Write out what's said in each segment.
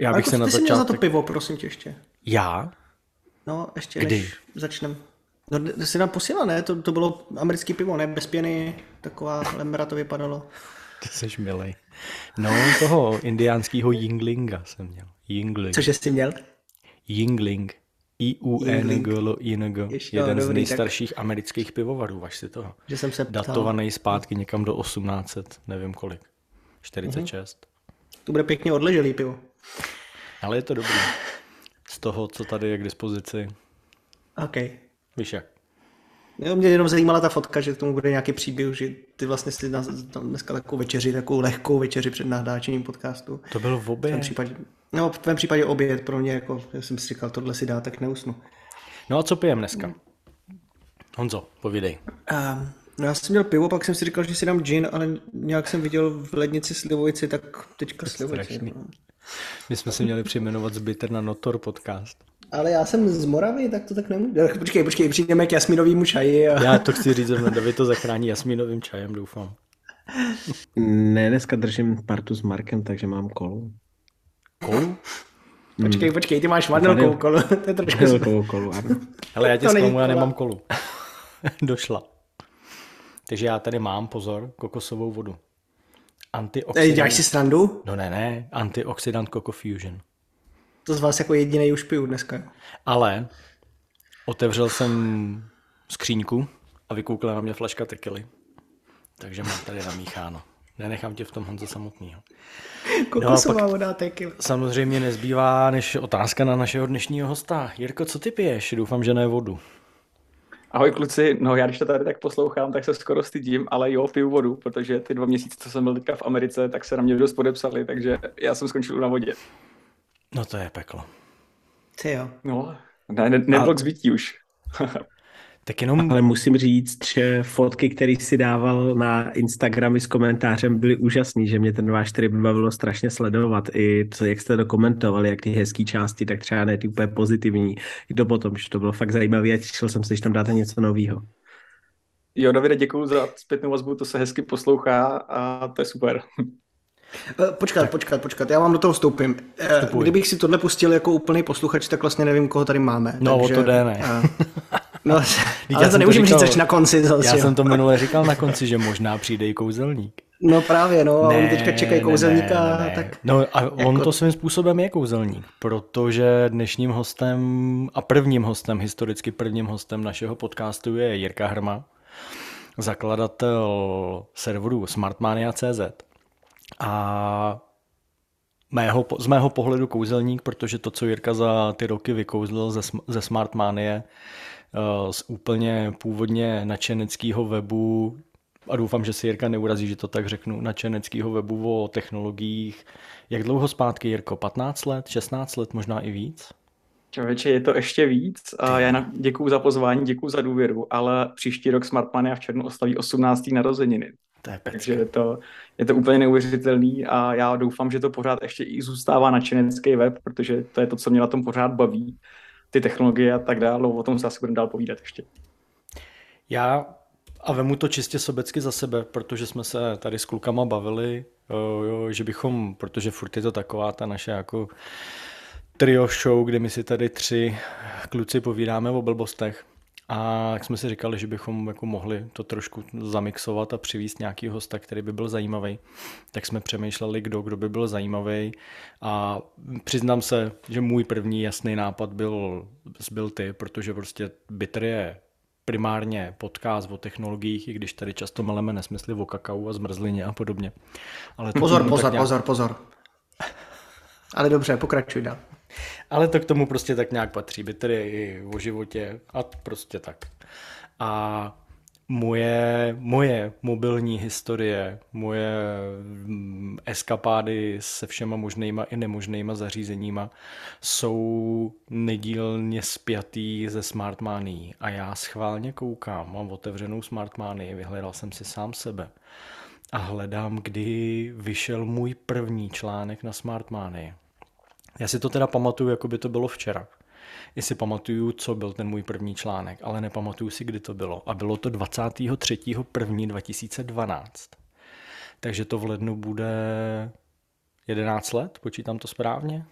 Já bych jako se na začátek... za to pivo, prosím tě ještě. Já? No, ještě Kdy? než začneme. No, jsi nám posílal, ne? To, to bylo americký pivo, ne? Bez pěny, taková lemra to vypadalo. Ty jsi milej. No, toho indiánského Yinglinga jsem měl. Yingling. Cože jsi měl? Yingling. i u n g l i n g Jeden z nejstarších tak... amerických pivovarů, vaš si toho. Že jsem se ptal. Datovaný zpátky někam do 1800, nevím kolik. 46. Uh-huh. To bude pěkně odleželý pivo. Ale je to dobrý. Z toho, co tady je k dispozici. OK. Víš jak? Jo, mě jenom zajímala ta fotka, že k tomu bude nějaký příběh, že ty vlastně si tam dneska takovou večeři, takovou lehkou večeři před nahdáčením podcastu. To byl v oběd? V případě, no, v tvém případě oběd pro mě, jako, já jsem si říkal, tohle si dá, tak neusnu. No a co pijem dneska? Honzo, povídej. Uh, no já jsem měl pivo, pak jsem si říkal, že si dám gin, ale nějak jsem viděl v lednici slivovici, tak teďka slivovici. My jsme si měli přejmenovat zbyter na Notor podcast. Ale já jsem z Moravy, tak to tak nemůžu. Počkej, počkej, přijdeme k jasmínovému čaji. A... Já to chci říct, že David to zachrání jasmínovým čajem, doufám. Ne, dneska držím partu s Markem, takže mám kolu. Kolu? Počkej, hmm. počkej, ty máš vanilkovou kolu. to je trošku... Vanilkovou kolu, ano. Ale já tě zklamu, já nemám kolu. Došla. Takže já tady mám, pozor, kokosovou vodu. Antioxidant. Děláš si srandu? No ne, ne, antioxidant Coco Fusion. To z vás jako jediný už piju dneska. Ale otevřel jsem skříňku a vykoukla na mě flaška tekily. Takže mám tady namícháno. Nenechám tě v tom Honzo samotného. Kokosová no voda tequila. Samozřejmě nezbývá než otázka na našeho dnešního hosta. Jirko, co ty piješ? Doufám, že ne vodu. Ahoj kluci, no já když to tady tak poslouchám, tak se skoro stydím, ale jo, piju vodu, protože ty dva měsíce, co jsem byl teďka v Americe, tak se na mě dost podepsali, takže já jsem skončil na vodě. No to je peklo. Ty jo. No, ne, ne, nebylo A... už. tak jenom... Ale musím říct, že fotky, které si dával na Instagramy s komentářem, byly úžasný, že mě ten váš trip bavilo strašně sledovat. I to, jak jste to komentovali, jak ty hezké části, tak třeba ne ty úplně pozitivní. I to potom, že to bylo fakt zajímavé a těšil jsem se, že tam dáte něco nového. Jo, Davide, děkuji za zpětnou vazbu, to se hezky poslouchá a to je super. Eh, počkat, tak. počkat, počkat, já vám do toho vstoupím. Eh, Vstupuj. Kdybych si tohle pustil jako úplný posluchač, tak vlastně nevím, koho tady máme. No, takže, o to jde, ne. No, ale to nemůžeme říct až na konci. Zase, já jo. jsem to minule říkal na konci, že možná přijde i kouzelník. No právě, no, ne, a oni teďka čekají kouzelníka. Ne, ne, ne. Tak, no a jako... on to svým způsobem je kouzelník, protože dnešním hostem a prvním hostem, historicky prvním hostem našeho podcastu je Jirka Hrma, zakladatel serveru smartmania.cz a mého, z mého pohledu kouzelník, protože to, co Jirka za ty roky vykouzlil ze, ze Smartmanie, eh, z úplně původně načeneckého webu, a doufám, že si Jirka neurazí, že to tak řeknu, načeneckého webu o technologiích. Jak dlouho zpátky, Jirko? 15 let, 16 let, možná i víc? Člověče, je to ještě víc. Já děkuji za pozvání, děkuji za důvěru, ale příští rok Smartmania v červnu oslaví 18. narozeniny. To je Takže je to, je to úplně neuvěřitelný a já doufám, že to pořád ještě i zůstává na čenecký web, protože to je to, co mě na tom pořád baví, ty technologie a tak dále, o tom se asi budeme dál povídat ještě. Já a vemu to čistě sobecky za sebe, protože jsme se tady s klukama bavili, že bychom, protože furt je to taková ta naše jako trio show, kde my si tady tři kluci povídáme o blbostech, a jak jsme si říkali, že bychom jako mohli to trošku zamixovat a přivíst nějaký hosta, který by byl zajímavý, tak jsme přemýšleli, kdo, kdo by byl zajímavý. A přiznám se, že můj první jasný nápad byl, byl ty, protože prostě Bitter je primárně podcast o technologiích, i když tady často meleme nesmysly o kakao a zmrzlině a podobně. Ale pozor, pozor, nějak... pozor, pozor. Ale dobře, pokračuj dál. Ale to k tomu prostě tak nějak patří, by tedy i o životě a prostě tak. A moje, moje mobilní historie, moje mm, eskapády se všema možnýma i nemožnýma zařízeníma jsou nedílně spjatý ze Smartmanii. A já schválně koukám, mám otevřenou Smartmanii, vyhledal jsem si sám sebe a hledám, kdy vyšel můj první článek na Smartmanii. Já si to teda pamatuju, jako by to bylo včera i si pamatuju, co byl ten můj první článek, ale nepamatuju si, kdy to bylo. A bylo to 23.1.2012. Takže to v lednu bude 11 let, počítám to správně?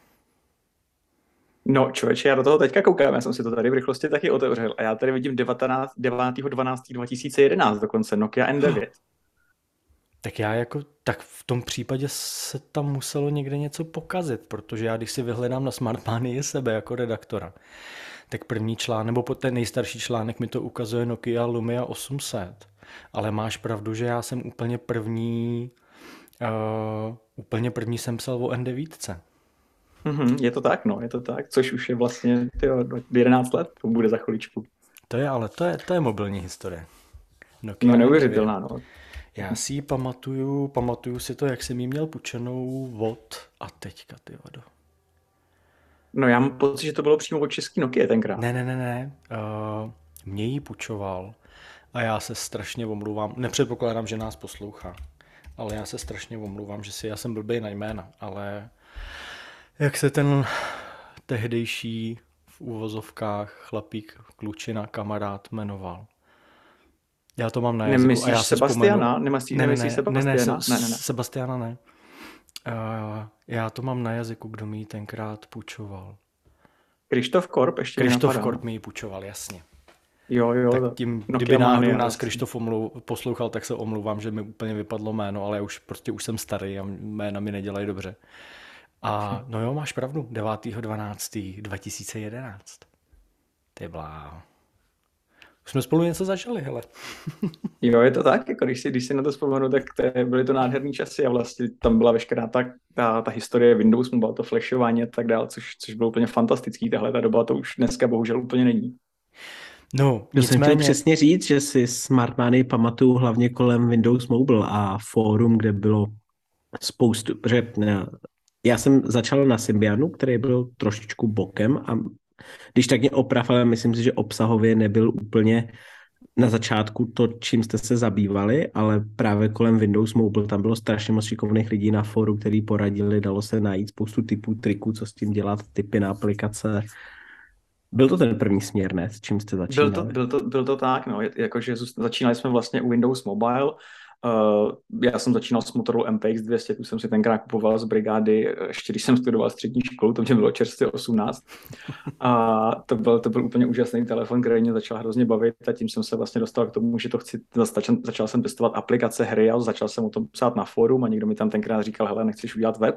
No, člověče, já do toho teďka koukám, já jsem si to tady v rychlosti taky otevřel a já tady vidím 9.12.2011 dokonce, Nokia N9. Tak já jako, tak v tom případě se tam muselo někde něco pokazit, protože já když si vyhledám na Smartmanii sebe jako redaktora, tak první článek, nebo ten nejstarší článek mi to ukazuje Nokia Lumia 800. Ale máš pravdu, že já jsem úplně první, uh, úplně první jsem psal o N9. Mm-hmm, je to tak, no, je to tak, což už je vlastně tyjo, 11 let, to bude za chviličku. To je, ale to je, to je mobilní historie. Nokia no neuvěřitelná, no. Já si ji pamatuju, pamatuju si to, jak jsem jí měl pučenou od a teďka, ty vado. No já mám pocit, že to bylo přímo od český Nokia tenkrát. Ne, ne, ne, ne. Uh, mě ji půjčoval a já se strašně omluvám. Nepředpokládám, že nás poslouchá, ale já se strašně omluvám, že si já jsem blbý na jména, ale jak se ten tehdejší v úvozovkách chlapík, klučina, kamarád jmenoval. Já to mám na jazyku Nemyslíš a já se Sebastiana? Vzpomenu... Nemyslíš, ne, nemyslíš ne, Sebastiana? Ne, ne, ne, ne, ne. Sebastiana ne. Uh, já to mám na jazyku, kdo mi ji tenkrát půjčoval. Krištof Korb ještě Krištof Korb mi ji půjčoval, jasně. Jo, jo. Tak tím, no, kdyby náhodou nás jasný. Krištof omluv, poslouchal, tak se omluvám, že mi úplně vypadlo jméno, ale já už prostě už jsem starý a jména mi nedělají dobře. A no jo, máš pravdu, 9.12.2011. Ty bláho. Už jsme spolu něco začali, hele. jo, je to tak, jako když si, když si na to vzpomenu, tak to, byly to nádherné časy a vlastně tam byla veškerá ta, ta, ta historie Windows, bylo to flashování a tak dále, což, což bylo úplně fantastický. Tahle ta doba to už dneska bohužel úplně není. No, já jsem chtěl přesně říct, že si Smartmany pamatuju hlavně kolem Windows Mobile a fórum, kde bylo spoustu, protože já jsem začal na Symbianu, který byl trošičku bokem a když tak mě oprav, ale myslím si, že obsahově nebyl úplně na začátku to, čím jste se zabývali, ale právě kolem Windows Mobile tam bylo strašně moc šikovných lidí na fóru, který poradili, dalo se najít spoustu typů triků, co s tím dělat, typy na aplikace. Byl to ten první směr, ne? S čím jste začínali? Byl to, byl to, byl to tak, no. Jakože začínali jsme vlastně u Windows Mobile, Uh, já jsem začínal s Motorola MPX 200, tu jsem si tenkrát kupoval z brigády, ještě když jsem studoval střední školu, to mě bylo čerstvě 18. A to byl, to byl úplně úžasný telefon, který mě začal hrozně bavit a tím jsem se vlastně dostal k tomu, že to chci, začal, začal jsem testovat aplikace, hry a začal jsem o tom psát na fórum a někdo mi tam tenkrát říkal, hele, nechceš udělat web?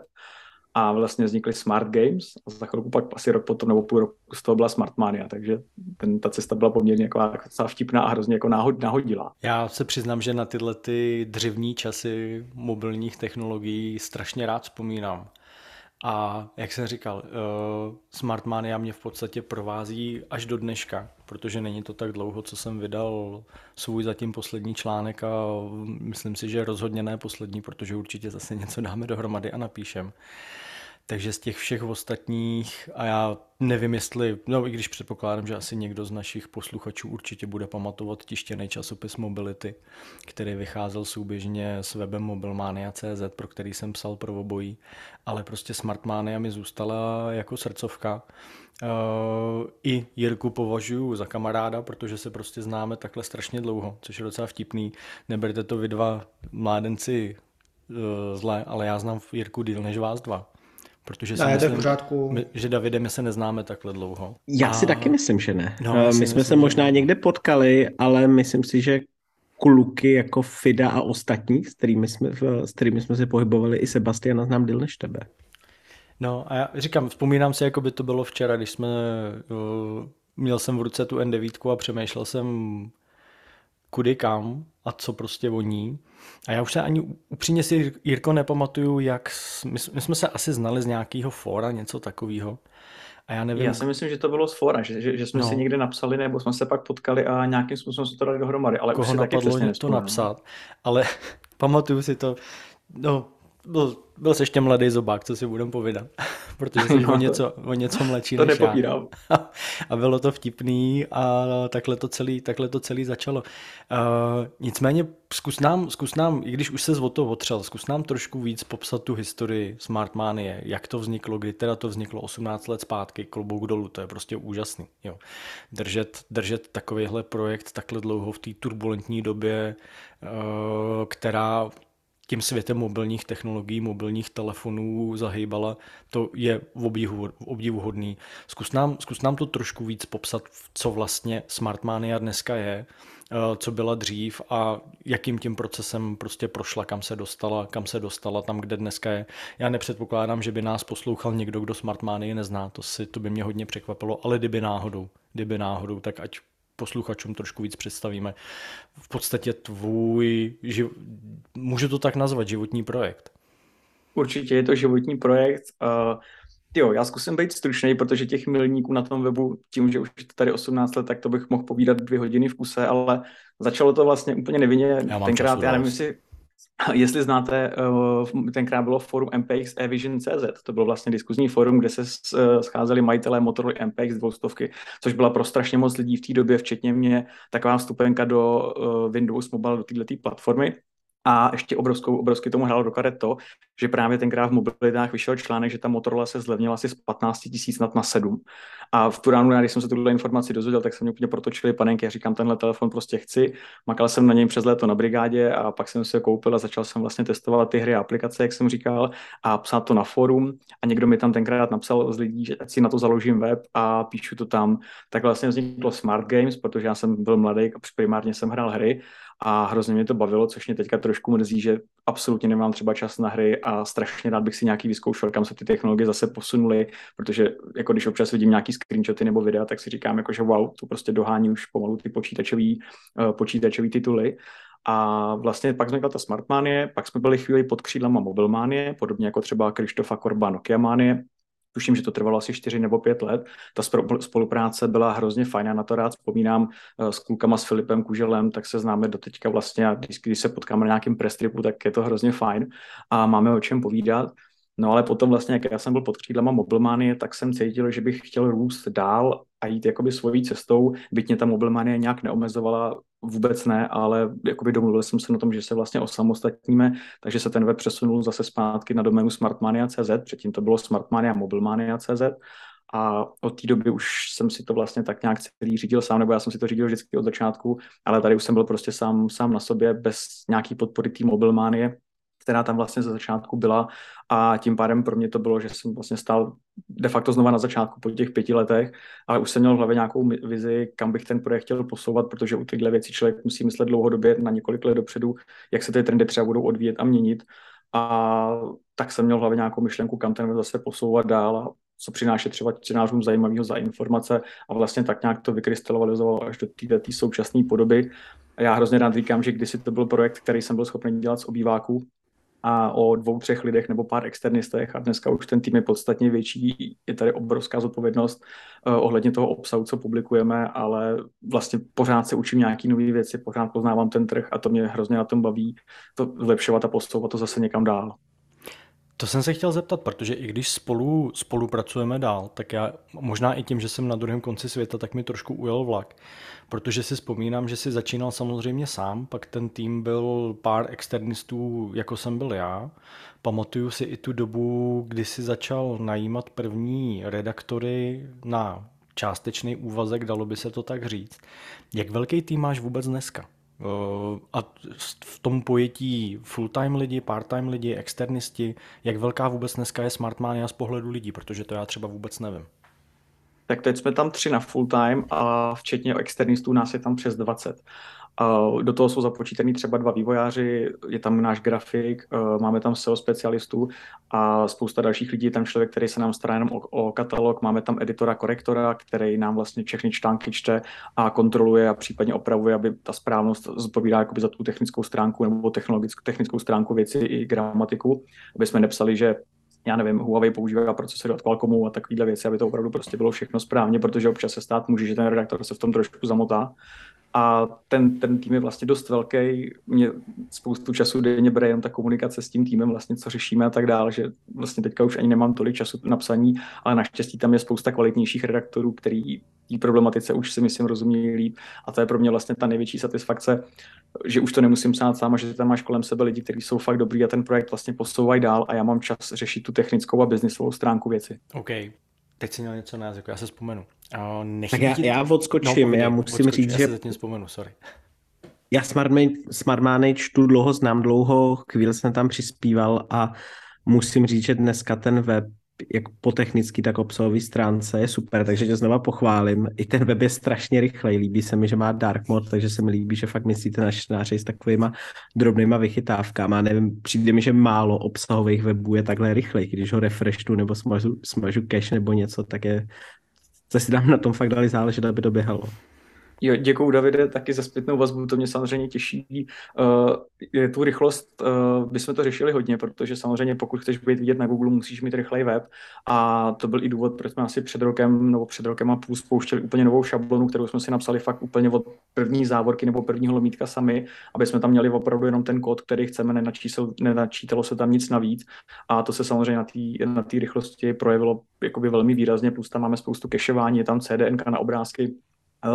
A vlastně vznikly Smart Games a za chvilku pak asi rok potom nebo půl roku z toho byla Smart Mania, takže ten, ta cesta byla poměrně jako, jako vtipná a hrozně jako náhod, nahodilá. Já se přiznám, že na tyhle ty dřevní časy mobilních technologií strašně rád vzpomínám. A jak jsem říkal, uh, Smart Mania mě v podstatě provází až do dneška, protože není to tak dlouho, co jsem vydal svůj zatím poslední článek a myslím si, že rozhodně ne poslední, protože určitě zase něco dáme dohromady a napíšem. Takže z těch všech ostatních, a já nevím, jestli, no i když předpokládám, že asi někdo z našich posluchačů určitě bude pamatovat tištěný časopis Mobility, který vycházel souběžně s webem Mobilmania.cz, pro který jsem psal pro obojí, ale prostě Smartmania mi zůstala jako srdcovka. Uh, I Jirku považuji za kamaráda, protože se prostě známe takhle strašně dlouho, což je docela vtipný. Neberte to vy dva mládenci uh, zle, ale já znám Jirku díl než vás dva. Protože si ne, myslím, to je v pořádku. že Davide, my se neznáme takhle dlouho. Já a... si taky myslím, že ne. No, my jsme myslím, se možná že... někde potkali, ale myslím si, že kluky jako Fida a ostatní, s kterými jsme, s kterými jsme se pohybovali, i Sebastiana znám díl než tebe. No a já říkám, vzpomínám si, jako by to bylo včera, když jsme, uh, měl jsem v ruce tu N9 a přemýšlel jsem kudy kam a co prostě voní. A já už se ani upřímně si, Jirko, nepamatuju, jak, my, my jsme se asi znali z nějakého fóra, něco takového. A já nevím. Já si myslím, že to bylo z fora, že, že, že jsme no. si někde napsali, nebo jsme se pak potkali a nějakým způsobem jsme to dali dohromady. Ale Koho už si napadlo taky to napsat, ale pamatuju si to, no, byl, byl jsi ještě mladý zobák, co si budem povídat, protože jsi no, o, něco, o něco mladší to než nepopírám. já. A bylo to vtipný a takhle to celý, takhle to celý začalo. Uh, nicméně zkus nám, zkus nám, i když už se o to otřel, zkus nám trošku víc popsat tu historii Smartmanie, jak to vzniklo, kdy teda to vzniklo 18 let zpátky, klobouk dolů, to je prostě úžasný. Jo. Držet, držet takovýhle projekt takhle dlouho v té turbulentní době, uh, která tím světem mobilních technologií, mobilních telefonů zahýbala, to je obdivuhodný. Zkus nám, zkus nám to trošku víc popsat, co vlastně Smartmania dneska je, eh, co byla dřív a jakým tím procesem prostě prošla, kam se dostala, kam se dostala tam, kde dneska je. Já nepředpokládám, že by nás poslouchal někdo, kdo Smartmanii nezná, to, si, to by mě hodně překvapilo, ale kdyby náhodou, kdyby náhodou, tak ať posluchačům trošku víc představíme. V podstatě tvůj, živ... můžu to tak nazvat, životní projekt. Určitě je to životní projekt. Uh, jo, já zkusím být stručný, protože těch milníků na tom webu, tím, že už tady 18 let, tak to bych mohl povídat dvě hodiny v kuse, ale začalo to vlastně úplně nevinně. Já Tenkrát, já nevím, jestli Jestli znáte, eh, tenkrát bylo forum MPX eVision.cz, to bylo vlastně diskuzní forum, kde se eh, scházeli majitelé Motorola MPX 200, což byla pro strašně moc lidí v té době, včetně mě, taková vstupenka do eh, Windows Mobile, do této platformy. A ještě obrovskou, obrovsky tomu hrálo do karet to, že právě tenkrát v mobilitách vyšel článek, že ta Motorola se zlevnila asi z 15 tisíc nad na 7. A v tu ránu, když jsem se tuhle informaci dozvěděl, tak jsem mě úplně protočili panenky a říkám, tenhle telefon prostě chci. Makal jsem na něm přes léto na brigádě a pak jsem si ho koupil a začal jsem vlastně testovat ty hry a aplikace, jak jsem říkal, a psát to na forum. A někdo mi tam tenkrát napsal z lidí, že si na to založím web a píšu to tam. Tak vlastně vzniklo Smart Games, protože já jsem byl mladý a primárně jsem hrál hry a hrozně mě to bavilo, což mě teďka trošku mrzí, že absolutně nemám třeba čas na hry a strašně rád bych si nějaký vyzkoušel, kam se ty technologie zase posunuly, protože jako když občas vidím nějaký screenshoty nebo videa, tak si říkám jako, že wow, to prostě dohání už pomalu ty počítačový, uh, počítačový tituly. A vlastně pak vznikla ta Smartmanie, pak jsme byli chvíli pod křídlama Mobilmanie, podobně jako třeba Krištofa Korba Nokia Manie, tuším, že to trvalo asi 4 nebo 5 let. Ta spolupráce byla hrozně fajn, já na to rád vzpomínám eh, s klukama, s Filipem Kuželem, tak se známe do teďka vlastně a když, když se potkáme na nějakém prestripu, tak je to hrozně fajn a máme o čem povídat. No ale potom vlastně, jak já jsem byl pod křídlama Mobilmanie, tak jsem cítil, že bych chtěl růst dál a jít jakoby svojí cestou, byť mě ta Mobilmanie nějak neomezovala, vůbec ne, ale jakoby domluvil jsem se na tom, že se vlastně osamostatníme, takže se ten web přesunul zase zpátky na doménu smartmania.cz, předtím to bylo smartmania mobilmania.cz a od té doby už jsem si to vlastně tak nějak celý řídil sám, nebo já jsem si to řídil vždycky od začátku, ale tady už jsem byl prostě sám, sám na sobě bez nějaký podpory té mobilmánie, která tam vlastně ze začátku byla a tím pádem pro mě to bylo, že jsem vlastně stál de facto znova na začátku po těch pěti letech, ale už jsem měl v hlavě nějakou vizi, kam bych ten projekt chtěl posouvat, protože u těchto věcí člověk musí myslet dlouhodobě na několik let dopředu, jak se ty trendy třeba budou odvíjet a měnit. A tak jsem měl v hlavě nějakou myšlenku, kam ten zase posouvat dál a co přináší třeba čtenářům zajímavého za informace a vlastně tak nějak to vykrystalizovalo až do této současné podoby. A já hrozně rád říkám, že kdysi to byl projekt, který jsem byl schopný dělat z obýváků, a o dvou, třech lidech nebo pár externistech a dneska už ten tým je podstatně větší. Je tady obrovská zodpovědnost uh, ohledně toho obsahu, co publikujeme, ale vlastně pořád se učím nějaký nové věci, pořád poznávám ten trh a to mě hrozně na tom baví to zlepšovat a postupovat to zase někam dál. To jsem se chtěl zeptat, protože i když spolu spolupracujeme dál, tak já možná i tím, že jsem na druhém konci světa, tak mi trošku ujel vlak. Protože si vzpomínám, že si začínal samozřejmě sám, pak ten tým byl pár externistů, jako jsem byl já. Pamatuju si i tu dobu, kdy si začal najímat první redaktory na částečný úvazek, dalo by se to tak říct. Jak velký tým máš vůbec dneska? A v tom pojetí full-time lidi, part-time lidi, externisti, jak velká vůbec dneska je Smartmania z pohledu lidí, protože to já třeba vůbec nevím. Tak teď jsme tam tři na full-time a včetně externistů nás je tam přes 20. Do toho jsou započítaní třeba dva vývojáři, je tam náš grafik, e, máme tam SEO specialistů a spousta dalších lidí. Je tam člověk, který se nám stará jenom o, o katalog, máme tam editora, korektora, který nám vlastně všechny články čte a kontroluje a případně opravuje, aby ta správnost zodpovídá za tu technickou stránku nebo technologickou technickou stránku věci i gramatiku, aby jsme nepsali, že já nevím, Huawei používá procesory od Qualcommu a takovéhle věci, aby to opravdu prostě bylo všechno správně, protože občas se stát může, že ten redaktor se v tom trošku zamotá. A ten, ten tým je vlastně dost velký. Mě spoustu času denně bere jen ta komunikace s tím týmem, vlastně co řešíme a tak dále, že vlastně teďka už ani nemám tolik času na psaní, ale naštěstí tam je spousta kvalitnějších redaktorů, který té problematice už si myslím rozumí líp. A to je pro mě vlastně ta největší satisfakce, že už to nemusím psát sám, a že tam máš kolem sebe lidi, kteří jsou fakt dobrý a ten projekt vlastně posouvají dál a já mám čas řešit tu technickou a biznisovou stránku věci. OK. Teď si měl něco na jazyku, já se vzpomenu. tak já, já odskočím, no, já musím odskočím, říct, já že... se zatím vzpomenu, sorry. Já Smartmany čtu dlouho, znám dlouho, chvíli jsem tam přispíval a musím říct, že dneska ten web jak po technický, tak obsahový stránce je super, takže tě znova pochválím. I ten web je strašně rychlej, líbí se mi, že má dark mode, takže se mi líbí, že fakt myslíte na čtenáře s takovýma drobnýma vychytávkama. Nevím, přijde mi, že málo obsahových webů je takhle rychlej, když ho refreshnu nebo smažu, smažu cache nebo něco, tak je, to si dám na tom fakt dali záležet, aby to běhalo. Jo, děkuju Davide, taky za zpětnou vazbu, to mě samozřejmě těší. Uh, tu rychlost uh, bychom to řešili hodně, protože samozřejmě pokud chceš být vidět na Google, musíš mít rychlej web. A to byl i důvod, proč jsme asi před rokem nebo před rokem a půl spouštěli úplně novou šablonu, kterou jsme si napsali fakt úplně od první závorky nebo prvního lomítka sami, aby jsme tam měli opravdu jenom ten kód, který chceme, nenačísel, nenačítalo se tam nic navíc. A to se samozřejmě na té na rychlosti projevilo jakoby velmi výrazně, plus tam máme spoustu kešování, je tam CDN na obrázky, Eh,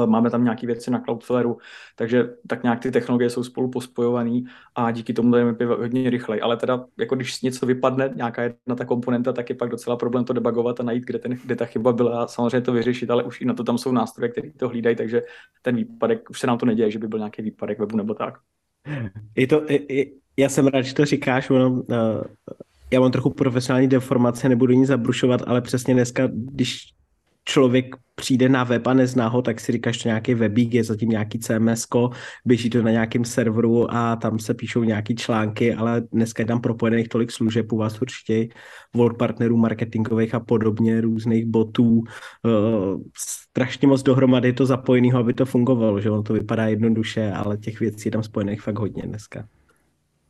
máme tam nějaké věci na Cloudflareu, takže tak nějak ty technologie jsou spolu pospojované a díky tomu to je hodně rychleji. Ale teda, jako když něco vypadne, nějaká jedna ta komponenta, tak je pak docela problém to debugovat a najít, kde, ten, kde ta chyba byla a samozřejmě to vyřešit, ale už i na to tam jsou nástroje, které to hlídají, takže ten výpadek, už se nám to neděje, že by byl nějaký výpadek webu nebo tak. Je to, je, já jsem rád, že to říkáš, ono, uh, já mám trochu profesionální deformace, nebudu nic zabrušovat, ale přesně dneska, když člověk přijde na web a nezná ho, tak si říkáš, že nějaký webík, je zatím nějaký CMS, běží to na nějakém serveru a tam se píšou nějaký články, ale dneska je tam propojených tolik služeb u vás určitě, world partnerů marketingových a podobně, různých botů, uh, strašně moc dohromady to zapojeného, aby to fungovalo, že on to vypadá jednoduše, ale těch věcí je tam spojených fakt hodně dneska.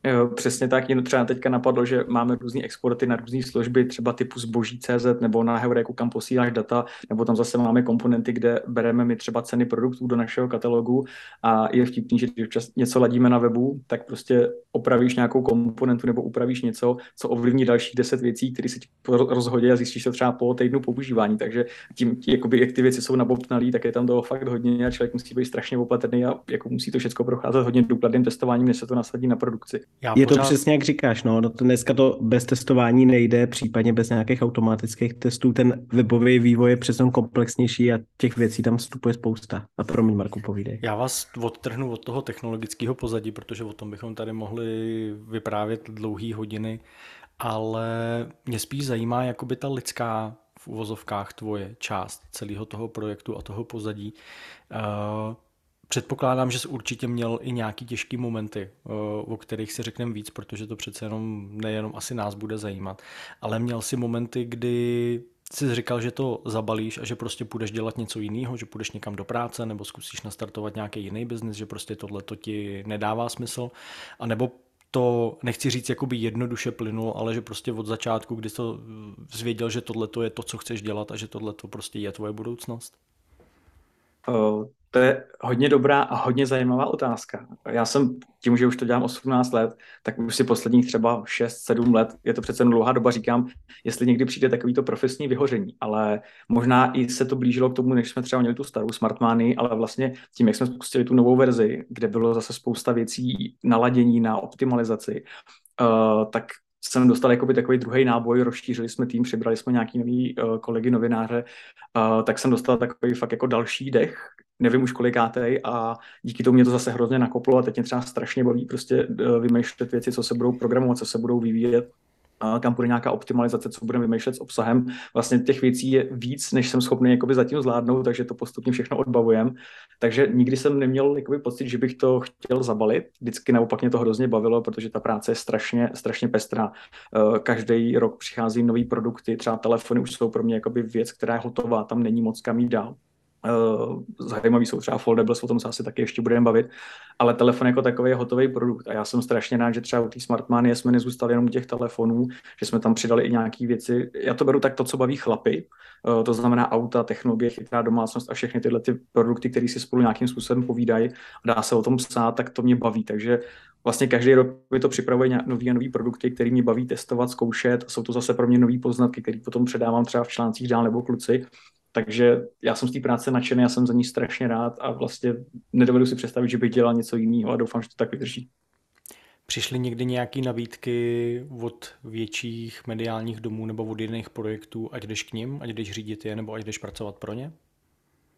Jo, přesně tak, jen třeba teďka napadlo, že máme různé exporty na různé služby, třeba typu zboží CZ nebo na Heuréku, kam posíláš data, nebo tam zase máme komponenty, kde bereme my třeba ceny produktů do našeho katalogu a je vtipný, že když něco ladíme na webu, tak prostě opravíš nějakou komponentu nebo upravíš něco, co ovlivní dalších deset věcí, které se ti rozhodí a zjistíš to třeba po týdnu používání. Takže tím, jakoby, jak ty věci jsou nabobtnalý, tak je tam toho fakt hodně a člověk musí být strašně opatrný a jako musí to všechno procházet hodně důkladným testováním, než se to nasadí na produkci. Já je pořád... to přesně jak říkáš, no, no to dneska to bez testování nejde, případně bez nějakých automatických testů, ten webový vývoj je přesně komplexnější a těch věcí tam vstupuje spousta. A promiň, Marku, povídej. Já vás odtrhnu od toho technologického pozadí, protože o tom bychom tady mohli vyprávět dlouhé hodiny, ale mě spíš zajímá jakoby ta lidská v uvozovkách tvoje část celého toho projektu a toho pozadí. Uh, Předpokládám, že jsi určitě měl i nějaký těžký momenty, eh, o kterých si řekneme víc, protože to přece jenom nejenom asi nás bude zajímat, ale měl si momenty, kdy jsi říkal, že to zabalíš a že prostě půjdeš dělat něco jiného, že půjdeš někam do práce nebo zkusíš nastartovat nějaký jiný biznis, že prostě tohle to ti nedává smysl, a nebo to nechci říct jakoby jednoduše plynulo, ale že prostě od začátku, kdy jsi to zvěděl, že tohle je to, co chceš dělat a že tohle to prostě je tvoje budoucnost? Uh, to je hodně dobrá a hodně zajímavá otázka. Já jsem tím, že už to dělám 18 let, tak už si posledních třeba 6-7 let, je to přece dlouhá doba, říkám, jestli někdy přijde takovýto profesní vyhoření, ale možná i se to blížilo k tomu, než jsme třeba měli tu starou Smartmany, ale vlastně tím, jak jsme spustili tu novou verzi, kde bylo zase spousta věcí naladění na optimalizaci, uh, tak jsem dostal jakoby takový druhý náboj, rozšířili jsme tým, přibrali jsme nějaký nový uh, kolegy novináře, uh, tak jsem dostal takový fakt jako další dech, nevím už kolikátej a díky tomu mě to zase hrozně nakoplo a teď mě třeba strašně baví prostě uh, vymýšlet věci, co se budou programovat, co se budou vyvíjet kam bude nějaká optimalizace, co budeme vymýšlet s obsahem. Vlastně těch věcí je víc, než jsem schopný jakoby zatím zvládnout, takže to postupně všechno odbavujem. Takže nikdy jsem neměl jakoby pocit, že bych to chtěl zabalit. Vždycky naopak mě to hrozně bavilo, protože ta práce je strašně, strašně pestrá. Eh, každý rok přichází nový produkty, třeba telefony už jsou pro mě jakoby věc, která je hotová, tam není moc kam jít dál. Uh, zajímavý jsou třeba foldables, o tom se asi taky ještě budeme bavit, ale telefon jako takový je hotový produkt a já jsem strašně rád, že třeba u té Smartmany jsme nezůstali jenom těch telefonů, že jsme tam přidali i nějaké věci. Já to beru tak to, co baví chlapy, uh, to znamená auta, technologie, chytrá domácnost a všechny tyhle ty produkty, které si spolu nějakým způsobem povídají a dá se o tom psát, tak to mě baví. Takže vlastně každý rok mi to připravuje nový a nový produkty, které mě baví testovat, zkoušet. Jsou to zase pro mě nové poznatky, které potom předávám třeba v článcích dál nebo kluci. Takže já jsem z té práce nadšený, já jsem za ní strašně rád a vlastně nedovedu si představit, že bych dělal něco jiného a doufám, že to tak vydrží. Přišly někdy nějaké nabídky od větších mediálních domů nebo od jiných projektů, ať jdeš k ním, ať jdeš řídit je, nebo ať jdeš pracovat pro ně?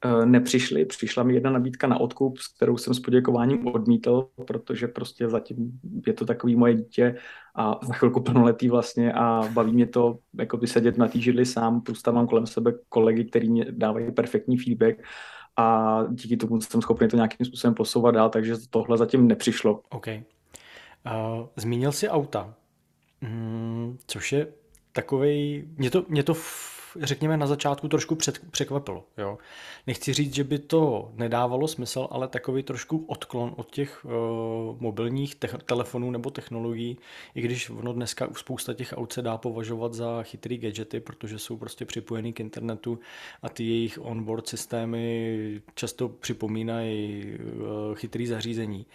Eh, nepřišly. Přišla mi jedna nabídka na odkup, s kterou jsem s poděkováním odmítl, protože prostě zatím je to takový moje dítě a za chvilku plnoletý vlastně a baví mě to jako by sedět na té židli sám, plus tam mám kolem sebe kolegy, který mě dávají perfektní feedback a díky tomu jsem schopný to nějakým způsobem posouvat dál, takže tohle zatím nepřišlo. OK. Uh, zmínil jsi auta, mm, což je takový, mě to, mě to řekněme, na začátku trošku před, překvapilo. Jo. Nechci říct, že by to nedávalo smysl, ale takový trošku odklon od těch uh, mobilních te- telefonů nebo technologií, i když ono dneska spousta těch aut se dá považovat za chytrý gadgety, protože jsou prostě připojený k internetu a ty jejich onboard systémy často připomínají uh, chytrý zařízení.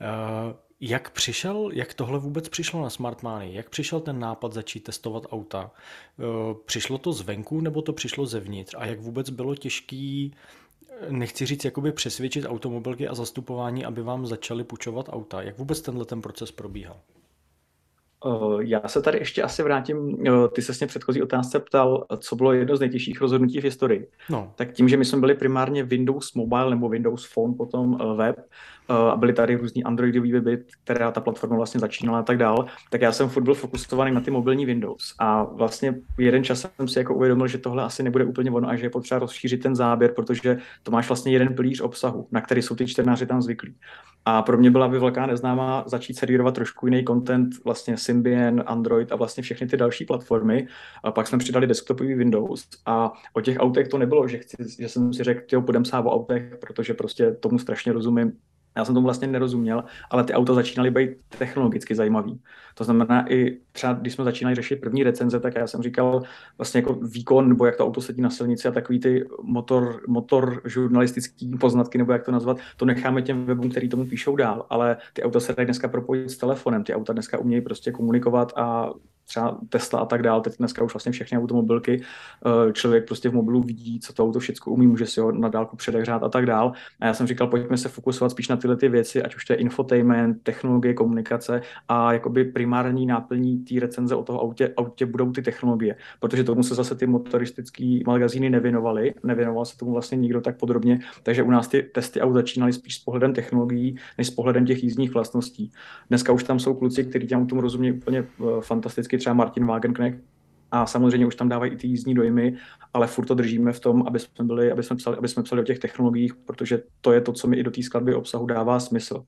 Uh, jak přišel, jak tohle vůbec přišlo na Smartmany? Jak přišel ten nápad začít testovat auta? Eh, přišlo to zvenku nebo to přišlo zevnitř? A jak vůbec bylo těžký, eh, nechci říct, jakoby přesvědčit automobilky a zastupování, aby vám začali půjčovat auta? Jak vůbec tenhle ten proces probíhal? Eh, já se tady ještě asi vrátím, ty se mě předchozí otázce ptal, co bylo jedno z nejtěžších rozhodnutí v historii. No. Tak tím, že my jsme byli primárně Windows Mobile nebo Windows Phone, potom web, Eh, a byly tady různý Androidový weby, která ta platforma vlastně začínala a tak dál, tak já jsem furt byl fokusovaný na ty mobilní Windows. A vlastně jeden čas jsem si jako uvědomil, že tohle asi nebude úplně ono a že je potřeba rozšířit ten záběr, protože to máš vlastně jeden pilíř obsahu, na který jsou ty čtenáři tam zvyklí. A pro mě byla by velká neznámá začít servírovat trošku jiný content, vlastně Symbian, Android a vlastně všechny ty další platformy. A pak jsme přidali desktopový Windows a o těch autech to nebylo, že, chci, že jsem si řekl, že půjdem o autech, protože prostě tomu strašně rozumím já jsem tomu vlastně nerozuměl, ale ty auta začínaly být technologicky zajímavý. To znamená i třeba, když jsme začínali řešit první recenze, tak já jsem říkal vlastně jako výkon, nebo jak to auto sedí na silnici a takový ty motor, motor žurnalistický poznatky, nebo jak to nazvat, to necháme těm webům, který tomu píšou dál, ale ty auta se dají dneska propojit s telefonem, ty auta dneska umějí prostě komunikovat a třeba Tesla a tak dále, teď dneska už vlastně všechny automobilky, eh, člověk prostě v mobilu vidí, co to auto všechno umí, může si ho na dálku předehřát a tak dál. A já jsem říkal, pojďme se fokusovat spíš na tyhle ty věci, ať už to je infotainment, technologie, komunikace a jakoby primární náplní té recenze o toho autě, autě budou ty technologie, protože tomu se zase ty motoristické magazíny nevěnovaly, nevěnoval se tomu vlastně nikdo tak podrobně, takže u nás ty testy aut začínaly spíš s pohledem technologií, než s pohledem těch jízdních vlastností. Dneska už tam jsou kluci, kteří těm tomu rozumí úplně eh, fantasticky, třeba Martin Wagenknecht, a samozřejmě už tam dávají i ty jízdní dojmy, ale furt to držíme v tom, aby jsme, byli, aby jsme, psali, aby jsme psali o těch technologiích, protože to je to, co mi i do té skladby obsahu dává smysl.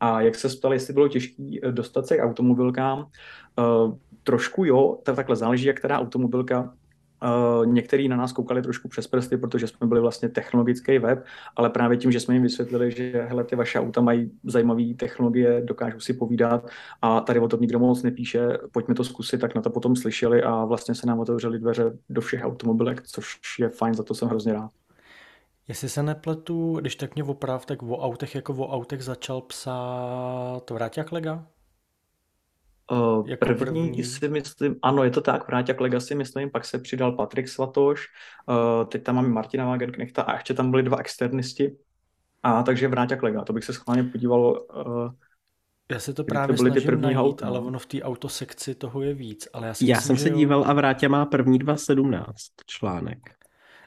A jak se ptali, jestli bylo těžké eh, dostat se k automobilkám, uh, trošku jo, tak takhle záleží, jak která automobilka Uh, některý na nás koukali trošku přes prsty, protože jsme byli vlastně technologický web, ale právě tím, že jsme jim vysvětlili, že hele, ty vaše auta mají zajímavé technologie, dokážou si povídat a tady o tom nikdo moc nepíše, pojďme to zkusit, tak na to potom slyšeli a vlastně se nám otevřeli dveře do všech automobilek, což je fajn, za to jsem hrozně rád. Jestli se nepletu, když tak mě oprav, tak o autech jako o autech začal psát Vráťák Lega? Uh, jako první, první si myslím, ano, je to tak, Vráťák Legacy, myslím, pak se přidal Patrik Svatoš, uh, teď tam máme Martina Wagenknechta a ještě tam byli dva externisti, a takže Vráťák Lega, to bych se schválně podíval, uh, já se to právě to byly snažím ty první najít, auta. ale no. ono v té autosekci toho je víc. Ale já, si já myslím, jsem se jo... díval a Vrátě má první 2.17 článek.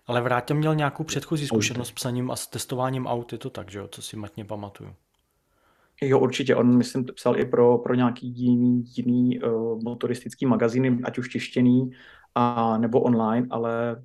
Ale Vrátě měl nějakou předchozí zkušenost s psaním a s testováním aut, je to tak, že jo, co si matně pamatuju. Jo, určitě. On, myslím, psal i pro, pro nějaký jiný, jiný uh, motoristický magazíny, ať už tištěný a nebo online, ale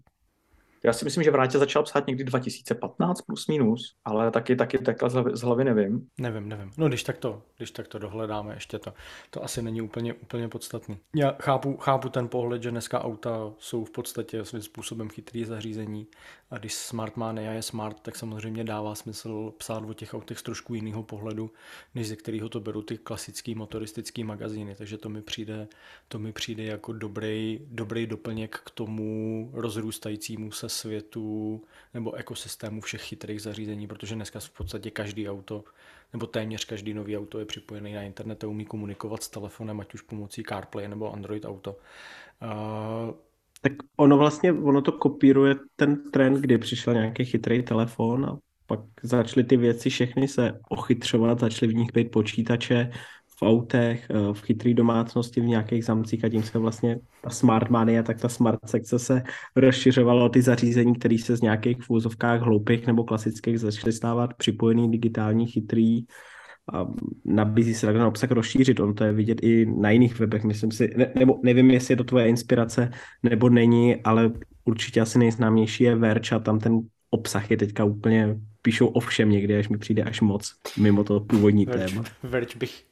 já si myslím, že Vrátě začal psát někdy 2015 plus minus, ale taky, taky takhle z hlavy nevím. Nevím, nevím. No když tak to, když tak to dohledáme ještě to. To asi není úplně, úplně podstatný. Já chápu, chápu ten pohled, že dneska auta jsou v podstatě svým způsobem chytrý zařízení A když Smart Mania je smart, tak samozřejmě dává smysl psát o těch autech z trošku jiného pohledu, než ze kterého to beru ty klasické motoristické magazíny. Takže to mi přijde, to mi přijde jako dobrý, dobrý doplněk k tomu rozrůstajícímu se světu nebo ekosystému všech chytrých zařízení, protože dneska v podstatě každý auto nebo téměř každý nový auto je připojený na internet a umí komunikovat s telefonem, ať už pomocí CarPlay nebo Android Auto. Uh, tak ono vlastně, ono to kopíruje ten trend, kdy přišel nějaký chytrý telefon a pak začaly ty věci všechny se ochytřovat, začaly v nich být počítače v autech, eh, v chytré domácnosti, v nějakých zamcích a tím se vlastně ta smart mania, tak ta smart sekce se rozšiřovala o ty zařízení, které se z nějakých v hloupých nebo klasických začaly stávat připojený, digitální, chytrý, a nabízí se takhle obsah rozšířit. On to je vidět i na jiných webech, myslím si, ne, nebo nevím, jestli je to tvoje inspirace, nebo není, ale určitě asi nejznámější je Verge a tam ten obsah je teďka úplně, píšou o všem někdy, až mi přijde až moc, mimo to původní Verge, téma. Verge bych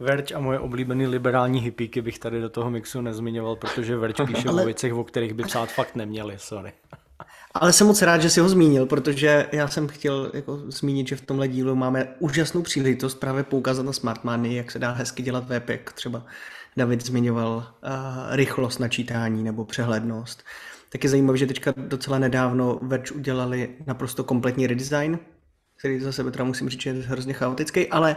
Verge a moje oblíbený liberální hippíky bych tady do toho mixu nezmiňoval, protože Verge píše ale... o věcech, o kterých by psát fakt neměli, sorry. Ale jsem moc rád, že jsi ho zmínil, protože já jsem chtěl jako zmínit, že v tomhle dílu máme úžasnou příležitost právě poukázat na Smart Money, jak se dá hezky dělat web, jak třeba David zmiňoval uh, rychlost načítání nebo přehlednost. Tak je zajímavé, že teďka docela nedávno Verge udělali naprosto kompletní redesign, který za sebe teda musím říct, že je hrozně chaotický, ale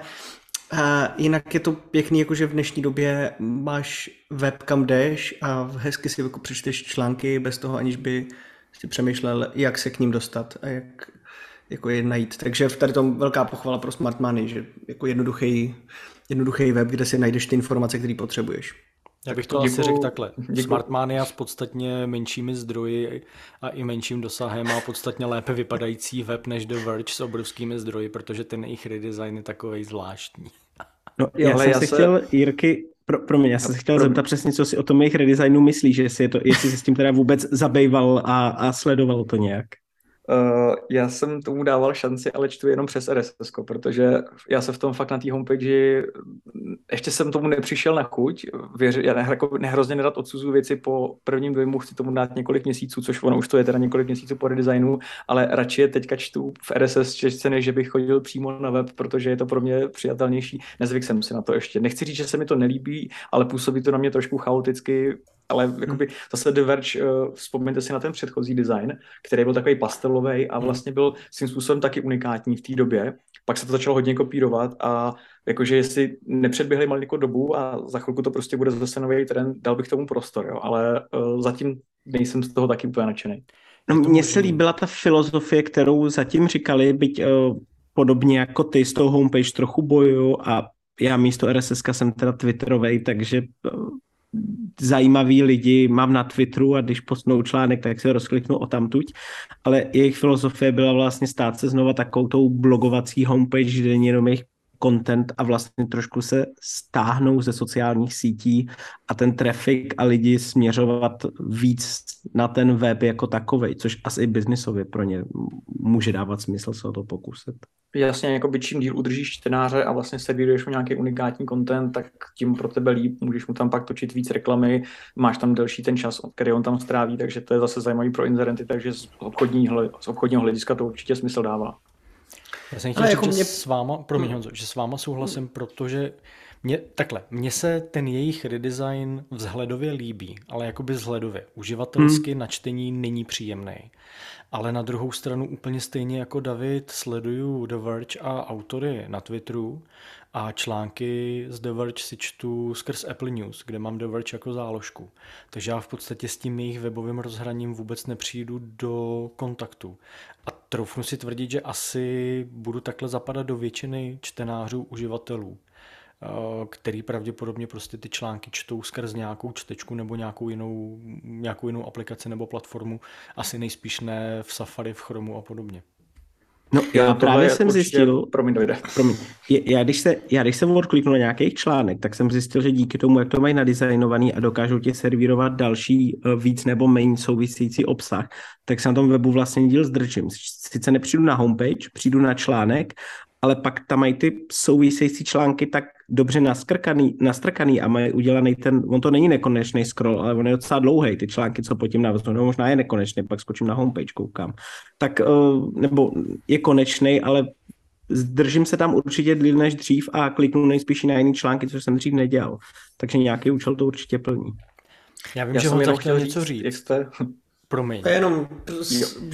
uh, jinak je to pěkný, jakože v dnešní době máš web, kam jdeš a hezky si jako přečteš články bez toho, aniž by si přemýšlel, jak se k ním dostat a jak jako je najít. Takže v tady tom velká pochvala pro Smart Money, že jako jednoduchý, jednoduchý web, kde si najdeš ty informace, které potřebuješ. Já bych to děkuju, asi řekl takhle. Děkuju. Smartmania s podstatně menšími zdroji a i menším dosahem má podstatně lépe vypadající web než The Verge s obrovskými zdroji, protože ten jejich redesign je takový zvláštní. No, já jsem já se chtěl, Jirky, pro, pro mě, já jsem se chtěl pro... zeptat přesně, co si o tom jejich redesignu myslíš, že jestli, je to, jestli jsi s tím teda vůbec zabejval a, a sledoval to nějak. Uh, já jsem tomu dával šanci, ale čtu jenom přes RSS, protože já se v tom fakt na té homepage, ještě jsem tomu nepřišel na chuť, věř, já ne, jako nehrozně nedat odsuzu věci po prvním dojmu, chci tomu dát několik měsíců, což ono už to je teda několik měsíců po redesignu, ale radši je teďka čtu v RSS češce, než že bych chodil přímo na web, protože je to pro mě přijatelnější. Nezvyk jsem si na to ještě. Nechci říct, že se mi to nelíbí, ale působí to na mě trošku chaoticky, ale hmm. jakoby zase The Verge, uh, vzpomeňte si na ten předchozí design, který byl takový pastelový a hmm. vlastně byl svým způsobem taky unikátní v té době. Pak se to začalo hodně kopírovat a jakože jestli nepředběhli malinko dobu a za chvilku to prostě bude zase nový trend, dal bych tomu prostor, jo, ale uh, zatím nejsem z toho taky úplně nadšený. No, mně se líbila ta filozofie, kterou zatím říkali, byť uh, podobně jako ty s tou homepage trochu boju a já místo RSS jsem teda Twitterovej, takže zajímaví lidi mám na Twitteru a když postnou článek, tak se rozkliknu o tamtuť, ale jejich filozofie byla vlastně stát se znova takovou tou blogovací homepage, kde jenom jejich content a vlastně trošku se stáhnou ze sociálních sítí a ten traffic a lidi směřovat víc na ten web jako takovej, což asi i biznisově pro ně může dávat smysl se o to pokusit. Jasně, jako by čím díl udržíš čtenáře a vlastně servíruješ mu nějaký unikátní content, tak tím pro tebe líp, můžeš mu tam pak točit víc reklamy, máš tam delší ten čas, který on tam stráví, takže to je zase zajímavý pro inzerenty, takže z obchodního, z obchodního hlediska to určitě smysl dává. Já jsem chtěl říct, jako mě... že s váma, promiň hmm. Honzo, že s váma souhlasím, hmm. protože mě, takhle, mně se ten jejich redesign vzhledově líbí, ale jakoby vzhledově. Uživatelsky hmm. na čtení není příjemný. Ale na druhou stranu úplně stejně jako David sleduju The Verge a autory na Twitteru a články z The Verge si čtu skrz Apple News, kde mám The Verge jako záložku. Takže já v podstatě s tím jejich webovým rozhraním vůbec nepřijdu do kontaktu. A troufnu si tvrdit, že asi budu takhle zapadat do většiny čtenářů, uživatelů který pravděpodobně prostě ty články čtou skrz nějakou čtečku nebo nějakou jinou, nějakou jinou aplikaci nebo platformu, asi nejspíš ne v Safari, v Chromu a podobně. No já právě jsem určitě, zjistil, promiň, dojde. Promiň, já když, se, já když jsem odkliknul na nějakých článek, tak jsem zjistil, že díky tomu, jak to mají nadizajnovaný a dokážou ti servírovat další eh, víc nebo méně související obsah, tak se na tom webu vlastně díl zdržím. Sice nepřijdu na homepage, přijdu na článek ale pak tam mají ty související články tak dobře naskrkaný, nastrkaný a mají udělaný ten, on to není nekonečný scroll, ale on je docela dlouhý, ty články, co pod tím navaznou, no možná je nekonečný, pak skočím na homepage, koukám. Tak, uh, nebo je konečný, ale zdržím se tam určitě díl než dřív a kliknu nejspíš na jiný články, což jsem dřív nedělal. Takže nějaký účel to určitě plní. Já vím, Já že Honza chtěl něco říct. Jak jste... Promiň. To je jenom,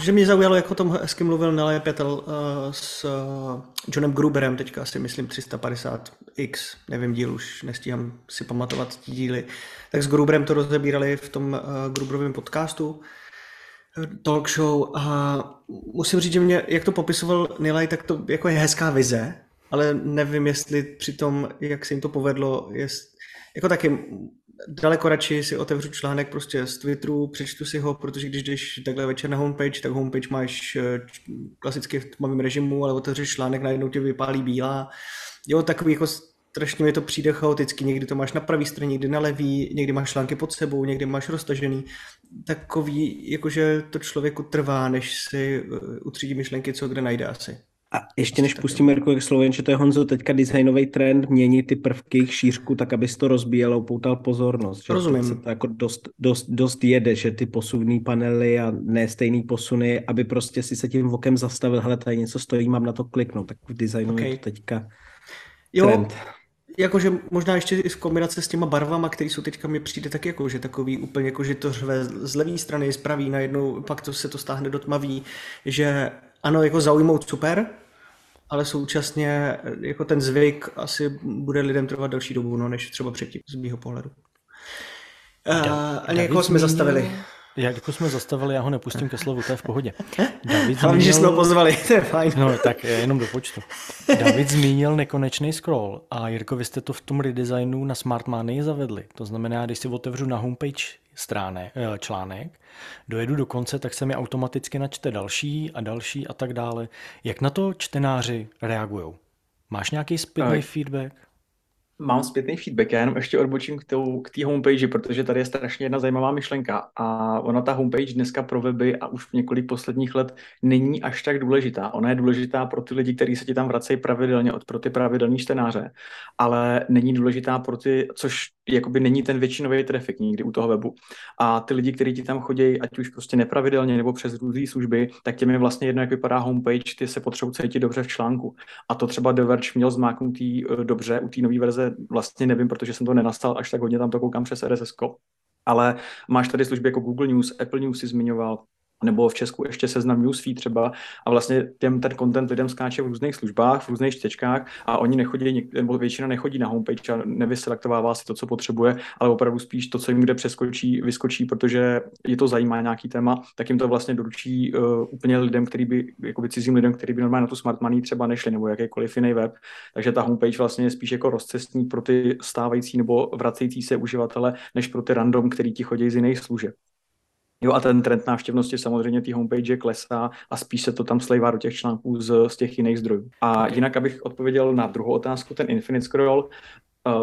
že mě zaujalo, jak o tom hezky mluvil Nelly Pětel uh, s uh, Johnem Gruberem, teďka asi myslím 350x, nevím díl, už nestíhám si pamatovat ty díly. Tak s Gruberem to rozebírali v tom uh, Gruberovém podcastu, talk show a musím říct, že mě, jak to popisoval Nilay, tak to jako je hezká vize, ale nevím, jestli při tom, jak se jim to povedlo, je, jako taky daleko radši si otevřu článek prostě z Twitteru, přečtu si ho, protože když jdeš takhle večer na homepage, tak homepage máš eh, klasicky v tmavém režimu, ale otevřeš článek, najednou tě vypálí bílá. Jo, takový jako strašně mi to přijde chaoticky. Někdy to máš na pravé straně, někdy na levý, někdy máš články pod sebou, někdy máš roztažený. Takový, jakože to člověku trvá, než si eh, utřídí myšlenky, co kde najde asi. A ještě než pustíme Jirku jak Sloven, že to je Honzo teďka designový trend, mění ty prvky, jejich šířku, tak aby to rozbíjelo, poutal pozornost. Že Rozumím. Se to jako dost, dost, dost jede, že ty posuvní panely a ne stejný posuny, aby prostě si se tím vokem zastavil, hele, tady něco stojí, mám na to kliknout, tak v designu okay. je to teďka jo, trend. Jakože možná ještě i v kombinaci s těma barvama, které jsou teďka mi přijde tak jako, že takový úplně jako, že to řve z levé strany, z pravý, najednou pak to se to stáhne do tmavý, že ano, jako zaujmout super, ale současně jako ten zvyk asi bude lidem trvat další dobu, no, než třeba předtím z mého pohledu. Uh, a někoho jsme zastavili. Jak jako jsme zastavili, já ho nepustím ke slovu, to je v pohodě. David Hlavně, zmínil... že jsme ho pozvali, to je fajn. No tak jenom do počtu. David zmínil nekonečný scroll a Jirko, vy jste to v tom redesignu na Smart Money zavedli. To znamená, když si otevřu na homepage stránek, eh, článek, dojedu do konce, tak se mi automaticky načte další a další a tak dále. Jak na to čtenáři reagují? Máš nějaký zpětný feedback? Mám zpětný feedback, já jenom ještě odbočím k té homepage, protože tady je strašně jedna zajímavá myšlenka a ona ta homepage dneska pro weby a už v několik posledních let není až tak důležitá. Ona je důležitá pro ty lidi, kteří se ti tam vracejí pravidelně, od pro ty pravidelní čtenáře, ale není důležitá pro ty, což jakoby není ten většinový trafik nikdy u toho webu. A ty lidi, kteří ti tam chodí, ať už prostě nepravidelně nebo přes různé služby, tak těm je vlastně jedno, jak vypadá homepage, ty se potřebují cítit dobře v článku. A to třeba The Verge měl zmáknutý eh, dobře u té nové verze vlastně nevím, protože jsem to nenastal až tak hodně, tam to koukám přes RSS. Ale máš tady služby jako Google News, Apple News si zmiňoval, nebo v Česku ještě seznam newsfeed třeba a vlastně těm ten content lidem skáče v různých službách, v různých čtečkách a oni nechodí, nebo většina nechodí na homepage a nevyselektovává si to, co potřebuje, ale opravdu spíš to, co jim kde přeskočí, vyskočí, protože je to zajímá nějaký téma, tak jim to vlastně doručí uh, úplně lidem, který by, jako by cizím lidem, který by normálně na tu smart money třeba nešli, nebo jakýkoliv jiný web. Takže ta homepage vlastně je spíš jako rozcestní pro ty stávající nebo vracející se uživatele, než pro ty random, který ti chodí z jiných služeb. Jo a ten trend návštěvnosti samozřejmě té homepage klesá a spíš se to tam slejvá do těch článků z, z těch jiných zdrojů. A jinak, abych odpověděl na druhou otázku, ten Infinite Scroll,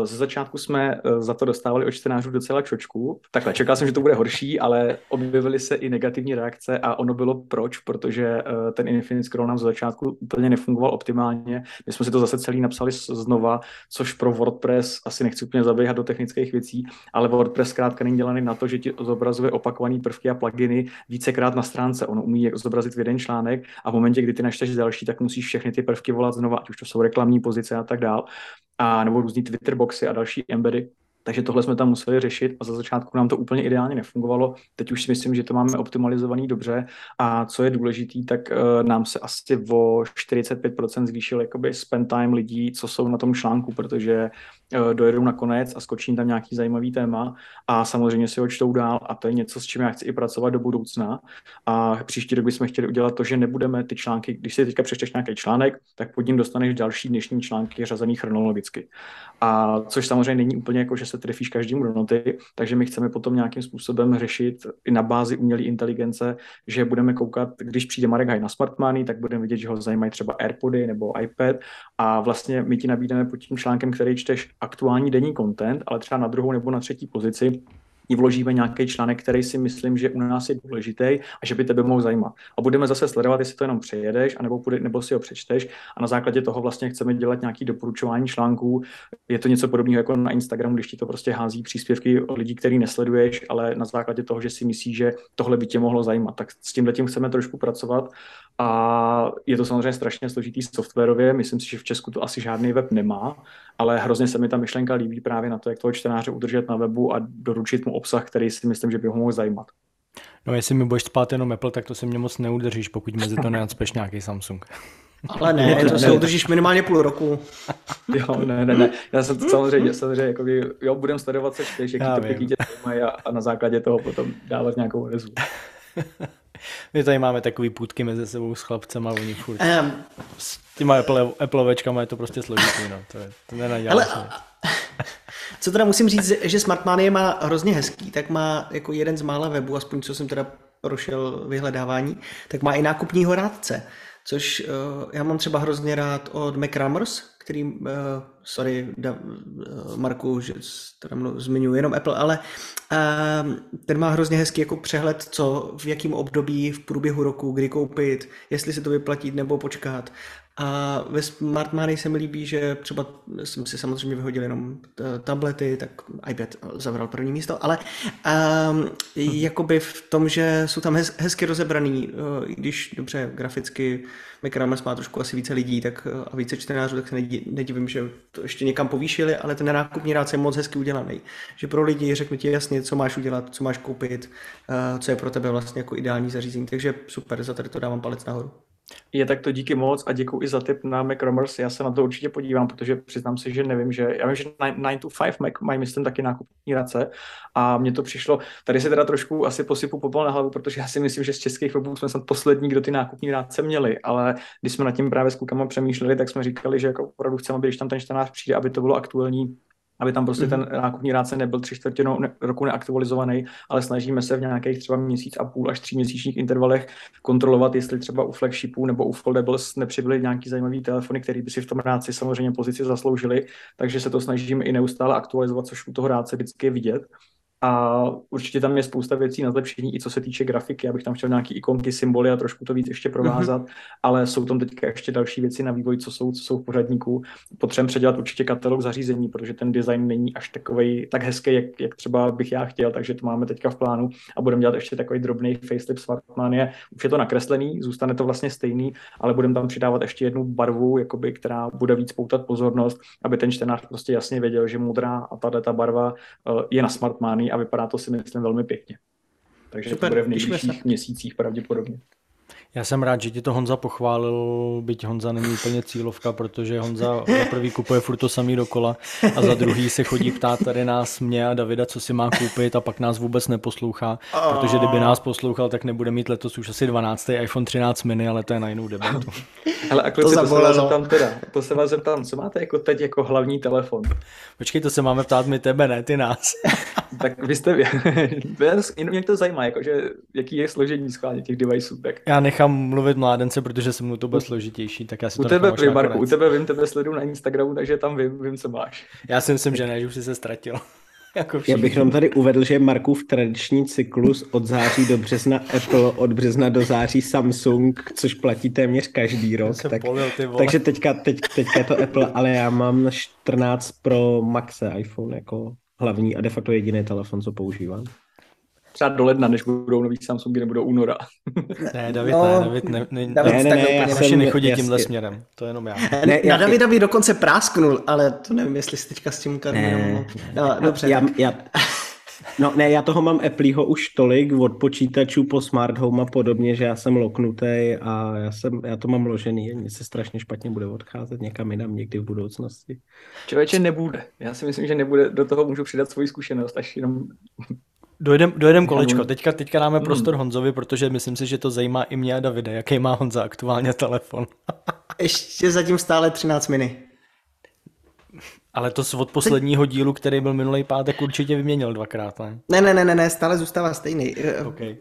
ze začátku jsme eh, za to dostávali od čtenářů docela čočku. Takhle, čekal jsem, že to bude horší, ale objevily se i negativní reakce a ono bylo proč, protože eh, ten Infinite Scroll nám ze začátku úplně nefungoval optimálně. My jsme si to zase celý napsali znova, což pro WordPress asi nechci úplně zaběhat do technických věcí, ale WordPress zkrátka není dělaný na to, že ti zobrazuje opakované prvky a pluginy vícekrát na stránce. Ono umí zobrazit v jeden článek a v momentě, kdy ty načteš další, tak musíš všechny ty prvky volat znova, ať už to jsou reklamní pozice a tak dál a nebo různý Twitter boxy a další embedy. Takže tohle jsme tam museli řešit a za začátku nám to úplně ideálně nefungovalo. Teď už si myslím, že to máme optimalizovaný dobře a co je důležitý, tak uh, nám se asi o 45% zvýšil jakoby spend time lidí, co jsou na tom článku, protože dojedou na konec a skočí tam nějaký zajímavý téma a samozřejmě si ho čtou dál a to je něco, s čím já chci i pracovat do budoucna. A příští rok bychom chtěli udělat to, že nebudeme ty články, když si teďka přečteš nějaký článek, tak pod ním dostaneš další dnešní články řazený chronologicky. A což samozřejmě není úplně jako, že se trefíš každému do noty, takže my chceme potom nějakým způsobem řešit i na bázi umělé inteligence, že budeme koukat, když přijde Marek Haj na Smart Money, tak budeme vidět, že ho zajímají třeba AirPody nebo iPad a vlastně my ti nabídneme pod tím článkem, který čteš aktuální denní content, ale třeba na druhou nebo na třetí pozici jí vložíme nějaký článek, který si myslím, že u nás je důležitý a že by tebe mohl zajímat. A budeme zase sledovat, jestli to jenom přejedeš, anebo, půjde, nebo si ho přečteš a na základě toho vlastně chceme dělat nějaký doporučování článků. Je to něco podobného jako na Instagramu, když ti to prostě hází příspěvky od lidí, který nesleduješ, ale na základě toho, že si myslíš, že tohle by tě mohlo zajímat. Tak s tím tím chceme trošku pracovat a je to samozřejmě strašně složitý softwarově. Myslím si, že v Česku to asi žádný web nemá, ale hrozně se mi ta myšlenka líbí právě na to, jak toho čtenáře udržet na webu a doručit mu obsah, který si myslím, že by ho mohl zajímat. No jestli mi budeš spát jenom Apple, tak to si mě moc neudržíš, pokud mezi to neadspeš nějaký Samsung. Ale ne, to se udržíš minimálně půl roku. Jo, ne, ne, ne. Já jsem to samozřejmě, samozřejmě jako by, jo, budem sledovat, co čteš, jaký to tě zajímají a, a, na základě toho potom dávat nějakou odezvu. My tady máme takový půdky mezi sebou s chlapcema, oni furt um, s těma Apple, Appleovečkama je to prostě složitý, no. To, je, to Ale, co teda musím říct, že Smartman je má hrozně hezký, tak má jako jeden z mála webů, aspoň co jsem teda prošel vyhledávání, tak má i nákupního rádce, což uh, já mám třeba hrozně rád od McRammers, který, uh, sorry, da, uh, Marku, že teda zmiňuji jenom Apple, ale uh, ten má hrozně hezký jako přehled, co v jakém období v průběhu roku, kdy koupit, jestli se to vyplatí nebo počkat. A ve Smart Money se mi líbí, že třeba jsem si samozřejmě vyhodil jenom tablety, tak iPad zabral první místo, ale um, jakoby v tom, že jsou tam hez, hezky rozebraný, uh, když dobře graficky McRamers má trošku asi více lidí tak, a více čtenářů, tak se nedivím, že to ještě někam povýšili, ale ten nákupní rád je moc hezky udělaný. Že pro lidi řeknu ti jasně, co máš udělat, co máš koupit, uh, co je pro tebe vlastně jako ideální zařízení. Takže super, za tady to dávám palec nahoru. Je tak to díky moc a děkuji i za tip na MacRomers. Já se na to určitě podívám, protože přiznám si, že nevím, že já vím, že 9 to 5 Mac mají, myslím, taky nákupní race a mně to přišlo, tady se teda trošku asi posypu popol na hlavu, protože já si myslím, že z českých webů jsme snad poslední, kdo ty nákupní ráce měli, ale když jsme nad tím právě s klukama přemýšleli, tak jsme říkali, že jako opravdu chceme, aby když tam ten čtenář přijde, aby to bylo aktuální aby tam prostě ten mhm. nákupní ráce nebyl tři čtvrtě roku neaktualizovaný, ale snažíme se v nějakých třeba měsíc a půl až tří měsíčních intervalech kontrolovat, jestli třeba u flagshipů nebo u foldables nepřibyly nějaký zajímavý telefony, který by si v tom ráci samozřejmě pozici zasloužili, takže se to snažíme i neustále aktualizovat, což u toho ráce vždycky je vidět. A určitě tam je spousta věcí na zlepšení, i co se týče grafiky. Abych tam chtěl nějaký ikonky, symboly a trošku to víc ještě provázat, mm-hmm. ale jsou tam teďka ještě další věci na vývoj, co jsou, co jsou v pořadníku. Potřebujeme předělat určitě katalog zařízení, protože ten design není až takový tak hezký, jak, jak třeba bych já chtěl, takže to máme teďka v plánu a budeme dělat ještě takový drobný facelift Smartmania. Už je to nakreslený, zůstane to vlastně stejný, ale budeme tam přidávat ještě jednu barvu, jakoby, která bude víc poutat pozornost, aby ten čtenář prostě jasně věděl, že modrá a tahle ta barva uh, je na Smartmania a vypadá to si myslím velmi pěkně. Takže Super, to bude v nejbližších měsících pravděpodobně. Já jsem rád, že ti to Honza pochválil, byť Honza není úplně cílovka, protože Honza za prvý kupuje furt to samý dokola a za druhý se chodí ptát tady nás, mě a Davida, co si má koupit a pak nás vůbec neposlouchá, protože kdyby nás poslouchal, tak nebude mít letos už asi 12. iPhone 13 mini, ale to je na jinou debatu. Ale a kluci, to, to se vás zeptám teda, to se vás zeptám, co máte jako teď jako hlavní telefon? Počkej, to se máme ptát my tebe, ne ty nás. tak vy jste, mě to zajímá, jakože, jaký je složení schválně těch deviceů. Tak. Já nechám mluvit mládence, protože se mnou to bude složitější, tak já si u to tebe, prý, Marku, u tebe vím, tebe sleduju na Instagramu, takže tam vím, vím, co máš. Já si myslím, že ne, že už jsi se ztratil. jako já bych jenom tady uvedl, že Markův tradiční cyklus od září do března Apple, od března do září Samsung, což platí téměř každý rok. Tak, polil, takže teďka, teď, teďka je to Apple, ale já mám 14 Pro Maxe iPhone jako hlavní a de facto jediný telefon, co používám třeba do ledna, než budou nový Samsungy nebo do února. ne, David, no, ne, David, ne, ne, David ne, ne, ne, já jsem, nechodí jasně. tímhle směrem, to je jenom já. Ne, já, na Davida by dokonce prásknul, ale to nevím, jestli jsi teďka s tím Karminem. No, dobře. Já, já, No ne, já toho mám Appleho už tolik od počítačů po smart home a podobně, že já jsem loknutý a já, jsem, já to mám ložený. Mně se strašně špatně bude odcházet někam jinam někdy v budoucnosti. Člověče nebude. Já si myslím, že nebude. Do toho můžu přidat svoji zkušenost, až jenom Dojedem, dojedem kolečko. Teďka, teďka dáme hmm. prostor Honzovi, protože myslím si, že to zajímá i mě a Davide. Jaký má Honza aktuálně telefon? Ještě zatím stále 13 mini. Ale to od posledního dílu, který byl minulý pátek, určitě vyměnil dvakrát, ne? Ne, ne, ne, ne, ne stále zůstává stejný. Okay.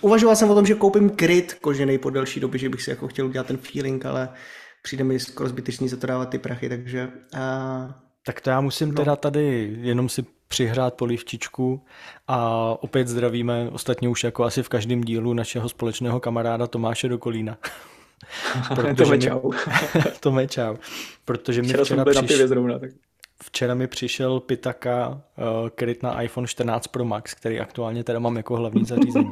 Uvažoval jsem o tom, že koupím kryt kožený po delší době, že bych si jako chtěl udělat ten feeling, ale přijde mi skoro zbytečný za to dávat ty prachy, takže... A... Tak to já musím no. teda tady jenom si přihrát polivčičku a opět zdravíme ostatně už jako asi v každém dílu našeho společného kamaráda Tomáše do Kolína. to mi čau. to mi čau. Protože mi včera, včera, přiš... zrovna, tak... včera mi přišel Pitaka uh, kryt na iPhone 14 Pro Max, který aktuálně teda mám jako hlavní zařízení.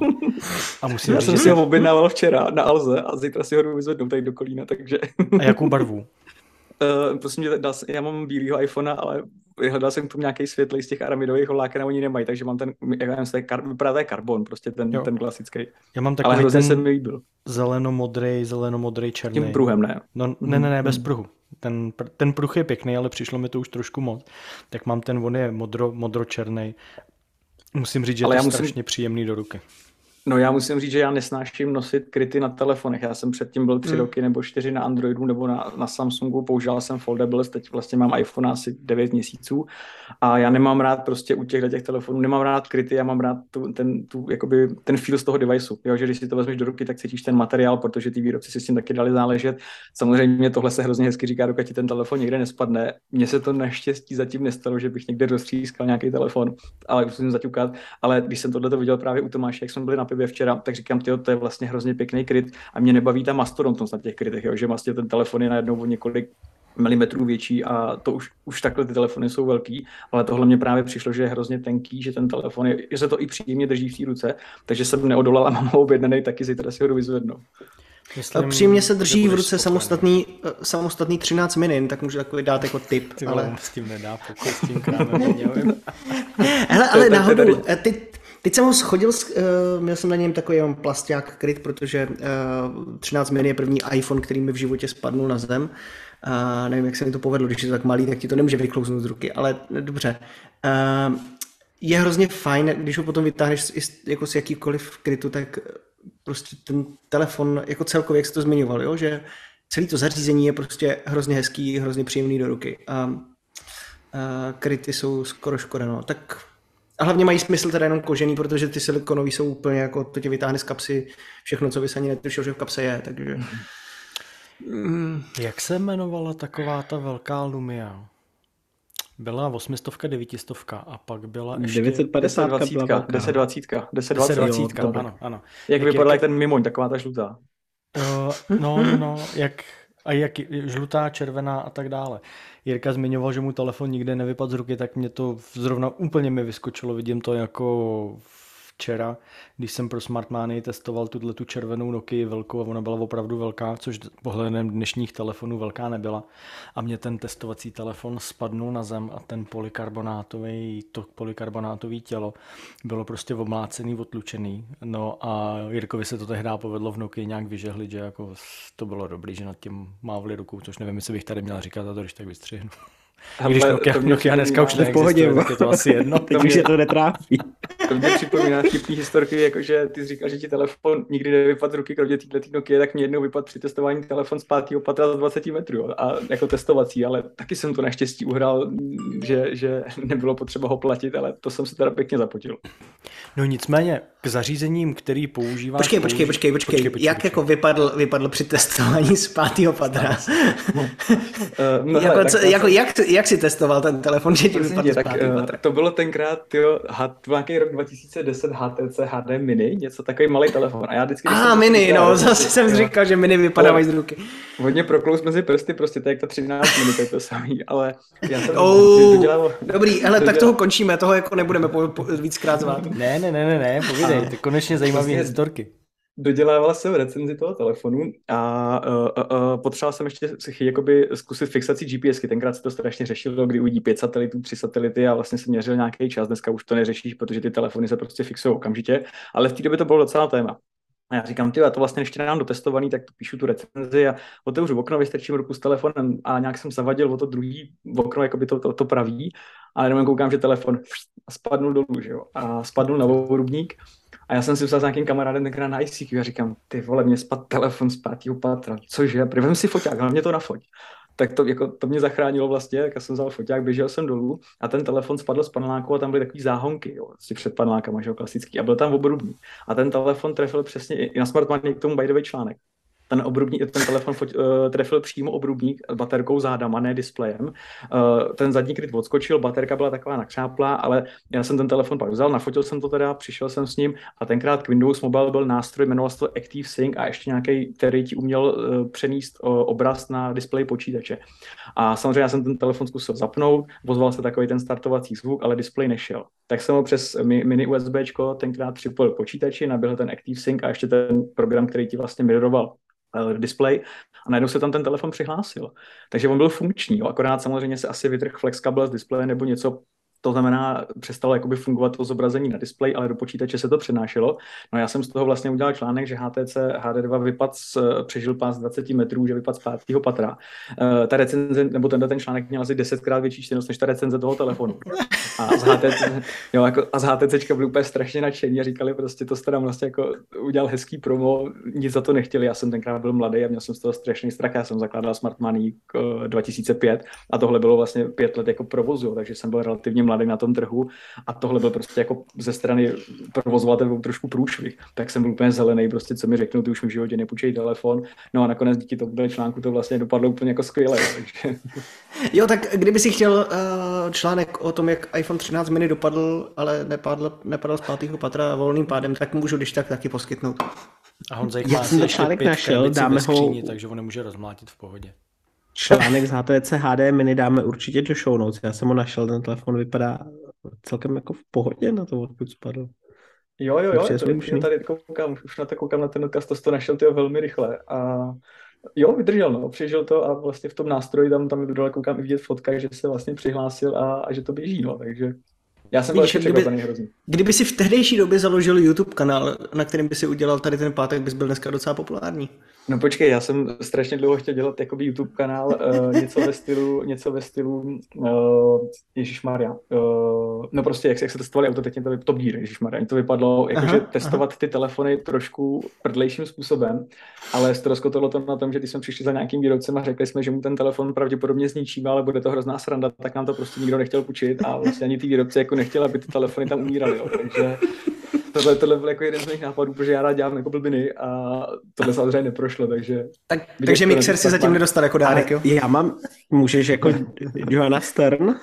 A musím Já říct, jsem si ho objednával včera na Alze a zítra si ho jdu vyzvednout tady do Kolína, takže... a jakou barvu? Uh, prosím tě, já mám bílýho iPhonea, ale hledal jsem tu nějaký světlý z těch aramidových holáken a oni nemají, takže mám ten, jak nevím, to je kar, vypadá to je karbon, prostě ten, jo. ten klasický. Já mám takový ale ten se mi líbil. Zeleno-modrý, zeleno-modrý, černý. Tím pruhem, ne? No, ne, ne, ne, bez mhm. pruhu. Ten, ten pruh je pěkný, ale přišlo mi to už trošku moc. Tak mám ten, on je modro, modro-černý. Musím říct, že ale je to musím... strašně příjemný do ruky. No já musím říct, že já nesnáším nosit kryty na telefonech. Já jsem předtím byl tři hmm. roky nebo čtyři na Androidu nebo na, na Samsungu, používal jsem foldables, teď vlastně mám iPhone asi 9 měsíců a já nemám rád prostě u těchto těch telefonů, nemám rád kryty, já mám rád tu, ten, tu, jakoby, ten feel z toho deviceu, jo, že když si to vezmeš do ruky, tak cítíš ten materiál, protože ty výrobci si s tím taky dali záležet. Samozřejmě tohle se hrozně hezky říká, dokud ti ten telefon někde nespadne. Mně se to naštěstí zatím nestalo, že bych někde roztřískal nějaký telefon, ale musím zaťukat. Ale když jsem tohle viděl právě u Tomáše, jak jsme byli na pive včera, tak říkám, tyjo, to je vlastně hrozně pěkný kryt a mě nebaví ta mastodontnost na těch krytech, jo, že vlastně ten telefon je najednou o několik milimetrů větší a to už, už takhle ty telefony jsou velký, ale tohle mě právě přišlo, že je hrozně tenký, že ten telefon je, že se to i příjemně drží v té ruce, takže jsem neodolal a mám ho objednaný, taky zítra si ho jdu vyzvednout. Myslím, Přímě se drží v ruce samostatný, eh, samostatný 13 minin, tak můžu takový dát jako tip. Ty ale... s tím nedá pokoj, s tím krámem Hele, ale náhodou, eh, ty, Teď jsem ho schodil, uh, měl jsem na něm takový jenom plasták kryt, protože uh, 13 mini je první iPhone, který mi v životě spadnul na zem. Uh, nevím, jak se mi to povedlo, když je to tak malý, tak ti to nemůže vyklouznout z ruky, ale dobře. Uh, je hrozně fajn, když ho potom vytáhneš z, jako z jakýkoliv krytu, tak prostě ten telefon, jako celkově, jak jsi to zmiňoval, jo, že celý to zařízení je prostě hrozně hezký, hrozně příjemný do ruky. A, a kryty jsou skoro škoda, no. Tak a hlavně mají smysl teda jenom kožený, protože ty silikonový jsou úplně jako, to tě vytáhne z kapsy všechno, co bys ani netušil, že v kapse je, takže... Mm. Jak se jmenovala taková ta velká Lumia? Byla 800, 900 a pak byla ještě... 950 1020, 1020, 1020, ano, ano. Jak, jak vypadala jak ten mimoň, taková ta žlutá? Uh, no, no, jak, a jak žlutá, červená a tak dále. Jirka zmiňoval, že mu telefon nikde nevypadl z ruky, tak mě to zrovna úplně mi vyskočilo. Vidím to jako včera, když jsem pro Smartmany testoval tuhle tu červenou Nokia velkou a ona byla opravdu velká, což pohledem dnešních telefonů velká nebyla. A mě ten testovací telefon spadnul na zem a ten polikarbonátový, to polikarbonátový tělo bylo prostě omlácený, otlučený. No a Jirkovi se to tehdy povedlo v Nokia nějak vyžehlit, že jako to bylo dobrý, že nad tím mávli rukou, což nevím, jestli bych tady měl říkat a to když tak vystřihnu. A když Nokia, to mě Nokia dneska už v pohodě, tak je to asi jedno. Teď už je to netrápí. To mě připomíná vtipný historky, jakože ty jsi říkal, že ti telefon nikdy nevypadl z ruky, kromě této Nokia, tak mě jednou vypadl při testování telefon z pátého patra z 20 metrů. Jo, a jako testovací, ale taky jsem to naštěstí uhrál, že, že nebylo potřeba ho platit, ale to jsem se teda pěkně zapotil. No nicméně, k zařízením, který používáš... Počkej, počkej, počkej, počkej. počkej, počkej jak počkej. jako vypadl, vypadl při testování z pátého patra? uh, no, jako, hele, co, jako, jak, jak jsi testoval ten telefon, že ti vypadl tak, uh, To bylo tenkrát, tyjo, nějaký rok 2010 HTC HD Mini, něco takový malý telefon. A já vždycky... Ah, Mini, no, zase jsem jo. říkal, že Mini vypadávají z ruky. Hodně proklous mezi prsty, prostě to je jak ta 13 Mini, to je to samý, ale já jsem oh, dodělal, Dobrý, hele, tak toho končíme, toho jako nebudeme po, po, víckrát zvát. Ne, ne, ne, ne, ne, povídej, ty konečně zajímavé vlastně historky dodělával jsem recenzi toho telefonu a uh, uh, uh, potřeboval jsem ještě jakoby zkusit fixaci GPSky. Tenkrát se to strašně řešilo, kdy uvidí pět satelitů, tři satelity a vlastně jsem měřil nějaký čas. Dneska už to neřešíš, protože ty telefony se prostě fixují okamžitě, ale v té době to bylo docela téma. A já říkám, ty, já to vlastně ještě nemám dotestovaný, tak píšu tu recenzi a otevřu okno, vystrčím ruku s telefonem a nějak jsem zavadil o to druhý okno, jako by to, to, to praví, ale jenom koukám, že telefon spadnul dolů, že jo, a spadnul na vorubník a já jsem si vzal s nějakým kamarádem tenkrát na ICQ a říkám, ty vole, mě spad telefon z pátého patra, cože, prvém si foťák, hlavně to na foť. Tak to, jako, to mě zachránilo vlastně, tak já jsem vzal foťák, běžel jsem dolů a ten telefon spadl z paneláku a tam byly takové záhonky, jo, si před panelákama, že jo, klasický, a byl tam obrubný. A ten telefon trefil přesně i na Smartmany k tomu článek ten, obrubník, ten telefon uh, trefil přímo obrubník baterkou zádama, ne displejem. Uh, ten zadní kryt odskočil, baterka byla taková nakřáplá, ale já jsem ten telefon pak vzal, nafotil jsem to teda, přišel jsem s ním a tenkrát k Windows Mobile byl nástroj, jmenoval se to Active Sync a ještě nějaký, který ti uměl uh, přenést uh, obraz na displej počítače. A samozřejmě já jsem ten telefon zkusil zapnout, ozval se takový ten startovací zvuk, ale displej nešel. Tak jsem ho přes mini USB tenkrát připojil počítači, naběhl ten Active Sync a ještě ten program, který ti vlastně miroroval display a najednou se tam ten telefon přihlásil. Takže on byl funkční, jo. akorát samozřejmě se asi vytrh flex kabel z displeje nebo něco to znamená, přestalo jakoby fungovat to zobrazení na displeji, ale do počítače se to přenášelo. No já jsem z toho vlastně udělal článek, že HTC HD2 vypad z, přežil pás 20 metrů, že vypad z pátého patra. Uh, ta recenze, nebo ten, ten článek měl asi desetkrát větší čtenost než ta recenze toho telefonu. A z HTC, jo, jako, a z HTC byli úplně strašně nadšení a říkali prostě, to jste tam vlastně jako udělal hezký promo, nic za to nechtěli. Já jsem tenkrát byl mladý a měl jsem z toho strašný strach. Já jsem zakládal Smart Money 2005 a tohle bylo vlastně pět let jako provozu, takže jsem byl relativně mladý mladý na tom trhu a tohle byl prostě jako ze strany provozovatelů trošku průšvih. Tak jsem byl úplně zelený, prostě co mi řeknou, ty už mi v životě nepůjčej telefon. No a nakonec díky tomu článku to vlastně dopadlo úplně jako skvěle. Takže... Jo, tak kdyby si chtěl uh, článek o tom, jak iPhone 13 mini dopadl, ale nepadl, nepadl z pátého patra volným pádem, tak můžu když tak taky poskytnout. A Honzej má jsem článek našel, dáme ho... takže ho nemůže rozmlátit v pohodě. Článek z HTC HD mini dáme určitě do show notes. Já jsem ho našel, ten telefon vypadá celkem jako v pohodě na to, odkud spadl. Jo, jo, jo, to, tady koukám, už na to koukám na ten odkaz, to, to našel tyho velmi rychle a jo, vydržel, no, přežil to a vlastně v tom nástroji tam, tam dole koukám i vidět fotka, že se vlastně přihlásil a, a že to běží, no, takže já jsem byl kdyby, hrozný. Kdyby si v tehdejší době založil YouTube kanál, na kterém by si udělal tady ten pátek, bys byl dneska docela populární. No počkej, já jsem strašně dlouho chtěl dělat jakoby YouTube kanál, uh, něco ve stylu, něco ve stylu, uh, Ježíš Maria. Uh, no prostě, jak, jak se testovali auto, teď to Top Gear, Ježíš Maria. to vypadlo, jakože testovat aha. ty telefony trošku prdlejším způsobem, ale ztroskotalo to na tom, že když jsme přišli za nějakým výrobcem a řekli jsme, že mu ten telefon pravděpodobně zničíme, ale bude to hrozná sranda, tak nám to prostě nikdo nechtěl půjčit a vlastně ani ty výrobci jako nechtěli, aby ty telefony tam umíraly. Jo. Takže tohle, tohle byl jako jeden z mých nápadů, protože já rád dělám jako blbiny a tohle samozřejmě neprošlo, takže... Tak, takže mixer si zatím nedostal jako dárek, jo? Já mám, můžeš jako Johanna Stern uh,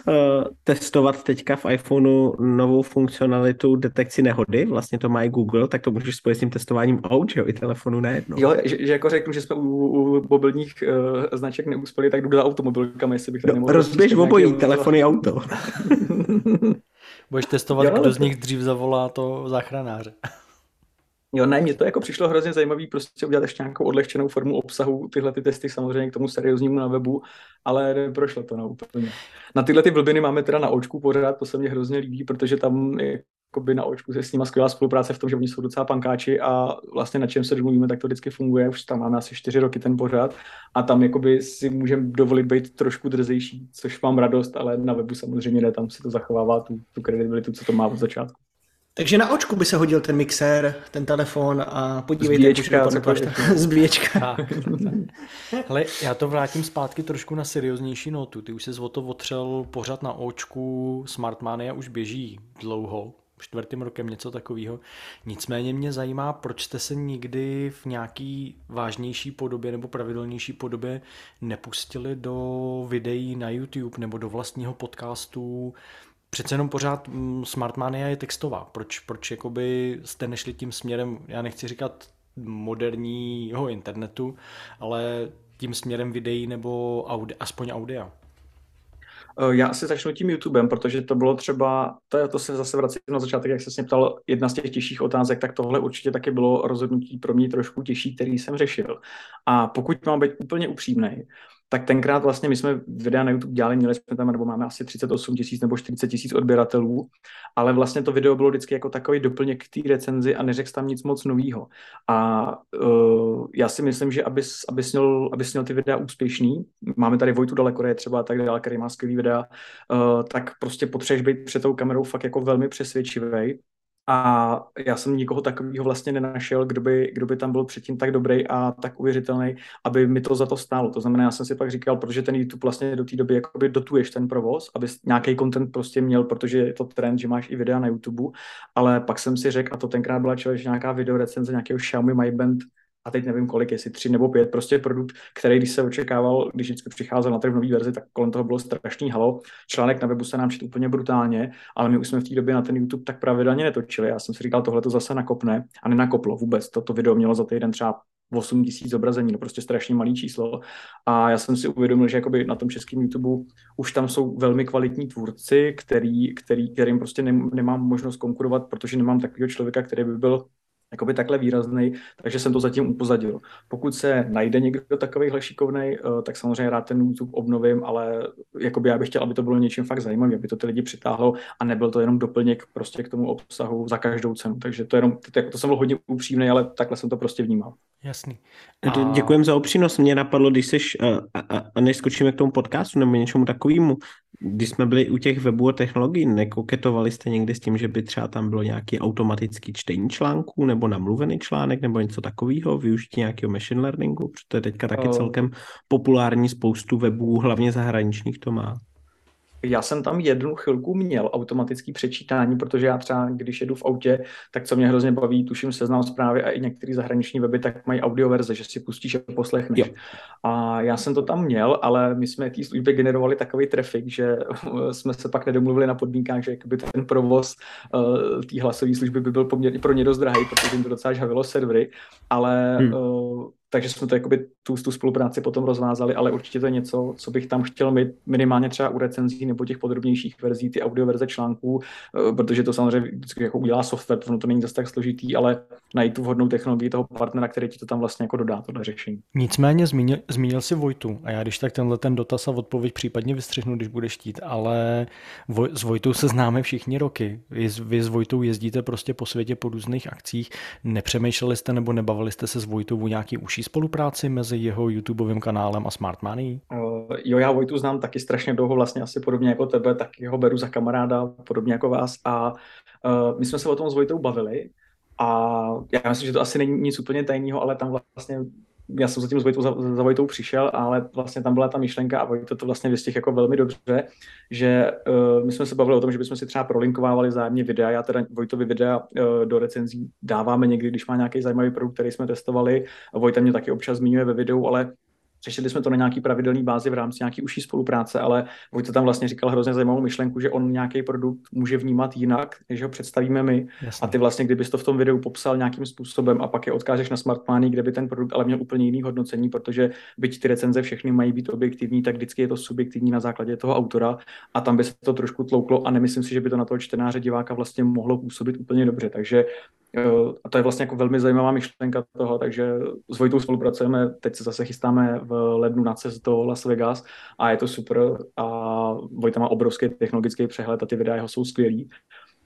testovat teďka v iPhoneu novou funkcionalitu detekci nehody, vlastně to má i Google, tak to můžeš spojit s tím testováním aut, jo, i telefonu najednou. Jo, že, že jako řeknu, že jsme u, u mobilních uh, značek neuspěli, tak jdu za automobilkami, jestli bych to nemohl. Rozběž obojí, telefony auto. Budeš testovat, jo, kdo z nich dřív zavolá to záchranáře. Jo, ne, mně to jako přišlo hrozně zajímavý prostě udělat ještě nějakou odlehčenou formu obsahu, tyhle ty testy samozřejmě k tomu serióznímu na webu, ale prošlo to no, úplně. Na tyhle ty blbiny máme teda na očku pořád, to se mně hrozně líbí, protože tam jakoby na očku se s nimi skvělá spolupráce v tom, že oni jsou docela pankáči a vlastně na čem se domluvíme, tak to vždycky funguje. Už tam máme asi čtyři roky ten pořád a tam jakoby si můžeme dovolit být trošku drzejší, což mám radost, ale na webu samozřejmě ne, tam si to zachovává tu, tu kredibilitu, co to má od začátku. Takže na očku by se hodil ten mixér, ten telefon a podívejte, Zbíječka, jak už Zbíječka. Hele, já to vrátím zpátky trošku na serióznější notu. Ty už se o to otřel pořád na očku, Smartmania už běží dlouho čtvrtým rokem, něco takového. Nicméně mě zajímá, proč jste se nikdy v nějaký vážnější podobě nebo pravidelnější podobě nepustili do videí na YouTube nebo do vlastního podcastu. Přece jenom pořád mm, Smartmania je textová. Proč, proč jakoby jste nešli tím směrem, já nechci říkat moderního internetu, ale tím směrem videí nebo audi, aspoň audia? Eh, já asi začnu tím YouTubem, protože to bylo třeba, to, to se zase vracím na začátek, jak se mě ptal, jedna z těch těžších otázek, tak tohle určitě taky bylo rozhodnutí pro mě trošku těžší, který jsem řešil. A pokud mám být úplně upřímný, tak tenkrát vlastně my jsme videa na YouTube dělali, měli jsme tam, nebo máme asi 38 tisíc nebo 40 tisíc odběratelů, ale vlastně to video bylo vždycky jako takový doplněk k té recenzi a neřekl tam nic moc nového. A uh, já si myslím, že abys, abys, měl, abys měl ty videa úspěšný, máme tady Vojtu daleko, je třeba tak dále, který má skvělý videa, uh, tak prostě potřebuješ být před tou kamerou fakt jako velmi přesvědčivý a já jsem nikoho takového vlastně nenašel, kdo by, kdo by tam byl předtím tak dobrý a tak uvěřitelný, aby mi to za to stálo. To znamená, já jsem si pak říkal, protože ten YouTube vlastně do té doby jakoby dotuješ ten provoz, aby nějaký content prostě měl, protože je to trend, že máš i videa na YouTube, ale pak jsem si řekl, a to tenkrát byla člověk nějaká video recenze nějakého Xiaomi Mi Band a teď nevím kolik, jestli tři nebo pět, prostě produkt, který když se očekával, když vždycky přicházel na trh nový verzi, tak kolem toho bylo strašný halo. Článek na webu se nám četl úplně brutálně, ale my už jsme v té době na ten YouTube tak pravidelně netočili. Já jsem si říkal, tohle to zase nakopne a nenakoplo vůbec. Toto video mělo za týden třeba 8 tisíc zobrazení, no prostě strašně malý číslo. A já jsem si uvědomil, že jakoby na tom českém YouTube už tam jsou velmi kvalitní tvůrci, který, který, kterým prostě nemám možnost konkurovat, protože nemám takového člověka, který by byl jakoby takhle výrazný, takže jsem to zatím upozadil. Pokud se najde někdo takovýhle šikovný, eh, tak samozřejmě rád ten YouTube obnovím, ale jakoby já bych chtěl, aby to bylo něčím fakt zajímavé, aby to ty lidi přitáhlo a nebyl to jenom doplněk prostě k tomu obsahu za každou cenu. Takže to, jenom, to, to jsem byl hodně upřímný, ale takhle jsem to prostě vnímal. Jasný. A... Děkujem za upřímnost. Mě napadlo, když jsi, a, a, a než skočíme k tomu podcastu nebo něčemu takovému, když jsme byli u těch webů a technologií, nekoketovali jste někdy s tím, že by třeba tam bylo nějaký automatický čtení článků nebo namluvený článek nebo něco takového, využití nějakého machine learningu, protože to je teďka taky celkem populární, spoustu webů, hlavně zahraničních to má. Já jsem tam jednu chvilku měl automatický přečítání, protože já třeba, když jedu v autě, tak co mě hrozně baví, tuším seznam zprávy a i některé zahraniční weby, tak mají audioverze, že si pustíš a poslechneš. Jo. A já jsem to tam měl, ale my jsme té službě generovali takový trafik, že jsme se pak nedomluvili na podmínkách, že ten provoz uh, té hlasové služby by byl poměrně pro ně dost drahý, protože jim to docela žavilo servery, ale hmm. uh, takže jsme to jakoby tu, tu spolupráci potom rozvázali, ale určitě to je něco, co bych tam chtěl mít minimálně třeba u recenzí nebo těch podrobnějších verzí, ty audio verze článků, eh, protože to samozřejmě vždycky jako udělá software, ono to není zase tak složitý, ale najít tu vhodnou technologii toho partnera, který ti to tam vlastně jako dodá, tohle řešení. Nicméně zmínil, zmínil si Vojtu a já když tak tenhle ten dotaz a odpověď případně vystřihnu, když budeš chtít, ale Voj, s Vojtou se známe všichni roky. Vy, vy s Vojtou jezdíte prostě po světě po různých akcích. Nepřemýšleli jste nebo nebavili jste se s Vojtou o nějaký uší lepší spolupráci mezi jeho YouTubeovým kanálem a Smart Money? Jo, já Vojtu znám taky strašně dlouho, vlastně asi podobně jako tebe, tak ho beru za kamaráda, podobně jako vás a uh, my jsme se o tom s Vojtou bavili a já myslím, že to asi není nic úplně tajného, ale tam vlastně já jsem zatím s Vojtou, za, za Vojtou přišel, ale vlastně tam byla ta myšlenka a Vojto to vlastně vystihl jako velmi dobře, že uh, my jsme se bavili o tom, že bychom si třeba prolinkovávali zájemně videa. Já teda Vojtovi videa uh, do recenzí dáváme někdy, když má nějaký zajímavý produkt, který jsme testovali. Vojta mě taky občas zmiňuje ve videu, ale Řešili jsme to na nějaký pravidelný bázi v rámci nějaký užší spolupráce, ale Vojta tam vlastně říkal hrozně zajímavou myšlenku, že on nějaký produkt může vnímat jinak, než ho představíme my. Jasně. A ty vlastně, kdybys to v tom videu popsal nějakým způsobem a pak je odkážeš na Smartmány, kde by ten produkt ale měl úplně jiný hodnocení, protože byť ty recenze všechny mají být objektivní, tak vždycky je to subjektivní na základě toho autora a tam by se to trošku tlouklo a nemyslím si, že by to na toho čtenáře diváka vlastně mohlo působit úplně dobře. Takže a to je vlastně jako velmi zajímavá myšlenka toho, takže s Vojtou spolupracujeme, teď se zase chystáme v lednu na cest do Las Vegas a je to super a Vojta má obrovský technologický přehled a ty videa jeho jsou skvělý,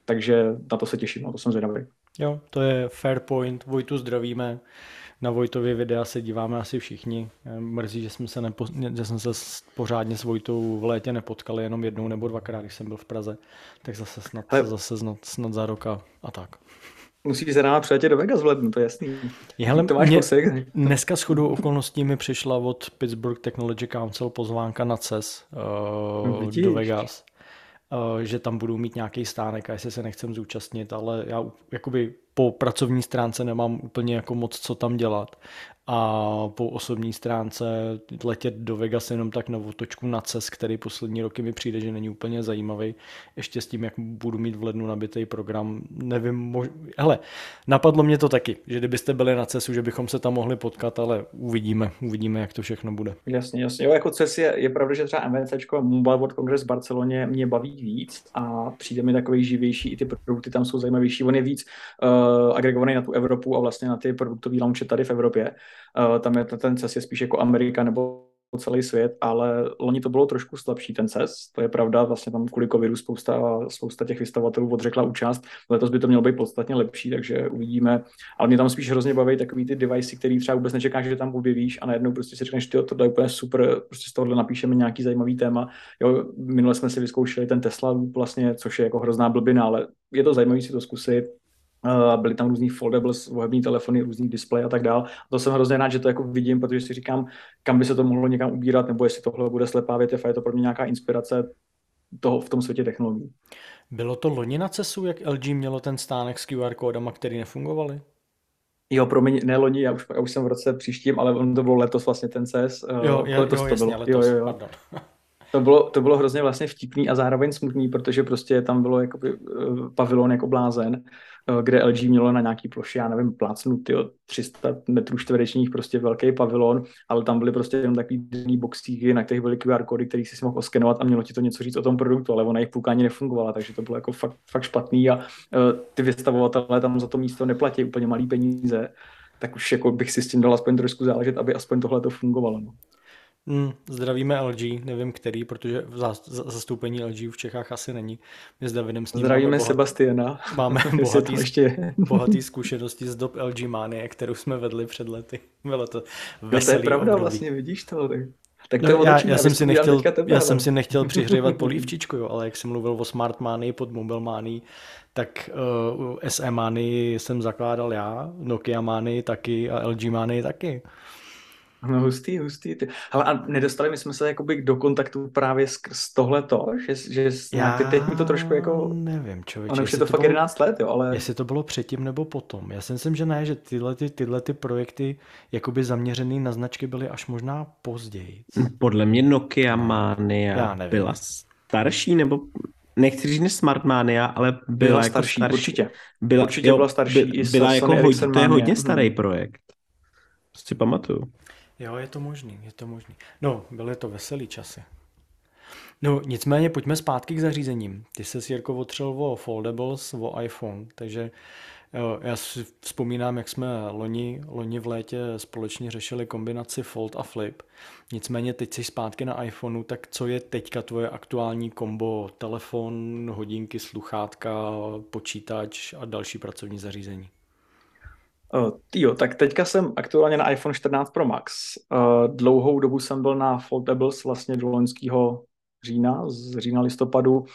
takže na to se těším, na to jsem zvědavý. Jo, to je fair point, Vojtu zdravíme, na Vojtově videa se díváme asi všichni. Mrzí, že, jsme se nepo, že jsem se pořádně s Vojtou v létě nepotkali jenom jednou nebo dvakrát, když jsem byl v Praze, tak zase snad, Ale... zase snad, snad za roka a tak musíš za náma přijet do Vegas v lednu, to je jasný. Je, hele, to máš mě, posek. Dneska s chodou okolností mi přišla od Pittsburgh Technology Council pozvánka na CES uh, do Vegas, uh, že tam budou mít nějaký stánek a jestli se nechcem zúčastnit, ale já jakoby po pracovní stránce nemám úplně jako moc co tam dělat a po osobní stránce letět do Vegas jenom tak na otočku na CES, který poslední roky mi přijde, že není úplně zajímavý. Ještě s tím, jak budu mít v lednu nabitý program, nevím, mož... hele, napadlo mě to taky, že kdybyste byli na CESu, že bychom se tam mohli potkat, ale uvidíme, uvidíme, jak to všechno bude. Jasně, jasně. Jo, jako CES je, je pravda, že třeba MVCčko Mobile World Congress v Barceloně mě baví víc a přijde mi takový živější, i ty produkty tam jsou zajímavější. On je víc uh, agregovaný na tu Evropu a vlastně na ty produktové launche tady v Evropě. Uh, tam je ten CES je spíš jako Amerika nebo celý svět, ale loni to bylo trošku slabší ten CES, to je pravda, vlastně tam kvůli covidu spousta, spousta těch vystavatelů odřekla účast, letos by to mělo být podstatně lepší, takže uvidíme, ale mě tam spíš hrozně baví takový ty device, který třeba vůbec nečekáš, že tam objevíš a najednou prostě si řekneš, že to je úplně super, prostě z tohohle napíšeme nějaký zajímavý téma. Jo, minule jsme si vyzkoušeli ten Tesla vlastně, což je jako hrozná blbina, ale je to zajímavé si to zkusit, Uh, byly tam různý foldables, wební telefony, různý displej a tak dál. To jsem hrozně rád, že to jako vidím, protože si říkám, kam by se to mohlo někam ubírat, nebo jestli tohle bude slepá větev a je to pro mě nějaká inspirace toho v tom světě technologií. Bylo to loni na CESu, jak LG mělo ten stánek s QR kódama, který nefungovaly? Jo, promiň, ne loni, já už, já už jsem v roce příštím, ale on to bylo letos vlastně ten CES. Jo, jo, letos jo, to jasně, bylo. letos, jo, jo, jo. pardon. To bylo, to bylo hrozně vlastně vtipný a zároveň smutný, protože prostě tam bylo jakoby uh, pavilon jako blázen, kde LG mělo na nějaký ploše, já nevím, plácnutý 300 metrů čtverečních, prostě velký pavilon, ale tam byly prostě jenom takový drný boxíky, na kterých byly QR kódy, který si mohl oskenovat a mělo ti to něco říct o tom produktu, ale ona jejich půlka ani nefungovala, takže to bylo jako fakt, fakt špatný a uh, ty vystavovatelé tam za to místo neplatí úplně malý peníze, tak už jako bych si s tím dal aspoň trošku záležet, aby aspoň tohle to fungovalo. No. Hmm, zdravíme LG, nevím který, protože v zastoupení LG v Čechách asi není. My s Davidem s ním Zdravíme bohat... Sebastiana. Máme bohatý, ještě... bohatý zkušenosti z dob LG Manie, kterou jsme vedli před lety. Bylo to veselý no to je pravda, období. vlastně vidíš to. Tak... Tak to no, já, já, jsem si nechtěl, tebe, já jsem si nechtěl přihřívat polívčičku, jo, ale jak jsem mluvil o Smart Money pod Mobile Money, tak uh, SE Money jsem zakládal já, Nokia Money taky a LG Money taky. No hustý, hustý. Ty. Hele, a nedostali my jsme se jakoby do kontaktu právě skrz tohleto, že, že Já ty, teď mi to trošku jako... nevím, člověče. Ono už je to, to fakt bylo, 11 let, jo, ale... Jestli to bylo předtím nebo potom. Já si myslím, že ne, že tyhle, ty, tyhle ty projekty jakoby zaměřený na značky byly až možná později. Podle mě Nokia Mania byla starší, nebo nechci říct Smart Mania, ale byla, byla jako starší, starší. Určitě. Byla, určitě byla starší. Byla, byla jako hodně, to je hodně starý hmm. projekt. Si pamatuju. Jo, je to možný, je to možný. No, byly to veselý časy. No, nicméně pojďme zpátky k zařízením. Ty se Jirko otřel o foldables, o iPhone, takže jo, já si vzpomínám, jak jsme loni, loni v létě společně řešili kombinaci fold a flip. Nicméně teď jsi zpátky na iPhoneu, tak co je teďka tvoje aktuální kombo telefon, hodinky, sluchátka, počítač a další pracovní zařízení? Uh, jo, tak teďka jsem aktuálně na iPhone 14 Pro Max. Uh, dlouhou dobu jsem byl na Foldables vlastně do loňského října, z října listopadu, uh,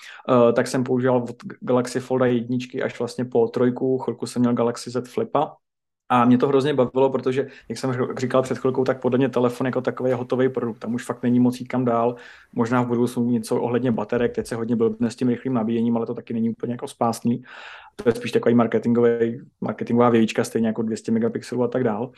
tak jsem používal od Galaxy Folda jedničky až vlastně po trojku, chvilku jsem měl Galaxy Z Flipa, a mě to hrozně bavilo, protože, jak jsem říkal před chvilkou, tak podle mě telefon jako takový je hotový produkt. Tam už fakt není moc jít kam dál. Možná v budoucnu něco ohledně baterek, teď se hodně byl s tím rychlým nabíjením, ale to taky není úplně jako spásný. To je spíš takový marketingový, marketingová vějíčka, stejně jako 200 megapixelů a tak dál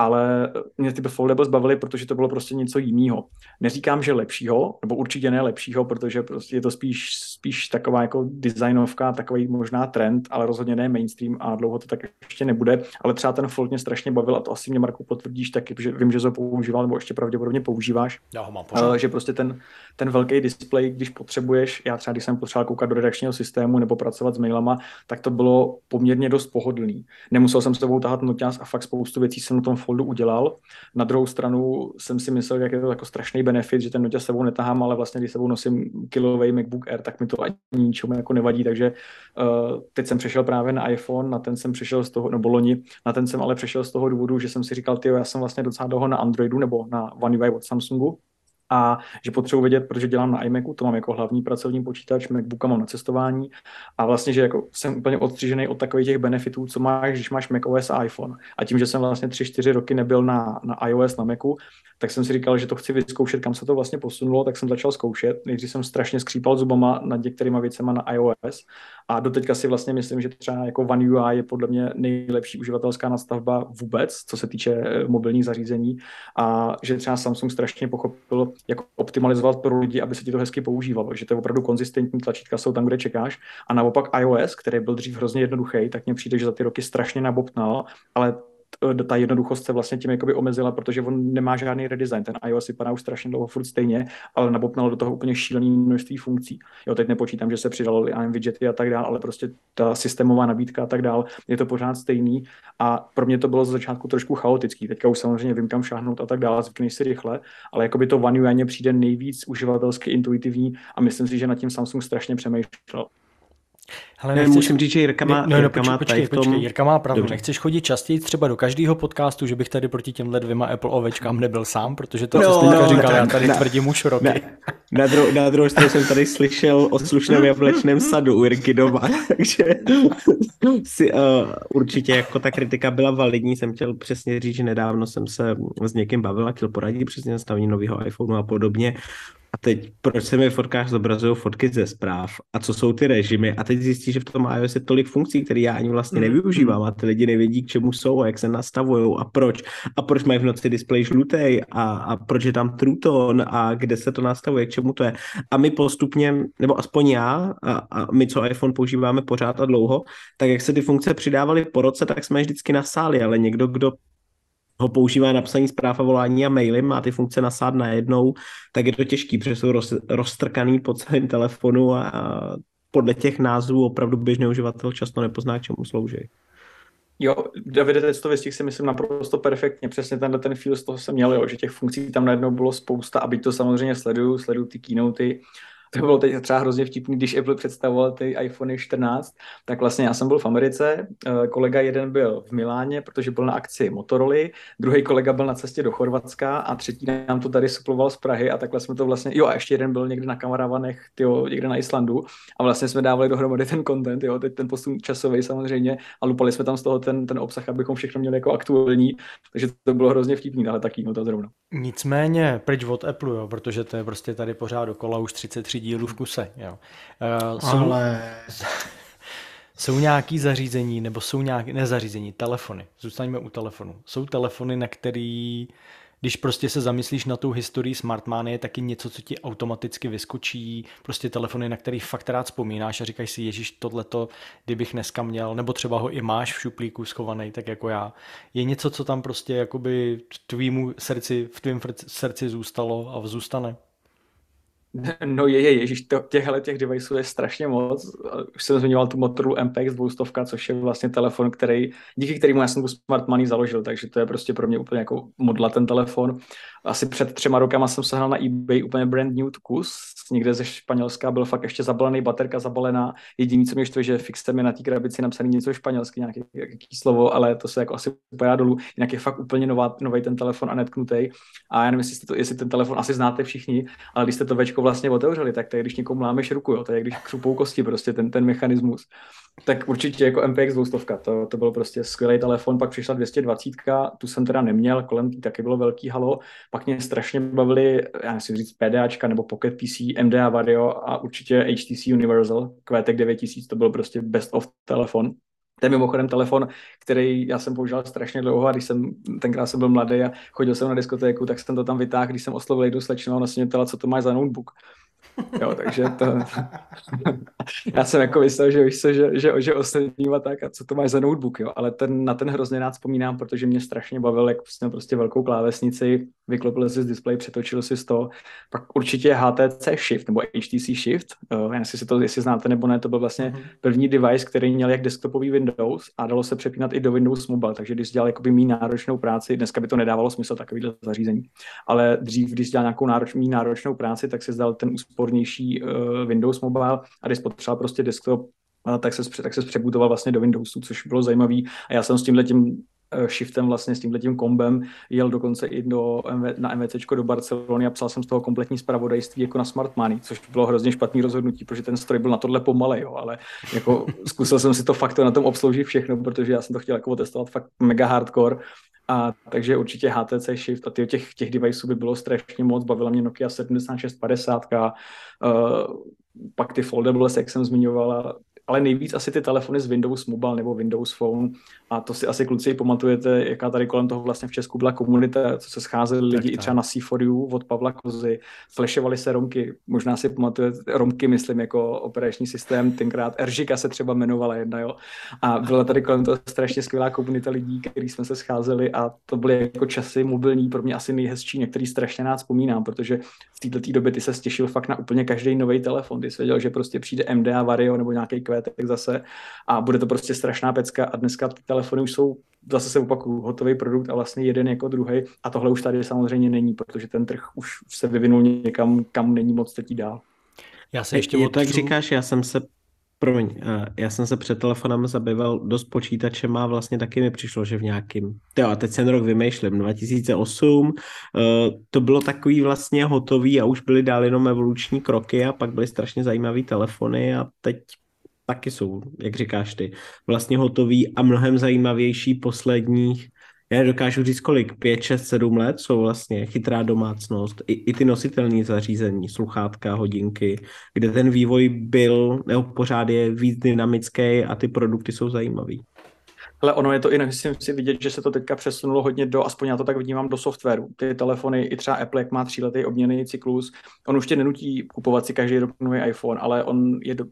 ale mě ty foldables bavily, protože to bylo prostě něco jiného. Neříkám, že lepšího, nebo určitě ne lepšího, protože prostě je to spíš, spíš taková jako designovka, takový možná trend, ale rozhodně ne mainstream a dlouho to tak ještě nebude. Ale třeba ten fold mě strašně bavil a to asi mě Marku potvrdíš taky, že vím, že to používal, nebo ještě pravděpodobně používáš. Já ho mám pořád. Že prostě ten, ten velký display, když potřebuješ, já třeba když jsem potřeboval koukat do redakčního systému nebo pracovat s mailama, tak to bylo poměrně dost pohodlný. Nemusel jsem s tebou tahat noťaz a fakt spoustu věcí jsem na tom foldu udělal. Na druhou stranu jsem si myslel, jak je to jako strašný benefit, že ten noťaz sebou netahám, ale vlastně když sebou nosím kilový MacBook Air, tak mi to ani ničemu jako nevadí, takže uh, teď jsem přešel právě na iPhone, na ten jsem přešel z toho, nebo loni, na ten jsem ale přešel z toho důvodu, že jsem si říkal, ty já jsem vlastně docela dlouho na Androidu nebo na One UI od Samsungu, a že potřebuji vědět, protože dělám na iMacu, to mám jako hlavní pracovní počítač, MacBooka mám na cestování a vlastně, že jako jsem úplně odstřižený od takových těch benefitů, co máš, když máš macOS a iPhone. A tím, že jsem vlastně 3-4 roky nebyl na, na iOS, na Macu, tak jsem si říkal, že to chci vyzkoušet, kam se to vlastně posunulo, tak jsem začal zkoušet. Nejdřív jsem strašně skřípal zubama nad některýma věcema na iOS a doteďka si vlastně myslím, že třeba jako One UI je podle mě nejlepší uživatelská nastavba vůbec, co se týče eh, mobilních zařízení a že třeba Samsung strašně pochopil, jak optimalizovat pro lidi, aby se ti to hezky používalo, že to je opravdu konzistentní, tlačítka jsou tam, kde čekáš. A naopak iOS, který byl dřív hrozně jednoduchý, tak mně přijde, že za ty roky strašně nabobtnal, ale ta jednoduchost se vlastně tím jakoby omezila, protože on nemá žádný redesign. Ten iOS vypadá už strašně dlouho furt stejně, ale nabopnal do toho úplně šílený množství funkcí. Jo, teď nepočítám, že se přidalo i widgety a tak dále, ale prostě ta systémová nabídka a tak dále, je to pořád stejný. A pro mě to bylo z začátku trošku chaotický. Teďka už samozřejmě vím, kam šáhnout a tak dále, zvykneš si rychle, ale jakoby to One UI přijde nejvíc uživatelsky intuitivní a myslím si, že nad tím Samsung strašně přemýšlel. Ale ne, musím říct, že Jirka má, ne, no, Jirka, má počkej, tom... počkej, Jirka má pravdu. Dobře. Nechceš chodit častěji třeba do každého podcastu, že bych tady proti těmhle dvěma Apple ovečkám nebyl sám, protože to, no, co jsi teďka no, říkal, já tady na, tvrdím už roky. Na, na, druhou, na druhou stranu jsem tady slyšel o slušném jablečném sadu u Jirky doma, takže si, uh, určitě jako ta kritika byla validní. Jsem chtěl přesně říct, že nedávno jsem se s někým bavil a chtěl poradit přesně nastavení nového iPhoneu a podobně a teď proč se mi v fotkách zobrazují fotky ze zpráv a co jsou ty režimy a teď zjistí, že v tom iOS je tolik funkcí, které já ani vlastně mm, nevyužívám mm. a ty lidi nevědí, k čemu jsou a jak se nastavují a proč a proč mají v noci displej žlutý a, a proč je tam true tone a kde se to nastavuje, k čemu to je. A my postupně, nebo aspoň já a, a my, co iPhone používáme pořád a dlouho, tak jak se ty funkce přidávaly po roce, tak jsme je vždycky nasáli, ale někdo, kdo ho používá na psaní zpráv a volání a maily, má ty funkce nasát najednou, tak je to těžký, protože jsou roz, roztrkaný po celém telefonu a, a podle těch názvů opravdu běžný uživatel často nepozná, k čemu slouží. Jo, Davide, teď to vystihl si myslím naprosto perfektně. Přesně tenhle ten feel z toho jsem měl, jo, že těch funkcí tam najednou bylo spousta a byť to samozřejmě sleduju, sleduju ty keynoty, to bylo teď třeba hrozně vtipný, když Apple představoval ty iPhone 14, tak vlastně já jsem byl v Americe, eh, kolega jeden byl v Miláně, protože byl na akci Motorola, druhý kolega byl na cestě do Chorvatska a třetí nám to tady suploval z Prahy a takhle jsme to vlastně, jo a ještě jeden byl někde na Kamaravanech, tyjo, někde na Islandu a vlastně jsme dávali dohromady ten content, jo, teď ten posun časový samozřejmě a lupali jsme tam z toho ten, ten obsah, abychom všechno měli jako aktuální, takže to bylo hrozně vtipný, ale taky no to zrovna. Nicméně pryč od Apple, jo, protože to je prostě tady pořád dokola už 33 dílů v kuse. Jo. Uh, jsou, Ale... jsou nějaký zařízení, nebo jsou nějaké, nezařízení, telefony. Zůstaňme u telefonu. Jsou telefony, na který, když prostě se zamyslíš na tu historii Smartmany, je taky něco, co ti automaticky vyskočí, prostě telefony, na který fakt rád vzpomínáš a říkáš si, ježíš, tohleto, kdybych dneska měl, nebo třeba ho i máš v šuplíku schovaný, tak jako já. Je něco, co tam prostě jakoby tvýmu srdci, v tvém srdci zůstalo a zůstane? No je, je, ježíš, to, těchhle těch deviceů je strašně moc. Už jsem zmiňoval tu Motorola MPX 200, což je vlastně telefon, který, díky kterému já jsem tu Smart Money založil, takže to je prostě pro mě úplně jako modla ten telefon asi před třema rokama jsem sehnal na eBay úplně brand new kus, někde ze Španělska, byl fakt ještě zabalený, baterka zabalená, jediný, co mě štve, že fixem je na té krabici napsaný něco španělsky, nějaký, nějaký slovo, ale to se jako asi pojá dolů, jinak je fakt úplně nová, nový ten telefon a netknutý. A já nevím, jestli, to, jestli ten telefon asi znáte všichni, ale když jste to večko vlastně otevřeli, tak to je, když někomu lámeš ruku, jo, to je, když křupou kosti, prostě ten, ten mechanismus. Tak určitě jako MPX 200, to, to byl prostě skvělý telefon, pak přišla 220, tu jsem teda neměl, kolem taky bylo velký halo, pak mě strašně bavili, já nechci říct PDAčka nebo Pocket PC, MDA Vario a určitě HTC Universal, QTEC 9000, to byl prostě best of telefon. To je mimochodem telefon, který já jsem používal strašně dlouho a když jsem, tenkrát jsem byl mladý a chodil jsem na diskotéku, tak jsem to tam vytáhl, když jsem oslovil jednu slečnu a ona se mě ptala, co to máš za notebook. Jo, takže to... já jsem jako myslel, že víš co, že, že, že ostatním a tak, a co to máš za notebook, jo, ale ten, na ten hrozně rád vzpomínám, protože mě strašně bavil, jak prostě, prostě velkou klávesnici, vyklopil si z display, přetočil si z toho, pak určitě HTC Shift, nebo HTC Shift, uh, jestli si to, jestli znáte nebo ne, to byl vlastně uh-huh. první device, který měl jak desktopový Windows a dalo se přepínat i do Windows Mobile, takže když dělal jakoby mý náročnou práci, dneska by to nedávalo smysl takovýhle zařízení, ale dřív, když dělal nějakou nároč, mý náročnou práci, tak si zdal ten úspor úspornější uh, Windows Mobile a když potřeboval prostě desktop, uh, tak se, tak se přebudoval vlastně do Windowsu, což bylo zajímavý. A já jsem s tímhletím eh, shiftem vlastně s tímhletím kombem jel dokonce i do, na MVC do Barcelony a psal jsem z toho kompletní zpravodajství jako na Smart Money, což bylo hrozně špatný rozhodnutí, protože ten stroj byl na tohle pomalej, jo, ale jako zkusil jsem si to fakt na tom obsloužit všechno, protože já jsem to chtěl jako testovat fakt mega hardcore a takže určitě HTC Shift a těch, těch deviceů by bylo strašně moc. Bavila mě Nokia 7650, uh, pak ty foldables, jak jsem zmiňovala, ale nejvíc asi ty telefony z Windows Mobile nebo Windows Phone. A to si asi kluci pamatujete, jaká tady kolem toho vlastně v Česku byla komunita, co se scházeli lidi tak, i třeba na C4U od Pavla Kozy, flashovaly se romky, možná si pamatujete, romky myslím jako operační systém, tenkrát Eržika se třeba jmenovala jedna, jo, a byla tady kolem toho strašně skvělá komunita lidí, který jsme se scházeli. A to byly jako časy mobilní, pro mě asi nejhezčí, některý strašně rád vzpomínám, protože v této době ty se stěšil fakt na úplně každý nový telefon, ty jsi věděl, že prostě přijde MDA Vario nebo nějaký kvétek zase. A bude to prostě strašná pecka. A dneska ty telefony už jsou, zase se opakuju, hotový produkt a vlastně jeden jako druhý a tohle už tady samozřejmě není, protože ten trh už se vyvinul někam, kam není moc teď dál. Já se ještě je, tak říkáš, já jsem se Promiň, eh, já jsem se před telefonem zabýval dost počítačem a vlastně taky mi přišlo, že v nějakým, jo a teď ten rok vymýšlím, 2008, eh, to bylo takový vlastně hotový a už byly dál jenom evoluční kroky a pak byly strašně zajímavý telefony a teď taky jsou, jak říkáš ty, vlastně hotový a mnohem zajímavější posledních Já dokážu říct kolik, 5, 6, 7 let jsou vlastně chytrá domácnost, i, i ty nositelné zařízení, sluchátka, hodinky, kde ten vývoj byl, nebo pořád je víc dynamický a ty produkty jsou zajímavý. Ale ono je to i, myslím si vidět, že se to teďka přesunulo hodně do, aspoň já to tak vnímám, do softwaru. Ty telefony, i třeba Apple, jak má tříletý obměný cyklus, on už tě nenutí kupovat si každý rok nový iPhone, ale on je do,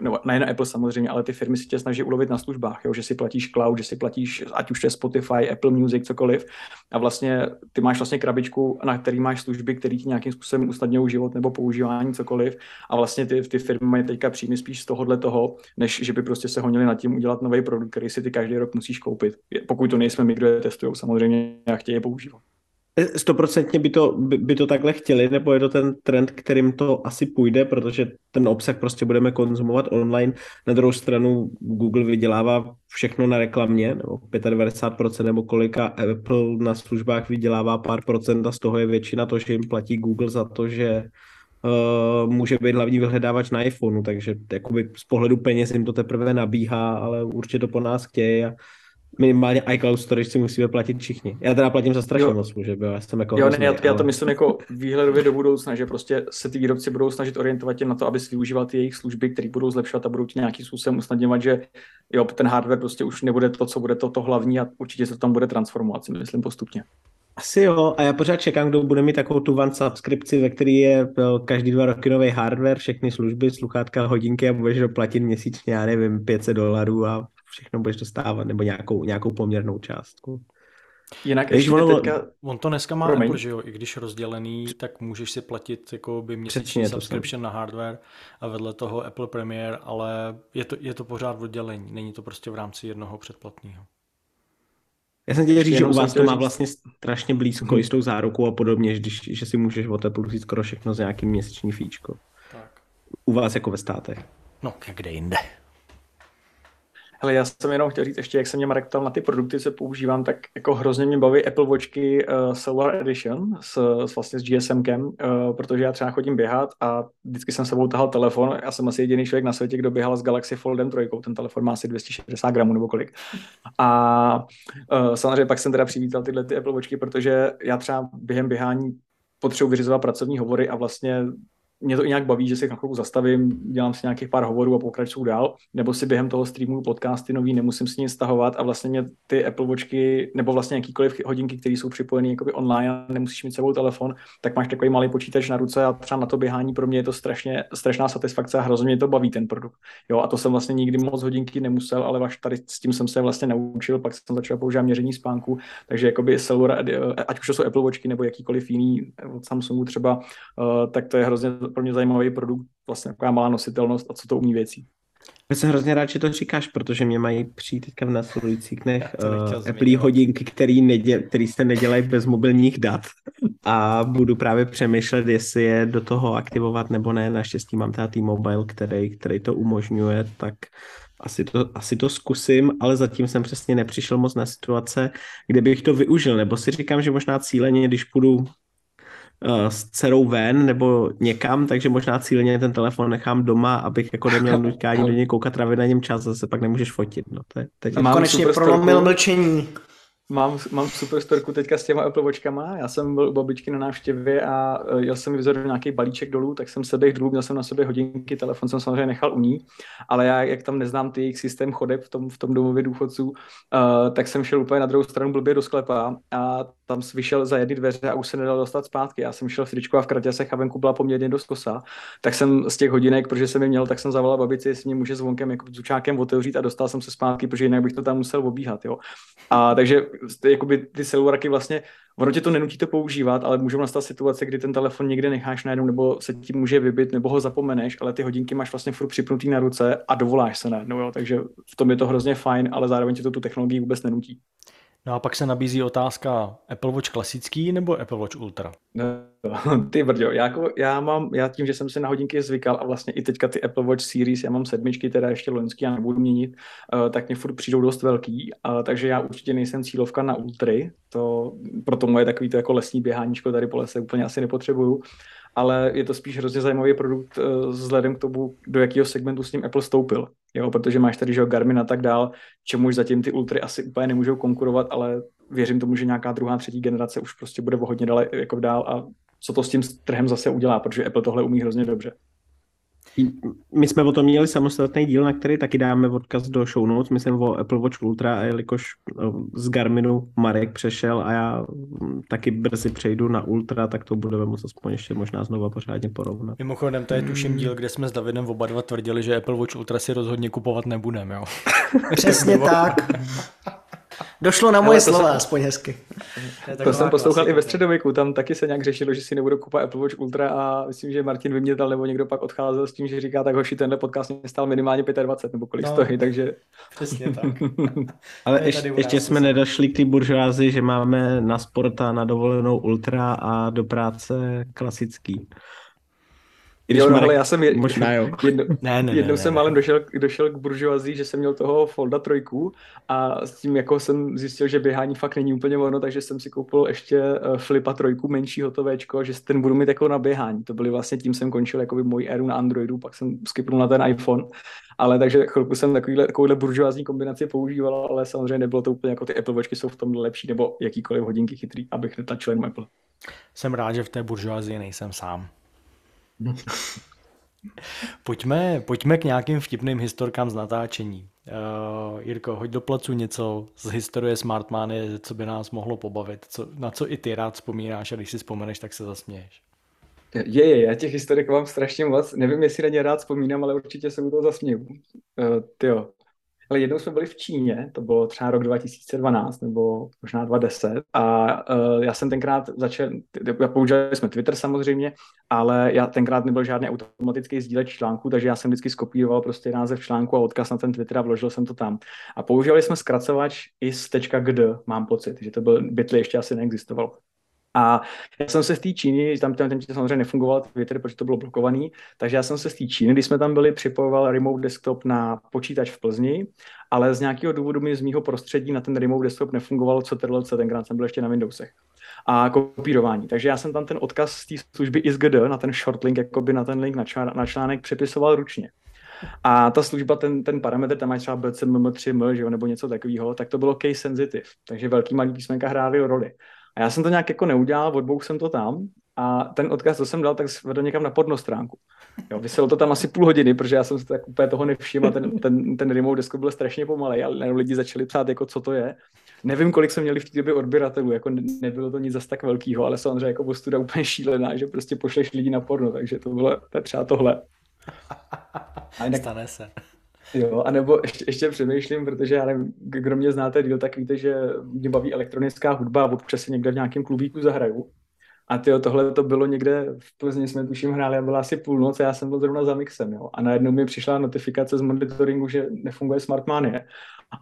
nebo nejen Apple samozřejmě, ale ty firmy si tě snaží ulovit na službách, jo? že si platíš cloud, že si platíš, ať už je Spotify, Apple Music, cokoliv. A vlastně ty máš vlastně krabičku, na který máš služby, které ti nějakým způsobem usnadňují život nebo používání, cokoliv. A vlastně ty, ty firmy mají teďka příjmy spíš z tohohle toho, než že by prostě se honili nad tím udělat nový produkt, který si ty každý rok musíš koupit. Pokud to nejsme my, kdo je testují samozřejmě a chtějí je používat. Stoprocentně by to, by, by to takhle chtěli, nebo je to ten trend, kterým to asi půjde, protože ten obsah prostě budeme konzumovat online. Na druhou stranu Google vydělává všechno na reklamě, nebo 95% nebo kolika Apple na službách vydělává pár procent a z toho je většina to, že jim platí Google za to, že uh, může být hlavní vyhledávač na iPhoneu, takže jakoby z pohledu peněz jim to teprve nabíhá, ale určitě to po nás chtějí a minimálně iCloud storage si musíme platit všichni. Já teda platím za strašně moc služeb, já jsem jako Jo, ne, já, já to myslím jako výhledově do budoucna, že prostě se ty výrobci budou snažit orientovat tě na to, aby si využíval ty jejich služby, které budou zlepšovat a budou ti nějakým způsobem usnadňovat, že jo, ten hardware prostě už nebude to, co bude to, to hlavní a určitě se to tam bude transformovat, si myslím postupně. Asi jo, a já pořád čekám, kdo bude mít takovou tu one subskripci, ve který je každý dva roky nový hardware, všechny služby, sluchátka, hodinky a budeš doplatit měsíčně, já nevím, 500 dolarů a všechno budeš dostávat, nebo nějakou, nějakou poměrnou částku. Jinak ještě ono, teďka... On to dneska má Promiň. Apple, že jo? I když rozdělený, tak můžeš si platit jako by měsíční subscription na hardware a vedle toho Apple Premiere, ale je to, je to pořád oddělení, není to prostě v rámci jednoho předplatného. Já jsem chtěl říct, že u vás to má vlastně strašně blízko hmm. i s tou zárukou a podobně, když, že si můžeš od Apple vzít skoro všechno z nějakým měsíční fíčko. Tak. U vás jako ve státech. No, kde jinde. Ale já jsem jenom chtěl říct ještě, jak jsem mě Marek ptal na ty produkty, co používám, tak jako hrozně mě baví Apple Watchky uh, Solar Edition s, s vlastně s GSMkem, uh, protože já třeba chodím běhat a vždycky jsem sebou tahal telefon. Já jsem asi jediný člověk na světě, kdo běhal s Galaxy Foldem 3, ten telefon má asi 260 gramů nebo kolik. A uh, samozřejmě pak jsem teda přivítal tyhle ty Apple Watchky, protože já třeba během běhání potřebuji vyřizovat pracovní hovory a vlastně mě to i nějak baví, že si na chvilku zastavím, dělám si nějakých pár hovorů a pokračuju dál, nebo si během toho streamu podcasty nový nemusím s ním stahovat a vlastně mě ty Apple Watchky nebo vlastně jakýkoliv hodinky, které jsou připojené jakoby online nemusíš mít sebou telefon, tak máš takový malý počítač na ruce a třeba na to běhání pro mě je to strašně, strašná satisfakce a hrozně mě to baví ten produkt. Jo, a to jsem vlastně nikdy moc hodinky nemusel, ale až tady s tím jsem se vlastně naučil, pak jsem začal používat měření spánku, takže jakoby Silver, ať už to jsou Apple Watchky nebo jakýkoliv jiný od Samsungu třeba, uh, tak to je hrozně pro mě zajímavý produkt, vlastně taková malá nositelnost a co to umí věcí. Já jsem hrozně rád, že to říkáš, protože mě mají přijít teďka v následujících dnech uh, Apple hodinky, který, nedě, který se nedělají bez mobilních dat a budu právě přemýšlet, jestli je do toho aktivovat nebo ne. Naštěstí mám teda T-Mobile, který, který to umožňuje, tak asi to, asi to zkusím, ale zatím jsem přesně nepřišel moc na situace, kde bych to využil, nebo si říkám, že možná cíleně, když půjdu s dcerou ven nebo někam, takže možná cíleně ten telefon nechám doma, abych jako neměl nutkání do něj koukat, trávit na něm čas, zase pak nemůžeš fotit. No, to je, teď Mám konečně prolomil mlčení. Mám, mám super storku teďka s těma Apple Watchkama. Já jsem byl u babičky na návštěvě a e, jel jsem vyzvedl nějaký balíček dolů, tak jsem se dolů, měl jsem na sobě hodinky, telefon jsem samozřejmě nechal u ní, ale já, jak tam neznám ty jejich systém chodeb v tom, v tom domově důchodců, uh, tak jsem šel úplně na druhou stranu blbě do sklepa a tam vyšel za jedny dveře a už se nedal dostat zpátky. Já jsem šel v a v kratěsech a venku byla poměrně dost kosa. Tak jsem z těch hodinek, protože jsem je měl, tak jsem zavolal babici, jestli mě může zvonkem jako zučákem otevřít a dostal jsem se zpátky, protože jinak bych to tam musel obíhat. Jo. A takže jakoby ty celuraky vlastně, ono tě to nenutí to používat, ale můžou nastat situace, kdy ten telefon někde necháš najednou, nebo se ti může vybit, nebo ho zapomeneš, ale ty hodinky máš vlastně furt připnutý na ruce a dovoláš se najednou. Jo. Takže v tom je to hrozně fajn, ale zároveň tě to tu technologii vůbec nenutí. No a pak se nabízí otázka Apple Watch klasický nebo Apple Watch Ultra? No, ty brďo, já, jako, já mám, já tím, že jsem si na hodinky zvykal a vlastně i teďka ty Apple Watch Series, já mám sedmičky, teda ještě loňský, já nebudu měnit, uh, tak mě furt přijdou dost velký, takže já určitě nejsem cílovka na Ultry, to, proto moje takový to jako lesní běháníčko tady po lese úplně asi nepotřebuju. Ale je to spíš hrozně zajímavý produkt uh, vzhledem k tomu, do jakého segmentu s ním Apple stoupil. Jo, protože máš tady, že Garmin a tak dál, čemuž zatím ty Ultry asi úplně nemůžou konkurovat, ale věřím tomu, že nějaká druhá, třetí generace už prostě bude o hodně dál, jako dál a co to s tím trhem zase udělá, protože Apple tohle umí hrozně dobře. My jsme o tom měli samostatný díl, na který taky dáme odkaz do show notes, myslím o Apple Watch Ultra, a jelikož no, z Garminu Marek přešel a já mm, taky brzy přejdu na Ultra, tak to budeme moct aspoň ještě možná znova pořádně porovnat. Mimochodem, to je tuším díl, kde jsme s Davidem oba dva tvrdili, že Apple Watch Ultra si rozhodně kupovat nebudeme, jo. Přesně tak. Došlo na moje slova, jsem, aspoň hezky. To jsem poslouchal i ve středověku, tam taky se nějak řešilo, že si nebudu kupovat Apple Watch Ultra a myslím, že Martin vymětal nebo někdo pak odcházel s tím, že říká, tak hoši, tenhle podcast mě stál minimálně 25 nebo kolik no, stojí, takže... Přesně tak. Ale ještě, ještě jsme nedošli k té buržoázi, že máme na sporta, na dovolenou Ultra a do práce klasický. Když jo, no, ale já jsem je, možná jo. Jedno, ne, ne, jednou ne, jsem ne. málem došel, došel k buržoazii, že jsem měl toho Folda trojku a s tím jako jsem zjistil, že běhání fakt není úplně ono, takže jsem si koupil ještě uh, Flipa trojku, menší hotovéčko, že ten budu mít jako na běhání. To byly vlastně tím jsem končil jako by můj eru na Androidu, pak jsem skipnul na ten iPhone. Ale takže chvilku jsem takovýhle, takovýhle buržoázní kombinaci používal, ale samozřejmě nebylo to úplně jako ty Apple Watchky jsou v tom lepší, nebo jakýkoliv hodinky chytrý, abych netlačil jenom Apple. Jsem rád, že v té buržoázii nejsem sám. Pojďme, pojďme k nějakým vtipným historkám z natáčení. Uh, Jirko, hoď do placu něco z historie Smartmany, co by nás mohlo pobavit, co, na co i ty rád vzpomínáš a když si vzpomeneš, tak se zasměješ. Je, je, já těch historik mám strašně moc. Nevím, jestli na ně rád vzpomínám, ale určitě se u toho zasměju. Uh, tyjo, ale jednou jsme byli v Číně, to bylo třeba rok 2012 nebo možná 2010 a uh, já jsem tenkrát začal, používali jsme Twitter samozřejmě, ale já tenkrát nebyl žádný automatický sdíleč článku, takže já jsem vždycky skopíroval prostě název článku a odkaz na ten Twitter a vložil jsem to tam. A používali jsme zkracovač is.gd, mám pocit, že to byl Bitly ještě asi neexistoval. A já jsem se v té Číny, tam ten, ten samozřejmě nefungoval Twitter, protože to bylo blokovaný, takže já jsem se z té Číny, když jsme tam byli, připojoval remote desktop na počítač v Plzni, ale z nějakého důvodu mi z mého prostředí na ten remote desktop nefungovalo co TRLC, tenkrát jsem byl ještě na Windowsech a kopírování. Takže já jsem tam ten odkaz z té služby ISGD na ten short link, jakoby na ten link na, článek, na článek přepisoval ručně. A ta služba, ten, ten parametr, tam má třeba BCMM3M, že nebo něco takového, tak to bylo case sensitive. Takže velký malý písmenka hrály roli. A já jsem to nějak jako neudělal, odbouk jsem to tam a ten odkaz, co jsem dal, tak vedl někam na podno stránku. Jo, vyselo to tam asi půl hodiny, protože já jsem se tak úplně toho nevšiml a ten, ten, ten remote desk byl strašně pomalej, ale lidi začali psát, jako co to je. Nevím, kolik jsme měli v té době odběratelů, jako nebylo to nic zas tak velkého, ale samozřejmě jako ostuda úplně šílená, že prostě pošleš lidi na porno, takže to bylo to třeba tohle. A jinak, Stane se. Jo, anebo ještě, ještě přemýšlím, protože já nevím, kdo mě znáte díl, tak víte, že mě baví elektronická hudba a občas si někde v nějakém klubíku zahraju. A tyjo, tohle to bylo někde v Plzni, jsme tuším hráli a byla asi půlnoc a já jsem byl zrovna za mixem, jo. A najednou mi přišla notifikace z monitoringu, že nefunguje Smartmania.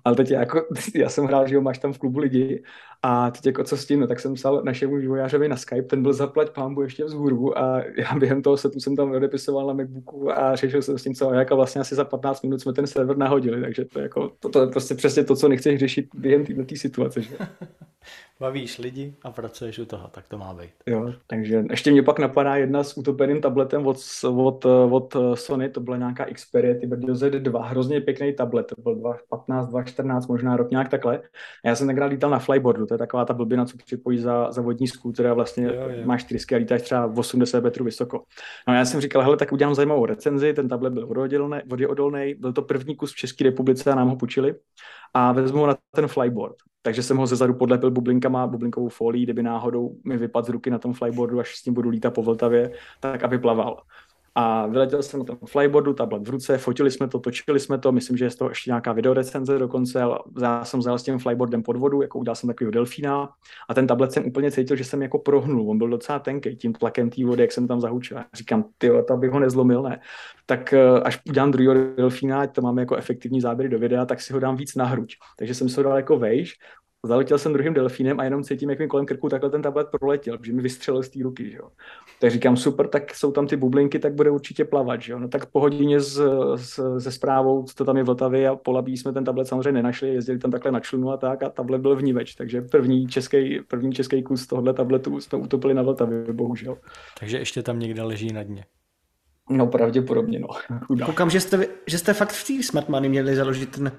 Ale teď jako, já jsem hrál, že jo, máš tam v klubu lidi a teď jako co s tím, no, tak jsem psal našemu vývojářovi na Skype, ten byl zaplať pámbu ještě vzhůru a já během toho setu jsem tam odepisoval na Macbooku a řešil jsem s tím, co a jak a vlastně asi za 15 minut jsme ten server nahodili, takže to, jako, to, to je prostě přesně to, co nechceš řešit během této situace, že? Bavíš lidi a pracuješ u toho, tak to má být. Jo, takže ještě mě pak napadá jedna s utopeným tabletem od, od, od Sony, to byla nějaká Xperia Tiberdio Z2, hrozně pěkný tablet, to byl 2015, 2014, možná rok nějak takhle. A já jsem tenkrát lítal na flyboardu, to je taková ta blbina, co připojí za, za vodní skúter a vlastně jo, jo. máš trysky a lítáš třeba 80 metrů vysoko. No a já jsem říkal, hele, tak udělám zajímavou recenzi, ten tablet byl voděodolný, byl to první kus v České republice a nám ho půjčili a vezmu ho na ten flyboard. Takže jsem ho zezadu podlepil bublinkama, bublinkovou folií, kdyby náhodou mi vypadl z ruky na tom flyboardu, až s tím budu lítat po Vltavě, tak aby plaval. A vyletěl jsem na tom flyboardu, tablet v ruce, fotili jsme to, točili jsme to, myslím, že je z toho ještě nějaká videorecenze dokonce, ale já jsem vzal s tím flyboardem pod vodu, jako udělal jsem takový delfína a ten tablet jsem úplně cítil, že jsem jako prohnul, on byl docela tenký tím tlakem té vody, jak jsem tam zahučil. Říkám, ty, to bych ho nezlomil, ne. Tak eh, až udělám druhého delfína, ať to máme jako efektivní záběry do videa, tak si ho dám víc na hruď. Takže jsem si ho dal jako vejš, zaletěl jsem druhým delfínem a jenom cítím, jak mi kolem krku takhle ten tablet proletěl, že mi vystřelil z té ruky, že jo. Tak říkám, super, tak jsou tam ty bublinky, tak bude určitě plavat, že jo. No tak po hodině s, s, se zprávou, co tam je v Vltavě a polabí jsme ten tablet samozřejmě nenašli, jezdili tam takhle na člunu a tak a tablet byl vníveč, takže první český, první český kus tohohle tabletu jsme utopili na Vltavě, bohužel. Takže ještě tam někde leží na dně. No pravděpodobně, no. Koukám, že jste, že jste fakt v té Smart Money měli založit ten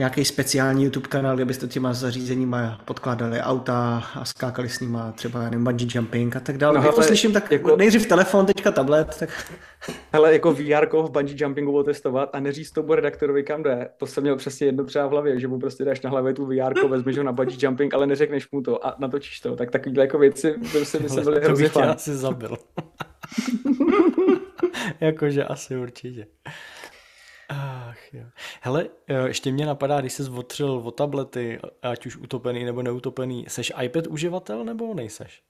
nějaký speciální YouTube kanál, kde byste těma zařízeníma podkládali auta a skákali s nima třeba nevím, bungee jumping a tak dále. No, to slyším, tak jako... nejdřív telefon, teďka tablet. Tak... Hele, jako VR v bungee jumpingu otestovat a neříct tomu redaktorovi, kam jde. To jsem měl přesně jedno třeba v hlavě, že mu prostě dáš na hlavě tu VR, vezmeš ho na bungee jumping, ale neřekneš mu to a natočíš to. Tak takovýhle jako věci prostě by se byly hrozně fajn. asi zabil. Jakože asi určitě. Ach jo. Hele, eh, ještě mě napadá, když jsi zotřil o tablety, ať už utopený nebo neutopený, seš iPad uživatel nebo nejseš?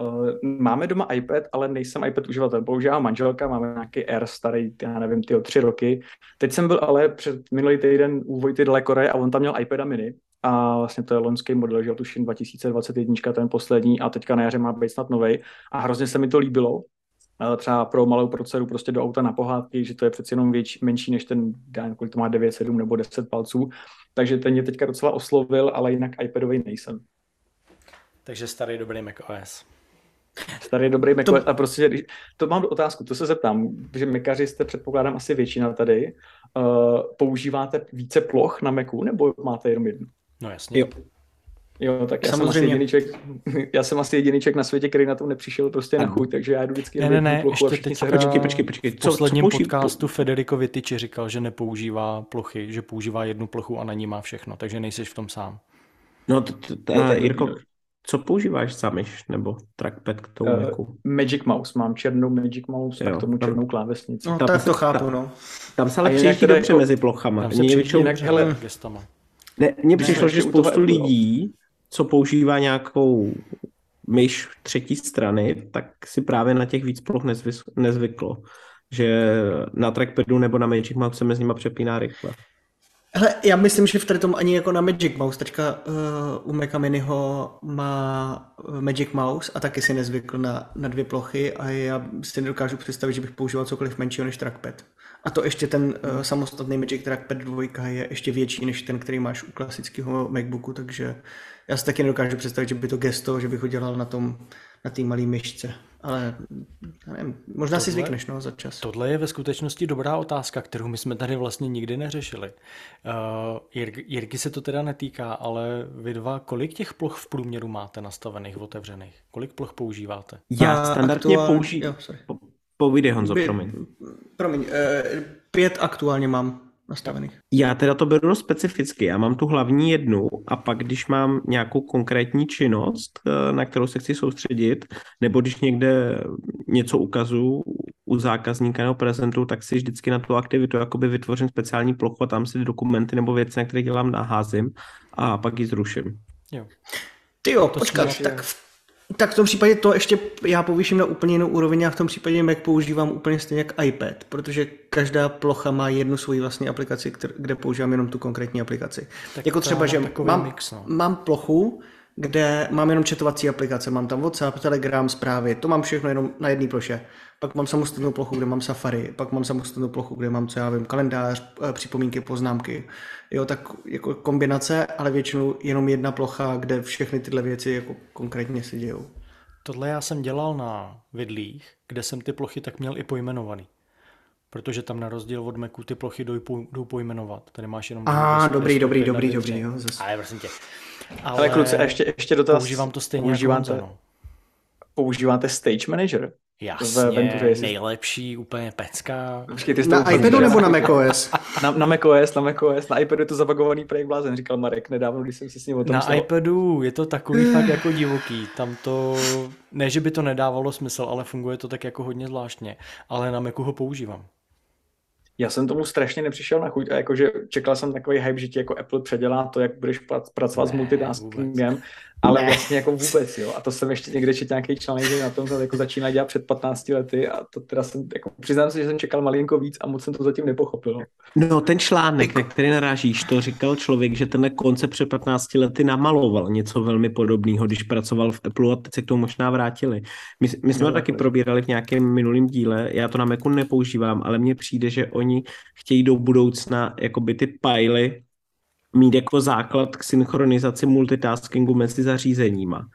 Uh, máme doma iPad, ale nejsem iPad uživatel. Používá manželka, máme nějaký Air starý, já nevím, ty o tři roky. Teď jsem byl ale před minulý týden u Vojty Delekore a on tam měl iPada mini. A vlastně to je loňský model, že tuším 2021, ten poslední a teďka na jaře má být snad nový. A hrozně se mi to líbilo, třeba pro malou procedu prostě do auta na pohádky, že to je přeci jenom větší, menší než ten, já kolik to má 9, 7 nebo 10 palců. Takže ten mě teďka docela oslovil, ale jinak iPadový nejsem. Takže starý dobrý macOS. Starý dobrý macOS. To... A prostě, to mám otázku, to se zeptám, že mekaři jste předpokládám asi většina tady. Uh, používáte více ploch na Macu nebo máte jenom jednu? No jasně. Jo. Jo, tak já Samozřejmě. jsem, asi jediný člověk, já jsem asi jediný člověk na světě, který na tom nepřišel prostě na chuť, takže já jdu vždycky ne, ne, ne, ještě teď se počkej, počkej, počkej. V posledním co podcastu Federico Vitiči říkal, že nepoužívá plochy, že používá jednu plochu a na ní má všechno, takže nejseš v tom sám. No, to, to, to, no, Jirko, co používáš samiš, nebo trackpad k tomu uh, Magic Mouse, mám černou Magic Mouse jo, a k tomu černou klávesnici. No, tak to chápu, no. Tam se ale přijíždí dobře jako, mezi plochama. Tam se přijíždí jinak, hele, ne, mně přišlo, že spoustu lidí co používá nějakou myš třetí strany, tak si právě na těch víc ploch nezvyklo. Že na trackpadu nebo na Magic Mouse se mezi nimi přepíná rychle. Hele, já myslím, že v tady tom ani jako na Magic Mouse, teďka uh, u Maca Miniho má eh, Magic Mouse a taky si nezvykl na, na dvě plochy a já si nedokážu představit, že bych používal cokoliv menšího než trackpad. A to ještě ten uh, samostatný Magic Trackpad 2 je ještě větší než ten, který máš u klasického MacBooku, takže já si taky nedokážu představit, že by to gesto, že bych ho dělal na tom, na té malé myšce. Ale nevím, možná tohle, si zvykneš no, za čas. Tohle je ve skutečnosti dobrá otázka, kterou my jsme tady vlastně nikdy neřešili. Uh, Jirky, Jirky se to teda netýká, ale vy dva, kolik těch ploch v průměru máte nastavených, otevřených? Kolik ploch používáte? Já standardně používám... Povídej Honzo, promiň. Promiň, eh, pět aktuálně mám nastavených. Já teda to beru specificky. Já mám tu hlavní jednu a pak, když mám nějakou konkrétní činnost, eh, na kterou se chci soustředit, nebo když někde něco ukazu u zákazníka nebo prezentu, tak si vždycky na tu aktivitu jakoby vytvořím speciální plochu a tam si ty dokumenty nebo věci, na které dělám, naházím a pak ji zruším. Jo. Ty jo, počkat, tak v tak v tom případě to ještě já povýším na úplně jinou úroveň a v tom případě Mac používám úplně stejně jak iPad, protože každá plocha má jednu svoji vlastní aplikaci, kde používám jenom tu konkrétní aplikaci. Tak jako třeba, že mám, mix, no. mám plochu, kde mám jenom četovací aplikace, mám tam WhatsApp, Telegram, zprávy, to mám všechno jenom na jedné ploše. Pak mám samostatnou plochu, kde mám Safari, pak mám samostatnou plochu, kde mám, co já vím, kalendář, eh, připomínky, poznámky. Jo, tak jako kombinace, ale většinou jenom jedna plocha, kde všechny tyhle věci jako konkrétně se dějou. Tohle já jsem dělal na vidlích, kde jsem ty plochy tak měl i pojmenovaný. Protože tam na rozdíl od Macu ty plochy jdou, jdou pojmenovat. Tady máš jenom... A dobrý, dobrý, dobrý, dobrý, jo. Ale prosím tě. Ale, Ale kluci, ještě, ještě dotaz. Používám to stejně používáte, jako Používáte Stage Manager? Jasně, nejlepší, úplně pecka. Počkej, ty na iPadu nebo na macOS? na, na macOS, na macOS, na iPadu je to zabagovaný projekt blázen, říkal Marek nedávno, když jsem si s ním o tom Na stalo. iPadu je to takový fakt jako divoký, tam to, ne že by to nedávalo smysl, ale funguje to tak jako hodně zvláštně, ale na Macu ho používám. Já jsem tomu strašně nepřišel na chuť a jakože čekal jsem takový hype, že ti jako Apple předělá to, jak budeš pracovat ne, s multitaskingem ale ne. vlastně jako vůbec, jo. A to jsem ještě někde četl nějaký článek, že na tom to jako začíná dělat před 15 lety a to teda jsem, jako přiznám se, že jsem čekal malinko víc a moc jsem to zatím nepochopil. No ten článek, na který narážíš, to říkal člověk, že tenhle koncept před 15 lety namaloval něco velmi podobného, když pracoval v Apple a teď se k tomu možná vrátili. My, my jsme no, to taky probírali v nějakém minulém díle, já to na Macu nepoužívám, ale mně přijde, že oni chtějí do budoucna jakoby ty pily mít jako základ k synchronizaci multitaskingu mezi zařízeníma.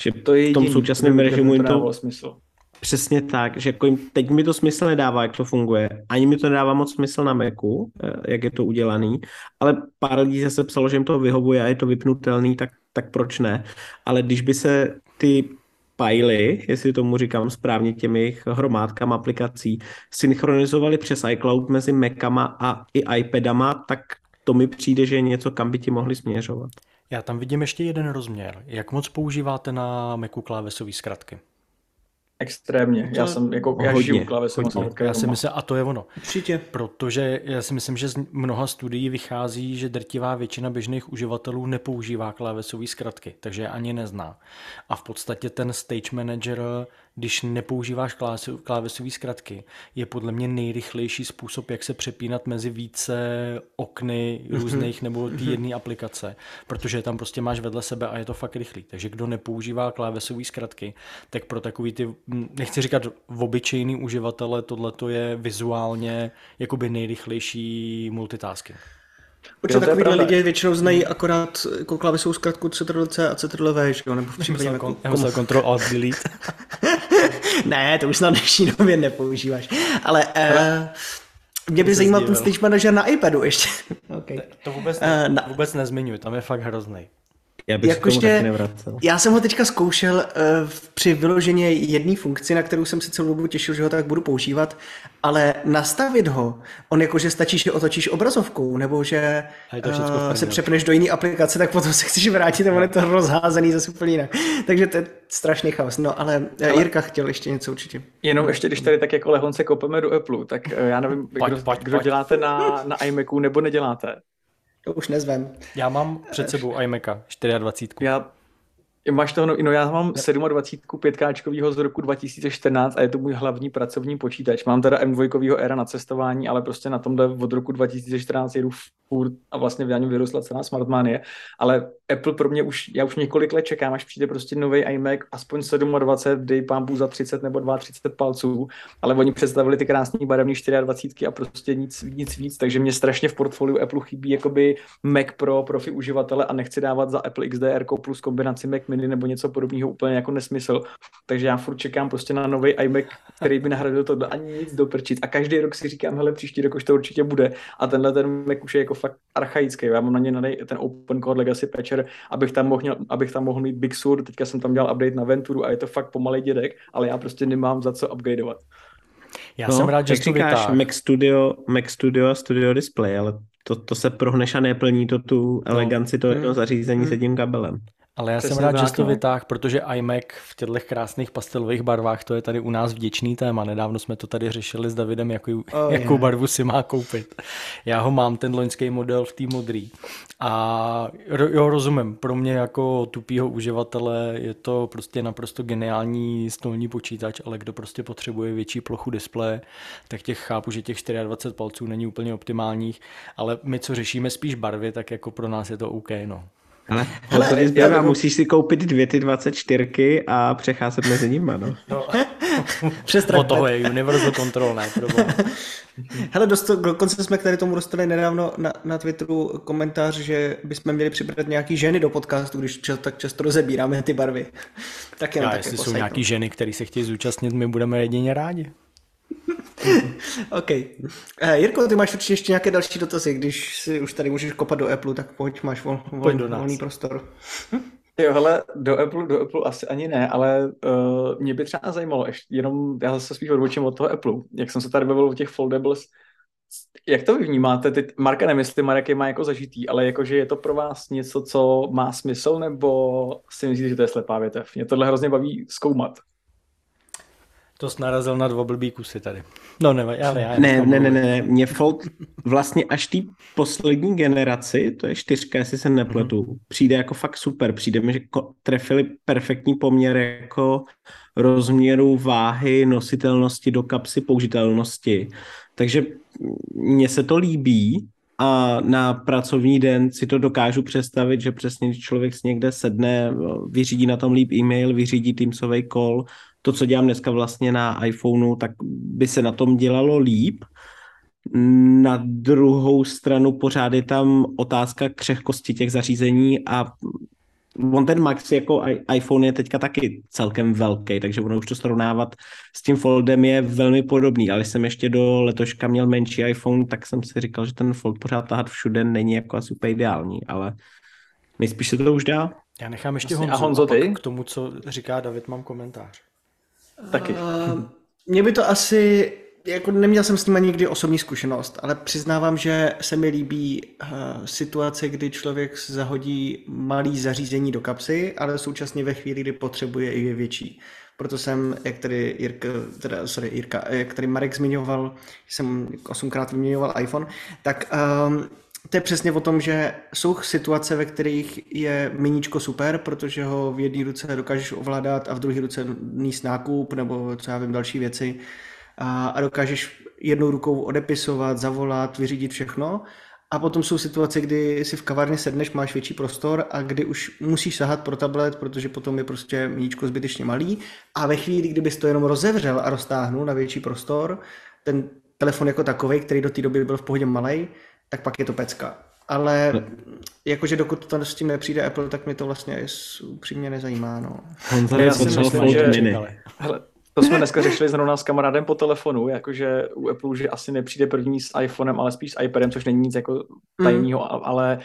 Že to je v tom současném režimu jim to... Smysl. Přesně tak, že jako jim, teď mi to smysl nedává, jak to funguje. Ani mi to nedává moc smysl na Macu, eh, jak je to udělaný, ale pár lidí se psalo, že jim to vyhovuje a je to vypnutelný, tak, tak proč ne? Ale když by se ty pily, jestli tomu říkám správně, těmi hromádkám aplikací, synchronizovali přes iCloud mezi Macama a i iPadama, tak to mi přijde, že je něco, kam by ti mohli směřovat. Já tam vidím ještě jeden rozměr. Jak moc používáte na Macu klávesové zkratky? Extrémně. Já jsem jako, já hodně, žiju klávesovou Já si myslím, a to je ono. Určitě. Protože já si myslím, že z mnoha studií vychází, že drtivá většina běžných uživatelů nepoužívá klávesové zkratky, takže je ani nezná. A v podstatě ten stage manager když nepoužíváš klávesové zkratky, je podle mě nejrychlejší způsob, jak se přepínat mezi více okny mhm. různých nebo ty mhm. jedné aplikace, protože tam prostě máš vedle sebe a je to fakt rychlý. Takže kdo nepoužívá klávesové zkratky, tak pro takový ty, nechci říkat v obyčejný uživatele, tohle je vizuálně jakoby nejrychlejší multitasking. Protože takovýhle lidi většinou znají akorát jako klávesovou zkratku Ctrl-C a Ctrl-V, že jo? Nebo v případě jako... Ctrl Alt Delete. ne, to už na dnešní době nepoužíváš. Ale uh, mě by zajímal ten stage manager na iPadu ještě. okay. To vůbec, ne, uh, na... vůbec nezmiňuji, tam je fakt hrozný. Já bych Jakože, já jsem ho teďka zkoušel uh, při vyloženě jedné funkci, na kterou jsem se celou dobu těšil, že ho tak budu používat, ale nastavit ho, on jakože stačí, že otočíš obrazovkou, nebo že uh, se přepneš do jiné aplikace, tak potom se chceš vrátit a on je to rozházený zase úplně jinak. Takže to je strašný chaos. No ale, eh, ale Jirka chtěl ještě něco určitě. Jenom ještě, když tady tak jako lehonce kopeme do Apple, tak já nevím, pojď, kdo, pojď, kdo pojď. děláte na, na iMacu nebo neděláte. To už nezvem. Já mám před sebou iMaca 24. Já Máš toho, no, no já mám 27 pětkáčkovýho z roku 2014 a je to můj hlavní pracovní počítač. Mám teda M2 era na cestování, ale prostě na tomhle od roku 2014 jedu furt a vlastně v něm vyrostla celá Smartmania. Ale Apple pro mě už, já už několik let čekám, až přijde prostě nový iMac, aspoň 27, dej pámbu za 30 nebo 32 palců, ale oni představili ty krásné barevné 24 a prostě nic, nic víc, takže mě strašně v portfoliu Apple chybí jakoby Mac Pro profi uživatele a nechci dávat za Apple XDR plus kombinaci Mac mini nebo něco podobného úplně jako nesmysl. Takže já furt čekám prostě na nový iMac, který by nahradil to ani nic doprčit. A každý rok si říkám, hele, příští rok už to určitě bude. A tenhle ten Mac už je jako fakt archaický. Já mám na ně ten Open Code Legacy Patcher, abych tam mohl, abych tam mohl mít Big Sur. Teďka jsem tam dělal update na Venturu a je to fakt pomalý dědek, ale já prostě nemám za co upgradeovat. Já no, jsem rád, že to říkáš, Mac Studio, Mac Studio a Studio Display, ale to, to se prohneš a neplní to tu no. eleganci toho hmm. zařízení hmm. s jedním kabelem. Ale já Přesně jsem rád, že to vytáh, protože iMac v těchto krásných pastelových barvách, to je tady u nás vděčný téma. Nedávno jsme to tady řešili s Davidem, jakou, oh, jakou yeah. barvu si má koupit. Já ho mám, ten loňský model v té modrý. A jo, rozumím, pro mě jako tupýho uživatele je to prostě naprosto geniální stolní počítač, ale kdo prostě potřebuje větší plochu displeje, tak těch chápu, že těch 24 palců není úplně optimálních, ale my, co řešíme spíš barvy, tak jako pro nás je to OK, no. Ale, ale já, já musíš si koupit dvě ty 24 a přecházet mezi nimi, no. no. Přes o toho je Universal Control, ne? Hele, dost, dokonce jsme k tady tomu dostali nedávno na, na Twitteru komentář, že bychom měli přibrat nějaký ženy do podcastu, když čas, tak často rozebíráme ty barvy. Tak jenom Já, jestli jsou nějaký ženy, které se chtějí zúčastnit, my budeme jedině rádi. OK. Uh, Jirko, ty máš určitě ještě nějaké další dotazy, když si už tady můžeš kopat do Apple, tak pojď, máš vol, vol, pojď do volný prostor. Jo, hele, do Apple, do Apple asi ani ne, ale uh, mě by třeba zajímalo, ještě jenom já zase spíš odbočím od toho Apple, jak jsem se tady bavil o těch foldables, jak to vy vnímáte? Ty, Marka nemyslím, Marek je má jako zažitý, ale jakože je to pro vás něco, co má smysl, nebo si myslíte, že to je slepá větev? Mě tohle hrozně baví zkoumat. To jsi narazil na dva blbý kusy tady. No ne, já ne, já ne, ne, ne, ne, mě Fold vlastně až té poslední generaci, to je čtyřka, jestli se nepletu, mm-hmm. přijde jako fakt super. Přijde mi, že trefili perfektní poměr jako rozměru váhy, nositelnosti do kapsy, použitelnosti. Takže mně se to líbí a na pracovní den si to dokážu představit, že přesně když člověk si někde sedne, vyřídí na tom líp e-mail, vyřídí Teamsový call, to, co dělám dneska vlastně na iPhoneu, tak by se na tom dělalo líp. Na druhou stranu pořád je tam otázka křehkosti těch zařízení a on ten Max jako iPhone je teďka taky celkem velký, takže ono už to srovnávat s tím Foldem je velmi podobný, ale jsem ještě do letoška měl menší iPhone, tak jsem si říkal, že ten Fold pořád tahat všude není jako asi úplně ideální, ale nejspíš se to už dá. Já nechám ještě Honzu, a Honzo, ty? k tomu, co říká David, mám komentář. Taky. Uh, mě by to asi, jako neměl jsem s ním nikdy osobní zkušenost, ale přiznávám, že se mi líbí uh, situace, kdy člověk zahodí malý zařízení do kapsy, ale současně ve chvíli, kdy potřebuje i větší. Proto jsem, jak tady Jirka, teda, sorry, Jirka, jak tady Marek zmiňoval, jsem osmkrát vyměňoval iPhone, tak um, to je přesně o tom, že jsou situace, ve kterých je miníčko super, protože ho v jedné ruce dokážeš ovládat a v druhé ruce níst nákup nebo co já vím, další věci a, a dokážeš jednou rukou odepisovat, zavolat, vyřídit všechno. A potom jsou situace, kdy si v kavárně sedneš, máš větší prostor a kdy už musíš sahat pro tablet, protože potom je prostě miníčko zbytečně malý. A ve chvíli, kdybys to jenom rozevřel a roztáhnul na větší prostor, ten telefon jako takový, který do té doby byl v pohodě malý, tak pak je to pecka. Ale jakože dokud to s tím nepřijde Apple, tak mi to vlastně upřímně nezajímá. No. Honza já si myslím, že... Hele, to jsme dneska řešili zrovna s kamarádem po telefonu, jakože u Apple, že asi nepřijde první s iPhonem, ale spíš s iPadem, což není nic jako tajného, mm. ale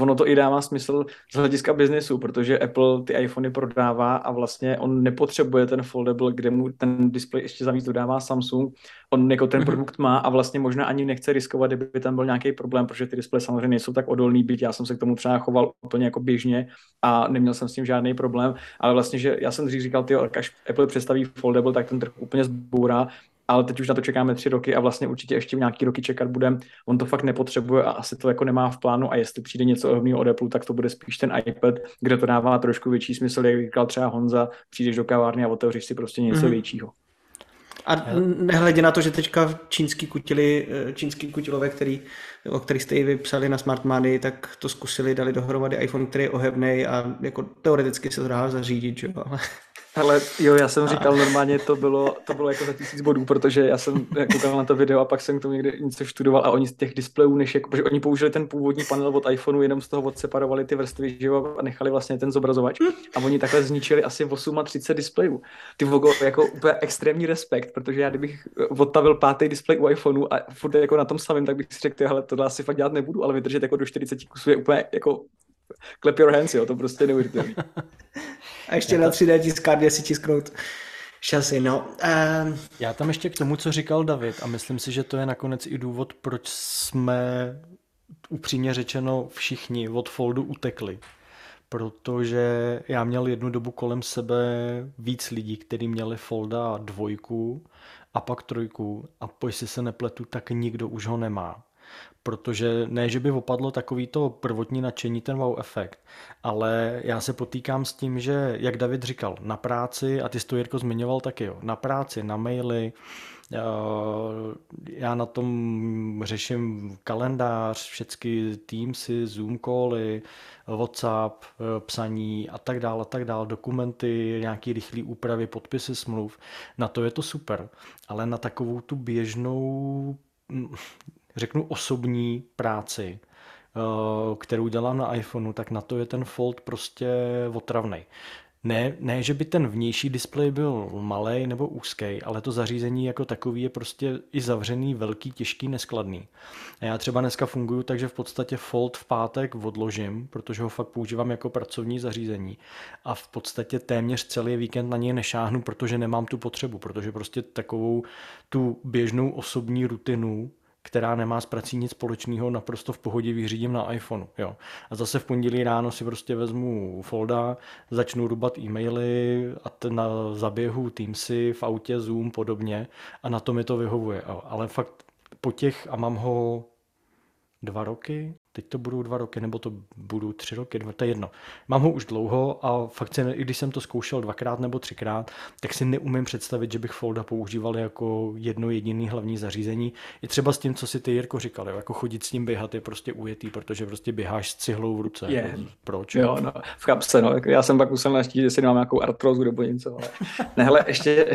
ono to i dává smysl z hlediska biznesu, protože Apple ty iPhony prodává a vlastně on nepotřebuje ten foldable, kde mu ten display ještě zavíc dodává Samsung. On jako ten mhm. produkt má a vlastně možná ani nechce riskovat, kdyby tam byl nějaký problém, protože ty displeje samozřejmě nejsou tak odolný, byť já jsem se k tomu třeba choval úplně jako běžně a neměl jsem s tím žádný problém, ale vlastně, že já jsem dřív říkal, ty, až Apple představí foldable, tak ten trh úplně zbourá ale teď už na to čekáme tři roky a vlastně určitě ještě nějaký roky čekat budeme. On to fakt nepotřebuje a asi to jako nemá v plánu a jestli přijde něco ohledného od Apple, tak to bude spíš ten iPad, kde to dává trošku větší smysl, jak říkal třeba Honza, přijdeš do kavárny a otevřeš si prostě něco mm-hmm. většího. A nehledě na to, že teďka čínský kutili, eh, čínský kutilové, který, o kterých jste i vypsali na Smart Money, tak to zkusili, dali dohromady iPhone, který je ohebný a jako teoreticky se to dá zařídit, že? ale ale jo, já jsem říkal normálně, to bylo, to bylo jako za tisíc bodů, protože já jsem koukal na to video a pak jsem k tomu někde něco studoval a oni z těch displejů, než jako, protože oni použili ten původní panel od iPhoneu, jenom z toho odseparovali ty vrstvy že jo, a nechali vlastně ten zobrazovač a oni takhle zničili asi 38 displejů. Ty vogo, jako úplně extrémní respekt, protože já kdybych odtavil pátý displej u iPhoneu a furt jako na tom samém, tak bych si řekl, tohle asi fakt dělat nebudu, ale vydržet jako do 40 kusů je úplně jako clap your hands, jo, to prostě neuvěřitelné. A ještě na 3D tiskárně si tisknout šasy, no. Um... Já tam ještě k tomu, co říkal David, a myslím si, že to je nakonec i důvod, proč jsme upřímně řečeno všichni od Foldu utekli. Protože já měl jednu dobu kolem sebe víc lidí, kteří měli Folda dvojku a pak trojku a pojď si se nepletu, tak nikdo už ho nemá protože ne, že by opadlo takový to prvotní nadšení, ten wow efekt, ale já se potýkám s tím, že, jak David říkal, na práci, a ty jsi to Jirko zmiňoval taky, jo, na práci, na maily, eh, já na tom řeším kalendář, všechny Teamsy, Zoom cally, WhatsApp, eh, psaní a tak dále, a tak dále, dokumenty, nějaké rychlé úpravy, podpisy smluv. Na to je to super, ale na takovou tu běžnou řeknu osobní práci, eh, kterou dělám na iPhoneu, tak na to je ten Fold prostě otravný. Ne, ne, že by ten vnější displej byl malý nebo úzký, ale to zařízení jako takový je prostě i zavřený, velký, těžký, neskladný. A já třeba dneska funguju tak, že v podstatě Fold v pátek odložím, protože ho fakt používám jako pracovní zařízení a v podstatě téměř celý víkend na něj nešáhnu, protože nemám tu potřebu, protože prostě takovou tu běžnou osobní rutinu která nemá s prací nic společného, naprosto v pohodě vyřídím na iPhoneu. Jo. A zase v pondělí ráno si prostě vezmu folda, začnu rubat e-maily a ten na zaběhu Teamsy, v autě, Zoom, podobně a na to mi to vyhovuje. Ale fakt po těch, a mám ho dva roky, teď to budou dva roky, nebo to budou tři roky, dva, to je jedno. Mám ho už dlouho a fakt si, i když jsem to zkoušel dvakrát nebo třikrát, tak si neumím představit, že bych Folda používal jako jedno jediný hlavní zařízení. I třeba s tím, co si ty Jirko říkal, jo, jako chodit s tím běhat je prostě ujetý, protože prostě běháš s cihlou v ruce. Je. Jako, proč? Jo, no, v kapse, no. Já jsem pak musel naštít, jestli mám nějakou artrozu nebo něco. Ale... ne, hele, ještě,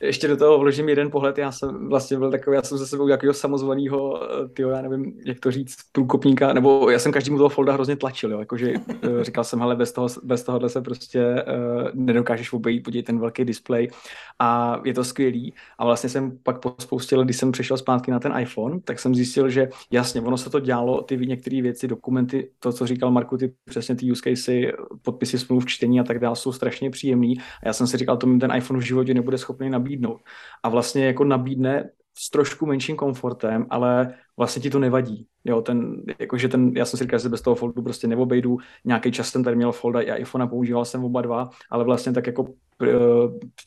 ještě do toho vložím jeden pohled. Já jsem vlastně byl takový, já jsem se sebou jakého samozvaného, tyjo, já nevím, jak to říct, průkopníka, nebo já jsem každému toho folda hrozně tlačil, jo, jakože eh, říkal jsem, hele, bez, toho, bez tohohle se prostě uh, nedokážeš obejít, podívej ten velký display a je to skvělý. A vlastně jsem pak po když jsem přešel zpátky na ten iPhone, tak jsem zjistil, že jasně, ono se to dělalo, ty některé věci, dokumenty, to, co říkal Marku, ty přesně ty use casey, podpisy smluv, čtení a tak dále, jsou strašně příjemný. A já jsem si říkal, to mi ten iPhone v životě nebude schopný nabídnout. A vlastně jako nabídne s trošku menším komfortem, ale vlastně ti to nevadí. Jo, ten, jakože ten, já jsem si říkal, že bez toho foldu prostě neobejdu. Nějaký čas jsem tady měl folda i iPhone a používal jsem oba dva, ale vlastně tak jako uh,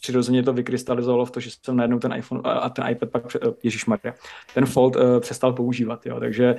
přirozeně to vykrystalizovalo v to, že jsem najednou ten iPhone a ten iPad pak, uh, Ježíš Maria, ten fold uh, přestal používat. Jo, takže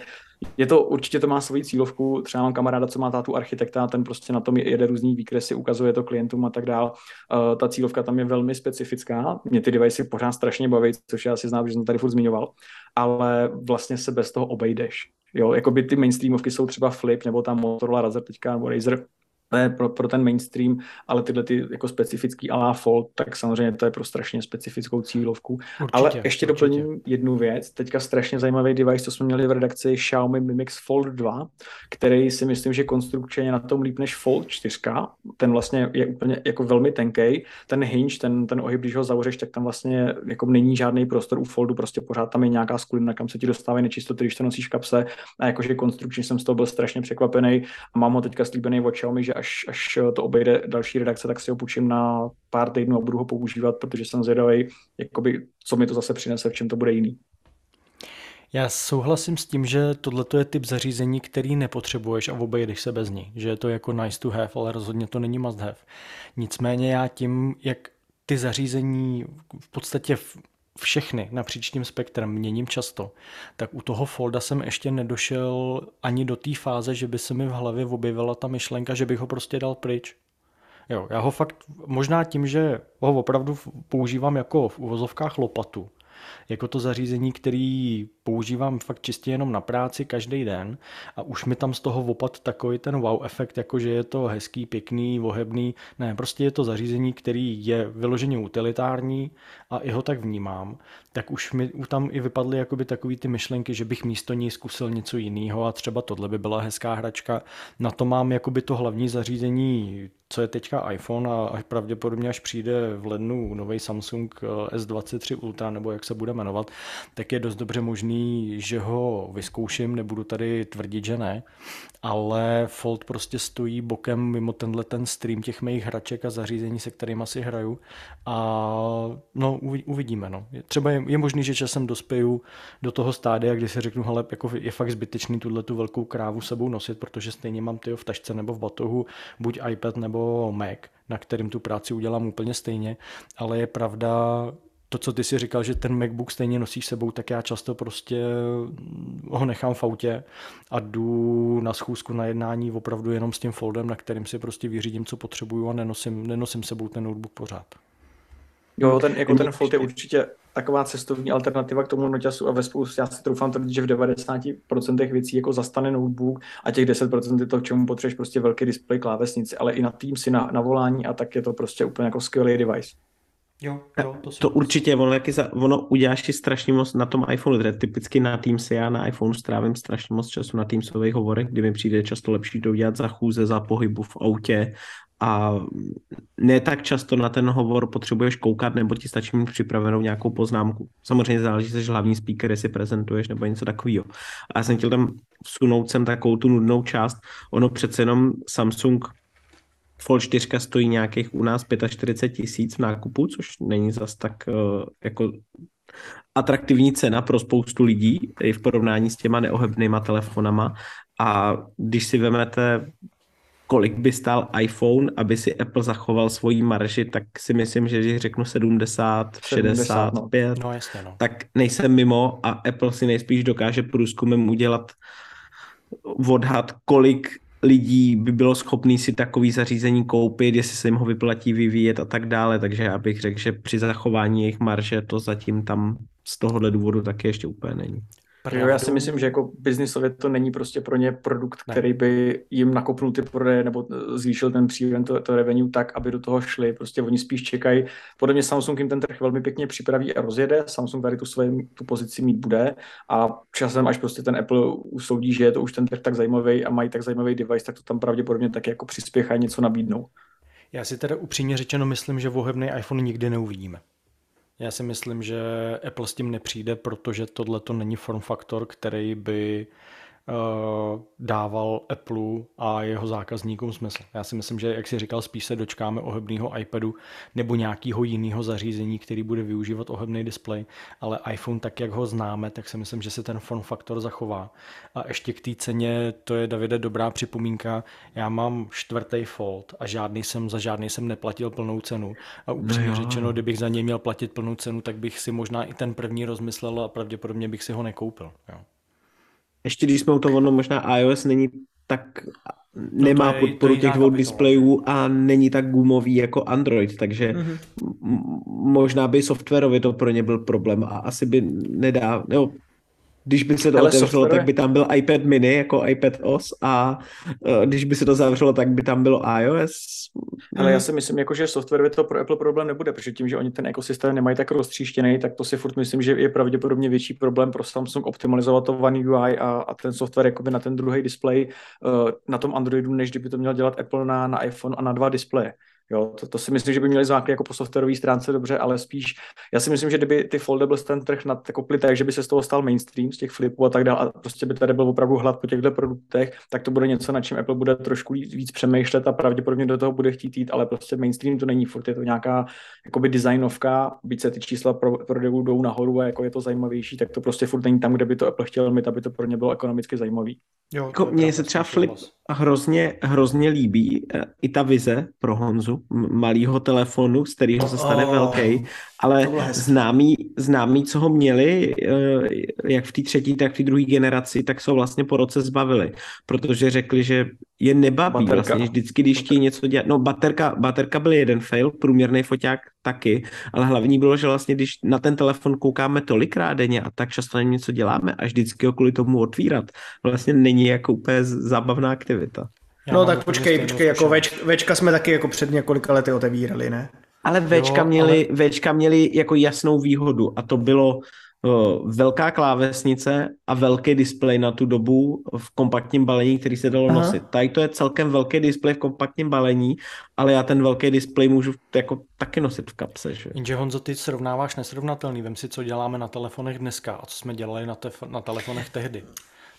je to, určitě to má svoji cílovku, třeba mám kamaráda, co má tátu architekta, ten prostě na tom jede různý výkresy, ukazuje to klientům a tak dál. Uh, ta cílovka tam je velmi specifická, mě ty device pořád strašně baví, což já si znám, že jsem tady furt zmiňoval, ale vlastně se bez toho obejdeš. Jo, jako by ty mainstreamovky jsou třeba Flip nebo tam Motorola Razer teďka nebo Razer, ne pro, pro ten mainstream, ale tyhle ty jako specifický alá Fold, tak samozřejmě to je pro strašně specifickou cílovku. Určitě, ale ještě určitě. doplním jednu věc. Teďka strašně zajímavý device, co jsme měli v redakci Xiaomi Mi Mix Fold 2, který si myslím, že konstrukčně na tom líp než Fold 4. Ten vlastně je úplně jako velmi tenký. Ten hinge, ten, ten ohyb, když ho zavřeš, tak tam vlastně jako není žádný prostor u Foldu, prostě pořád tam je nějaká skulina, kam se ti dostávají nečistoty, když to nosíš v kapse. A jakože konstrukčně jsem z toho byl strašně překvapený a mám ho teďka slíbený od Xiaomi, že až, až to obejde další redakce, tak si ho půjčím na pár týdnů a budu ho používat, protože jsem zvědavý, jakoby, co mi to zase přinese, v čem to bude jiný. Já souhlasím s tím, že tohle je typ zařízení, který nepotřebuješ a obejdeš se bez ní. Že je to jako nice to have, ale rozhodně to není must have. Nicméně já tím, jak ty zařízení v podstatě všechny napříč tím spektrem měním často, tak u toho folda jsem ještě nedošel ani do té fáze, že by se mi v hlavě objevila ta myšlenka, že bych ho prostě dal pryč. Jo, já ho fakt, možná tím, že ho opravdu používám jako v uvozovkách lopatu, jako to zařízení, který používám fakt čistě jenom na práci každý den a už mi tam z toho opad takový ten wow efekt, jako že je to hezký, pěkný, vohebný. Ne, prostě je to zařízení, který je vyloženě utilitární a i ho tak vnímám, tak už mi tam i vypadly jakoby takový ty myšlenky, že bych místo ní zkusil něco jiného a třeba tohle by byla hezká hračka. Na to mám jakoby to hlavní zařízení, co je teďka iPhone a pravděpodobně až přijde v lednu nový Samsung eh, S23 Ultra, nebo jak se bude jmenovat, tak je dost dobře možný, že ho vyzkouším, nebudu tady tvrdit, že ne, ale Fold prostě stojí bokem mimo tenhle ten stream těch mých hraček a zařízení, se kterými si hraju a no uvidíme. No. Třeba je, je možný, že časem dospěju do toho stádia, kdy si řeknu, hele, jako je fakt zbytečný tuhle tu velkou krávu sebou nosit, protože stejně mám ty v tašce nebo v batohu buď iPad nebo Mac, na kterým tu práci udělám úplně stejně, ale je pravda, to, co ty si říkal, že ten MacBook stejně nosíš sebou, tak já často prostě ho nechám v autě a jdu na schůzku na jednání opravdu jenom s tím foldem, na kterým si prostě vyřídím, co potřebuju a nenosím, nenosím sebou ten notebook pořád. Jo, ten, jako ten fold je určitě taková cestovní alternativa k tomu noťasu a ve spoustě, já si troufám tvrdit, že v 90% věcí jako zastane notebook a těch 10% je to, k čemu potřebuješ prostě velký display, klávesnici, ale i na Teamsy, na, na volání a tak je to prostě úplně jako skvělý device. Jo, jo, to, to určitě, ono, jak za, ono uděláš si strašně moc na tom iPhoneu, tedy typicky na Teamsy, já na iPhoneu strávím strašně moc času na Teamsových hovorech, kdy mi přijde často lepší to udělat za chůze, za pohybu v autě a ne tak často na ten hovor potřebuješ koukat, nebo ti stačí mít připravenou nějakou poznámku. Samozřejmě záleží, že hlavní speaker, si prezentuješ, nebo něco takového. A já jsem chtěl tam vsunout sem takovou tu nudnou část. Ono přece jenom Samsung Fold 4 stojí nějakých u nás 45 tisíc v nákupu, což není zas tak uh, jako atraktivní cena pro spoustu lidí i v porovnání s těma neohebnýma telefonama a když si vemete kolik by stál iPhone, aby si Apple zachoval svoji marži, tak si myslím, že když řeknu 70, 65, no. No, jasně, no. tak nejsem mimo a Apple si nejspíš dokáže průzkumem udělat odhad, kolik lidí by bylo schopný si takový zařízení koupit, jestli se jim ho vyplatí vyvíjet a tak dále, takže já bych řekl, že při zachování jejich marže to zatím tam z tohohle důvodu taky ještě úplně není. Jo, já si myslím, že jako biznisově to není prostě pro ně produkt, ne. který by jim nakopnul ty prodeje nebo zvýšil ten příjem, to, to revenue tak, aby do toho šli. Prostě oni spíš čekají. Podle mě Samsung jim ten trh velmi pěkně připraví a rozjede. Samsung tady tu svoji tu pozici mít bude a časem, až prostě ten Apple usoudí, že je to už ten trh tak zajímavý a mají tak zajímavý device, tak to tam pravděpodobně taky jako přispěchá něco nabídnou. Já si teda upřímně řečeno myslím, že vohebný iPhone nikdy neuvidíme. Já si myslím, že Apple s tím nepřijde, protože tohle to není form faktor, který by dával Apple a jeho zákazníkům smysl. Já si myslím, že, jak si říkal, spíš se dočkáme ohebného iPadu nebo nějakého jiného zařízení, který bude využívat ohebný displej, ale iPhone, tak jak ho známe, tak si myslím, že se ten form faktor zachová. A ještě k té ceně, to je Davide dobrá připomínka, já mám čtvrtý Fold a žádný jsem, za žádný jsem neplatil plnou cenu. A upřímně no řečeno, kdybych za něj měl platit plnou cenu, tak bych si možná i ten první rozmyslel a pravděpodobně bych si ho nekoupil. Jo ještě když jsme u toho, ono možná iOS není tak nemá no to je, podporu to těch dvou displejů a není tak gumový jako Android, takže mm-hmm. možná by softwarově to pro ně byl problém a asi by nedá, nebo když by se to Ale otevřelo, software... tak by tam byl iPad mini jako iPad OS a uh, když by se to zavřelo, tak by tam bylo iOS. Ale já si myslím, jako, že software to pro Apple problém nebude, protože tím, že oni ten ekosystém nemají tak roztříštěný, tak to si furt myslím, že je pravděpodobně větší problém pro Samsung optimalizovat to One UI a, a ten software jakoby na ten druhý displej uh, na tom Androidu, než kdyby to měl dělat Apple na, na iPhone a na dva displeje. Jo, to, to si myslím, že by měli zvládat jako po softwarové stránce dobře, ale spíš, já si myslím, že kdyby ty foldables ten trh nakopli tak, že by se z toho stal mainstream, z těch flipů a tak dále, a prostě by tady byl opravdu hlad po těchto produktech, tak to bude něco, na čím Apple bude trošku víc přemýšlet a pravděpodobně do toho bude chtít jít, ale prostě mainstream to není, furt je to nějaká jakoby designovka, byť se ty čísla pro, prodejů jdou nahoru a jako je to zajímavější, tak to prostě furt není tam, kde by to Apple chtěl mít, aby to pro ně bylo ekonomicky zajímavý. Jo, jako, mně se třeba flip hrozně, hrozně líbí eh, i ta vize pro Honzu, malého telefonu, z kterého se stane oh, velký, ale známí, známí, co ho měli, eh, jak v té třetí, tak v té druhé generaci, tak se vlastně po roce zbavili, protože řekli, že je nebaví baterka. vlastně vždycky, když chtějí něco dělat. No baterka, baterka byl jeden fail, průměrný foťák taky, ale hlavní bylo, že vlastně když na ten telefon koukáme tolikrát denně a tak často na něco děláme a vždycky ho kvůli tomu otvírat, vlastně není jako úplně zábavná aktivita. Já no tak počkej, počkej, jako več, večka jsme taky jako před několika lety otevírali, ne? Ale Včka, jo, měli, ale... Včka měli jako jasnou výhodu a to bylo velká klávesnice a velký displej na tu dobu v kompaktním balení, který se dalo Aha. nosit. Tady to je celkem velký displej v kompaktním balení, ale já ten velký displej můžu jako taky nosit v kapse. Že? Jenže Honzo, ty srovnáváš nesrovnatelný. Vem si, co děláme na telefonech dneska a co jsme dělali na, tef- na telefonech tehdy.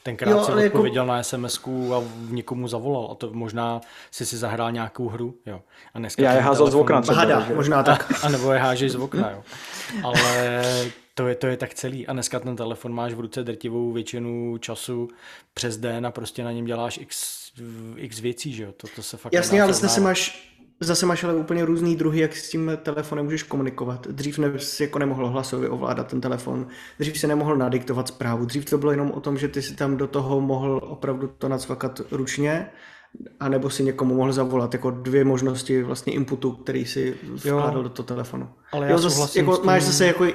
Tenkrát jo, si jako- odpověděl jako... na sms a někomu zavolal a to možná si si zahrál nějakou hru. Jo. A dneska Já je házel z okna. Hada, možná tak. A, a nebo je hážeš z okna. Jo. Ale to je, to je tak celý. A dneska ten telefon máš v ruce drtivou většinu času přes den a prostě na něm děláš x, x věcí, že jo? To, to se fakt Jasně, ale zase máš, zase máš ale úplně různý druhy, jak s tím telefonem můžeš komunikovat. Dřív ne, jako nemohl hlasově ovládat ten telefon, dřív si nemohl nadiktovat zprávu, dřív to bylo jenom o tom, že ty si tam do toho mohl opravdu to nacvakat ručně, a nebo si někomu mohl zavolat, jako dvě možnosti vlastně inputu, který si vkládal do toho telefonu. Ale já jo, zase, jako, tím... máš zase jako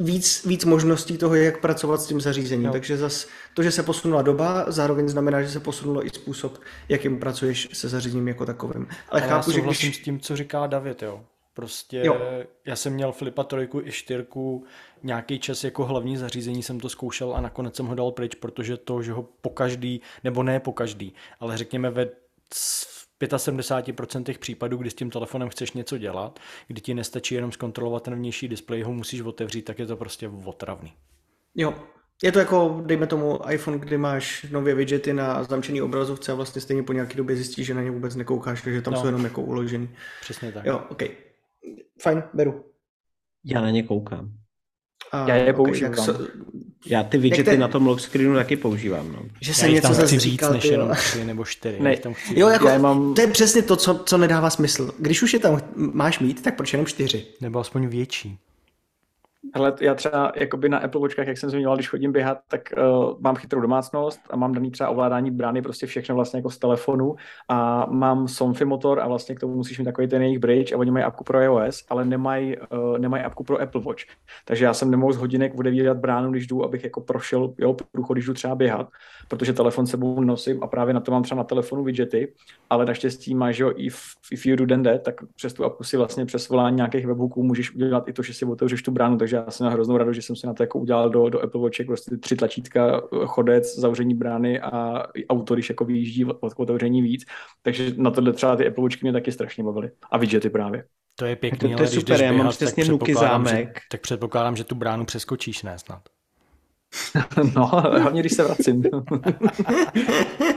víc, víc možností toho, jak pracovat s tím zařízením. Jo. Takže zase to, že se posunula doba, zároveň znamená, že se posunulo i způsob, jakým pracuješ se zařízením jako takovým. Ale, Ale chápu, já že když... s tím, co říká David, jo. Prostě jo. já jsem měl Flipa trojku i čtyřku, nějaký čas jako hlavní zařízení jsem to zkoušel a nakonec jsem ho dal pryč, protože to, že ho po každý, nebo ne po každý, ale řekněme ve 75% případů, kdy s tím telefonem chceš něco dělat, kdy ti nestačí jenom zkontrolovat ten vnější displej, ho musíš otevřít, tak je to prostě otravný. Jo, je to jako, dejme tomu, iPhone, kdy máš nově widgety na zamčený obrazovce a vlastně stejně po nějaké době zjistíš, že na ně vůbec nekoukáš, že tam no. jsou jenom jako uložený. Přesně tak. Jo, OK. Fajn, beru. Já na ně koukám. A, já je používám. Okay, so, já ty widgety Někde... na tom lock screenu taky používám. No. Že se něco zase říct, než jenom tři nebo čtyři. Ne. Tam chci... Jo, jako, mám... to je přesně to, co, co nedává smysl. Když už je tam máš mít, tak proč jenom čtyři? Nebo aspoň větší. Hele, já třeba jakoby na Apple Watchkách, jak jsem zmiňoval, když chodím běhat, tak uh, mám chytrou domácnost a mám daný třeba ovládání brány, prostě všechno vlastně jako z telefonu a mám Somfy motor a vlastně k tomu musíš mít takový ten jejich bridge a oni mají apku pro iOS, ale nemají uh, nemaj apku pro Apple Watch. Takže já jsem nemohl z hodinek odevírat bránu, když jdu, abych jako prošel jo, průchod, když jdu třeba běhat, protože telefon sebou nosím a právě na to mám třeba na telefonu widgety, ale naštěstí máš jo, if, if you do then that, tak přes tu apku si vlastně přes volání nějakých webhooků můžeš udělat i to, že si otevřeš tu bránu, takže já jsem měl hroznou radost, že jsem si na to jako udělal do, do Apple Watch prostě tři tlačítka, chodec, zavření brány a auto, když jako vyjíždí od otevření víc. Takže na tohle třeba ty Apple Watchky mě taky strašně bavily. A widgety právě. To je pěkný, to, to je super, já mám přesně nuky zámek. Že, tak předpokládám, že tu bránu přeskočíš, ne snad. no, hlavně když se vracím.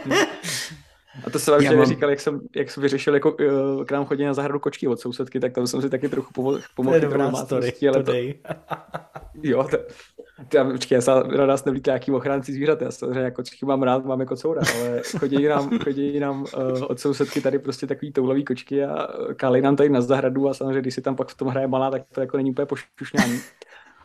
A to se vám mám... říkal, jak jsem, jak jsem vyřešil, jako uh, k nám chodí na zahradu kočky od sousedky, tak tam jsem si taky trochu pomohl. pomohl to je dobrá story, ale to... jo, to, to, počkej, já se na nás nevlítl nějaký ochránci zvířat, já samozřejmě jako kočky mám rád, mám jako coura, ale chodí nám, chodí nám uh, od sousedky tady prostě takový toulavý kočky a kali nám tady na zahradu a samozřejmě, když si tam pak v tom hraje malá, tak to jako není úplně pošušňání.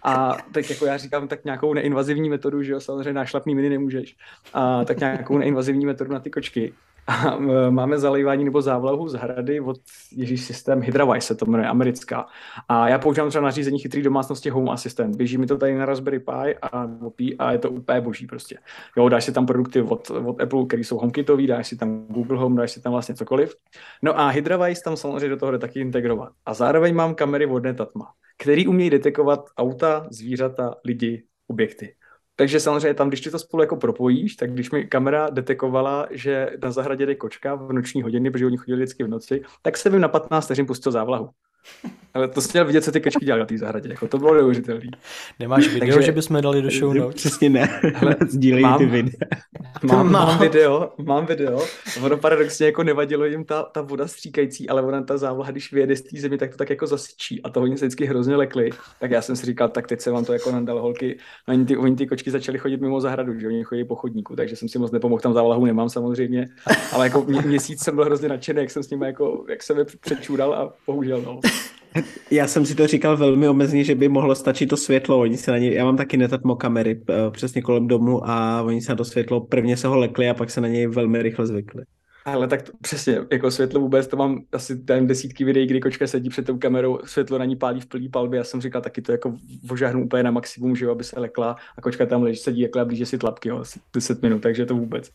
A tak jako já říkám, tak nějakou neinvazivní metodu, že jo, samozřejmě na šlapný mini nemůžeš, a tak nějakou neinvazivní metodu na ty kočky. A máme zalejvání nebo závlahu z hrady od Ježíš systém Hydrawise se to jmenuje, americká. A já používám třeba nařízení chytrý domácnosti Home Assistant. Běží mi to tady na Raspberry Pi a, a je to úplně boží prostě. Jo, dáš si tam produkty od, od Apple, které jsou HomeKitový, dáš si tam Google Home, dáš si tam vlastně cokoliv. No a Hydrawise tam samozřejmě do toho jde taky integrovat. A zároveň mám kamery od Netatma, který umějí detekovat auta, zvířata, lidi, objekty. Takže samozřejmě tam, když ty to spolu jako propojíš, tak když mi kamera detekovala, že na zahradě jde kočka v noční hodiny, protože oni chodili vždycky v noci, tak se mi na 15 vteřin pustil závlahu. Ale to jsi měl vidět, co ty kočky dělaly na té zahradě. Jako to bylo neuvěřitelné. Nemáš video, Takže, že bychom dali do show notes? Přesně ne. Hele, Sdílej mám, ty videa. Mám, mám, video, mám video. Ono paradoxně jako nevadilo jim ta, ta voda stříkající, ale ona ta závlaha, když vyjede z té zemi, tak to tak jako zasyčí a to oni se vždycky hrozně lekli. Tak já jsem si říkal, tak teď se vám to jako nandal holky. Oni ty, oni ty kočky začaly chodit mimo zahradu, že oni chodí po chodníku, takže jsem si moc nepomohl, tam závlahu nemám samozřejmě, ale jako mě, měsíc jsem byl hrozně nadšený, jak jsem s nimi jako, jak jsem je přečůral a bohužel no. Já jsem si to říkal velmi omezeně, že by mohlo stačit to světlo. Oni se na ně, já mám taky netatmo kamery uh, přesně kolem domu a oni se na to světlo prvně se ho lekli a pak se na něj velmi rychle zvykli. Ale tak to, přesně, jako světlo vůbec, to mám asi tam desítky videí, kdy kočka sedí před tou kamerou, světlo na ní pálí v plný palbě. Já jsem říkal taky to jako vožáhnu úplně na maximum, že jo, aby se lekla a kočka tam leží, sedí jako a blíže si tlapky, jo, asi 10 minut, takže to vůbec.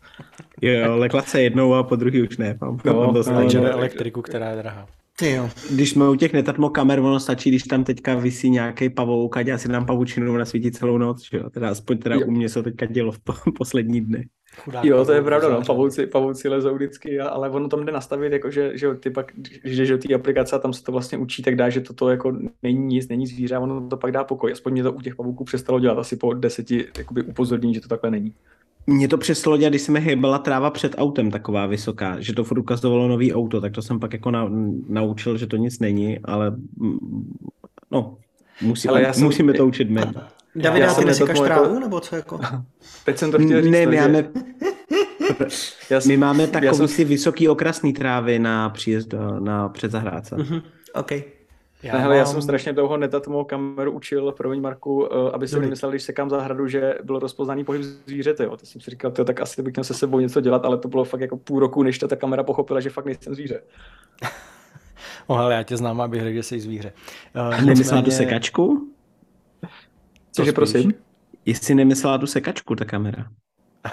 Jo, lekla se jednou a po druhý už ne. Mám, no, mám dost no, no, no, elektriku, která je drahá. Ty jo. Když jsme u těch netatmo kamer, ono stačí, když tam teďka vysí nějaký pavouk a dělá si nám pavučinu nasvítí celou noc, že jo? Teda aspoň teda jo. u mě se teďka dělo v po, poslední dny. Chudák jo, to je pravda, no, pavouci, pavouci lezou vždycky, ale ono tam jde nastavit, jako že, že ty pak, když jdeš do té aplikace a tam se to vlastně učí, tak dá, že toto jako není nic, není zvíře ono to pak dá pokoj. Aspoň mě to u těch pavouků přestalo dělat asi po deseti jakoby upozornění, že to takhle není. Mě to přestalo dělat, když se mi hýbala tráva před autem taková vysoká, že to furt ukazovalo nový auto, tak to jsem pak jako na, naučil, že to nic není, ale mm, no, musí, ale já jsem, musíme to učit my. David, já, já ty nesekáš trávu, jako... nebo co jako? Teď jsem to chtěl říct. Ne, my máme, my máme takový jsem... si vysoký okrasný trávy na příjezd na předzahrádce. Mm-hmm. OK. Já, ne, hele, mám... já jsem strašně dlouho netatmou kameru učil, promiň Marku, uh, aby si nemyslel, když sekám zahradu, že bylo rozpoznaný pohyb zvířete. Jo. To jsem si říkal, tak asi bych měl se sebou něco dělat, ale to bylo fakt jako půl roku, než ta kamera pochopila, že fakt nejsem zvíře. oh, ale já tě znám, abych řekl, že jsi zvíře. Uh, Nemyslela tu sekačku? Cože prosím? Jestli nemyslela tu sekačku, ta kamera.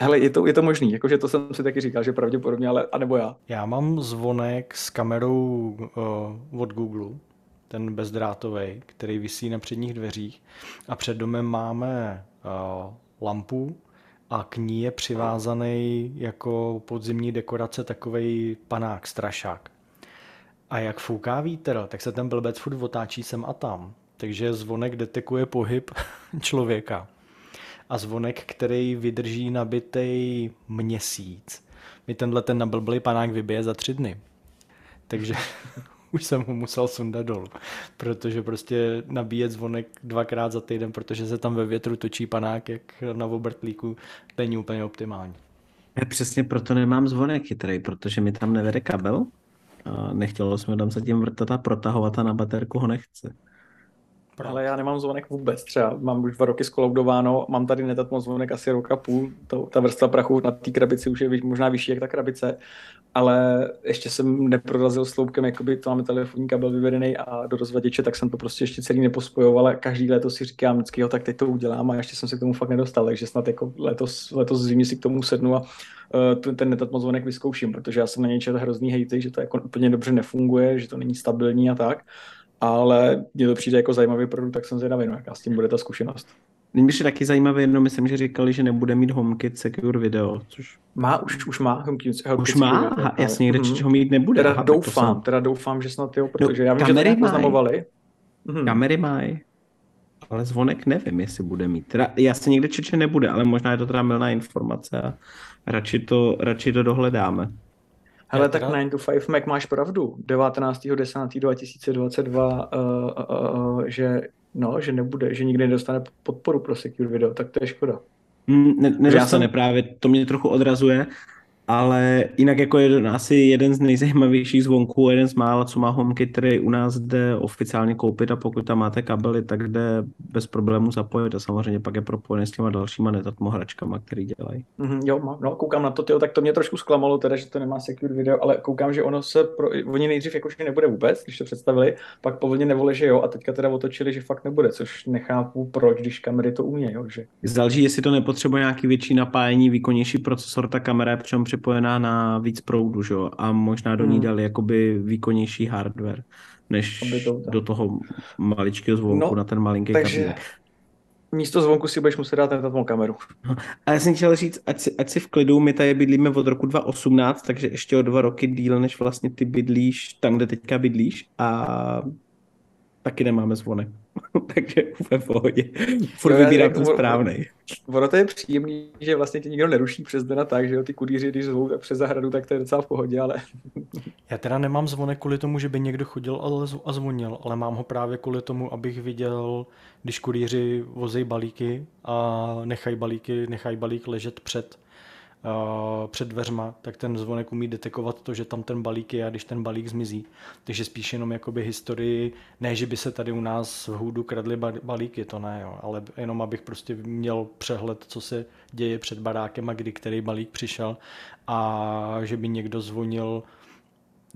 Hele, je to, je to možný, jakože to jsem si taky říkal, že pravděpodobně, ale anebo já. Já mám zvonek s kamerou uh, od Google, ten bezdrátový, který visí na předních dveřích a před domem máme uh, lampu a k ní je přivázaný jako podzimní dekorace takový panák, strašák. A jak fouká vítr, tak se ten blbec furt otáčí sem a tam. Takže zvonek detekuje pohyb člověka. A zvonek, který vydrží nabitej měsíc, mi tenhle ten nablblý panák vybije za tři dny. Takže už jsem ho musel sundat dolů, protože prostě nabíjet zvonek dvakrát za týden, protože se tam ve větru točí panák, jak na obrtlíku, není úplně optimální. Já přesně proto nemám zvonek chytrý, protože mi tam nevede kabel a nechtělo jsme tam zatím vrtat a protahovat a na baterku ho nechce. Ale já nemám zvonek vůbec třeba. Mám už dva roky skoloudováno, mám tady netatmo zvonek asi roka půl. To, ta vrstva prachu na té krabici už je možná vyšší jak ta krabice, ale ještě jsem neprorazil sloupkem, jakoby to máme telefonní kabel vyvedený a do rozvaděče, tak jsem to prostě ještě celý nepospojoval a každý letos si říkám vždycky, jo, tak teď to udělám a ještě jsem se k tomu fakt nedostal, takže snad jako letos, letos zřejmě si k tomu sednu a uh, ten netatmo zvonek vyzkouším, protože já jsem na něj četl hrozný hejty, že to jako úplně dobře nefunguje, že to není stabilní a tak ale mně to přijde jako zajímavý produkt, tak jsem zvědavý, no, jaká s tím bude ta zkušenost. Nyní je taky zajímavé, jenom myslím, že říkali, že nebude mít HomeKit Secure Video, což... Má, už, už má HomeKit, HomeKit Už má? Video, Aha, jasně, někde mm-hmm. ho mít nebude. Teda Aha, doufám, jsem... teda doufám, že snad jo, protože no, já vím, že to poznamovali. Mm-hmm. Kamery mají, ale zvonek nevím, jestli bude mít. Teda, já se někde čeče nebude, ale možná je to teda milná informace a radši to, radši to dohledáme. Hele, tak 9 to 5 Mac máš pravdu. 19.10.2022, uh, uh, uh, že, no, že nebude, že nikdy nedostane podporu pro Secure Video, tak to je škoda. Mm, ne, nedostane jsem... právě, to mě trochu odrazuje, ale jinak jako jeden, asi jeden z nejzajímavějších zvonků, jeden z mála, co má HomeKit, který u nás jde oficiálně koupit a pokud tam máte kabely, tak jde bez problémů zapojit a samozřejmě pak je propojený s těma dalšíma netatmo hračkama, který dělají. Mm-hmm, jo, no, koukám na to, tyjo, tak to mě trošku zklamalo, teda, že to nemá secure video, ale koukám, že ono se, pro, oni nejdřív jakože nebude vůbec, když to představili, pak po vlně nevole, že jo, a teďka teda otočili, že fakt nebude, což nechápu proč, když kamery to umějí, že. Záleží, jestli to nepotřebuje nějaký větší napájení, výkonnější procesor, ta kamera, přitom připojená na víc proudu, že? a možná do ní hmm. dali jakoby výkonnější hardware, než to, do toho maličkého zvonku no, na ten malinký takže... kabinet místo zvonku si budeš muset dát na kameru. A já jsem chtěl říct, ať si, ať si v klidu, my tady bydlíme od roku 2018, takže ještě o dva roky díl, než vlastně ty bydlíš tam, kde teďka bydlíš a taky nemáme zvonek. takže úplně v pohodě. Furt vybírám ten správný. Ono to je příjemný, že vlastně tě nikdo neruší přes den a tak, že jo, ty kudíři, když zvou přes zahradu, tak to je docela v pohodě, ale... Já teda nemám zvonek kvůli tomu, že by někdo chodil a zvonil, ale mám ho právě kvůli tomu, abych viděl, když kurýři vozej balíky a nechají balíky, nechají balík ležet před před dveřma, tak ten zvonek umí detekovat to, že tam ten balík je a když ten balík zmizí. Takže spíš jenom jakoby historii, ne, že by se tady u nás v Hůdu kradly balíky, to ne, jo, ale jenom abych prostě měl přehled, co se děje před barákem a kdy který balík přišel a že by někdo zvonil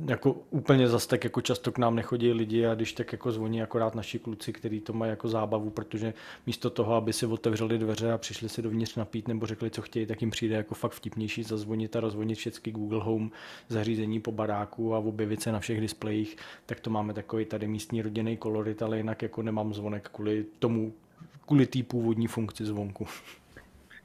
jako úplně zas tak jako často k nám nechodí lidi a když tak jako zvoní akorát naši kluci, kteří to mají jako zábavu, protože místo toho, aby si otevřeli dveře a přišli si dovnitř napít nebo řekli, co chtějí, tak jim přijde jako fakt vtipnější zazvonit a rozvonit všechny Google Home zařízení po baráku a objevit se na všech displejích, tak to máme takový tady místní rodinný kolorit, ale jinak jako nemám zvonek kvůli tomu, kvůli té původní funkci zvonku.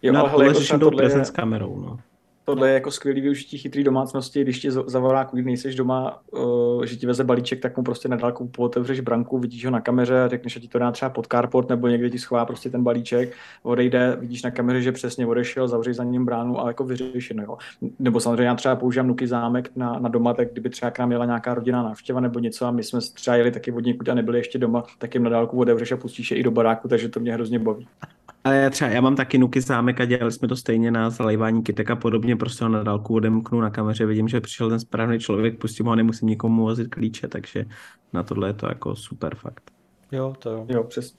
Jo, no, ale jako tohle je... s kamerou, no tohle je jako skvělý využití chytrý domácnosti, když ti zavolá, když nejseš doma, uh, že ti veze balíček, tak mu prostě na dálku otevřeš branku, vidíš ho na kameře a řekneš, že ti to dá třeba pod carport nebo někde ti schová prostě ten balíček, odejde, vidíš na kameře, že přesně odešel, zavřeš za ním bránu a jako vyřešit. No. Nebo samozřejmě já třeba používám Nuky zámek na, na doma, tak kdyby třeba k nám jela nějaká rodina návštěva nebo něco a my jsme třeba jeli taky od někud a nebyli ještě doma, tak jim na dálku otevřeš a pustíš je i do baráku, takže to mě hrozně baví. Ale já třeba, já mám taky nuky zámek a dělali jsme to stejně na zalejvání kytek a podobně, prostě ho na dálku odemknu na kameře, vidím, že přišel ten správný člověk, pustím ho a nemusím nikomu vozit klíče, takže na tohle je to jako super fakt. Jo, to jo. Jo, přes,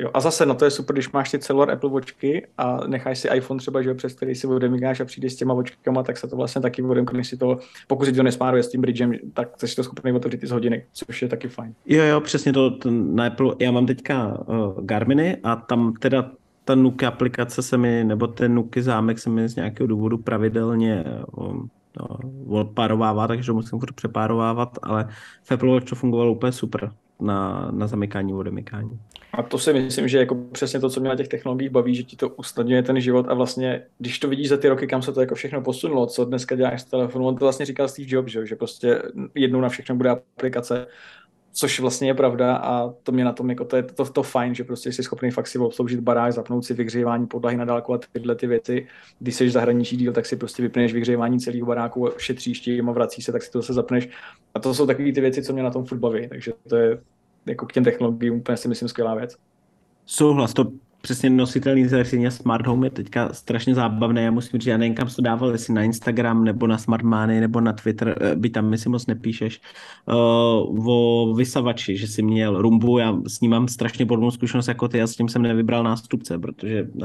Jo, a zase, no to je super, když máš ty celor Apple Watchky a necháš si iPhone třeba, že přes který si odemíkáš a přijdeš s těma vočkama, tak se to vlastně taky odemkne si to, pokud si to nespáruje s tím bridgem, tak jsi to schopný otevřít i z hodiny, což je taky fajn. Jo, jo, přesně to, ten, na Apple, já mám teďka uh, Garminy a tam teda ta Nuky aplikace se mi, nebo ten Nuky zámek se mi z nějakého důvodu pravidelně um, no, odparovává, takže musím furt přepárovávat, ale v Apple Watch to fungovalo úplně super na, na zamykání, odemykání. A to si myslím, že jako přesně to, co mě na těch technologiích baví, že ti to usnadňuje ten život a vlastně, když to vidíš za ty roky, kam se to jako všechno posunulo, co dneska děláš s telefonu, on to vlastně říkal Steve Jobs, že, že prostě jednou na všechno bude aplikace což vlastně je pravda a to mě na tom, jako to je to, to fajn, že prostě jsi schopný fakt si obsloužit barák, zapnout si vyhřívání podlahy na dálku a tyhle ty věci. Když jsi zahraničí díl, tak si prostě vypneš vyhřívání celého baráku, šetříš tím a vrací se, tak si to zase zapneš. A to jsou takové ty věci, co mě na tom furt baví, takže to je jako k těm technologiím úplně si myslím skvělá věc. Souhlas, to přesně nositelný zařízení a smart home je teďka strašně zábavné. Já musím říct, já nevím, kam to dával, jestli na Instagram nebo na Smartmany nebo na Twitter, eh, by tam mi si moc nepíšeš, uh, o vysavači, že si měl rumbu, já s ním mám strašně podobnou zkušenost jako ty, já s tím jsem nevybral nástupce, protože uh,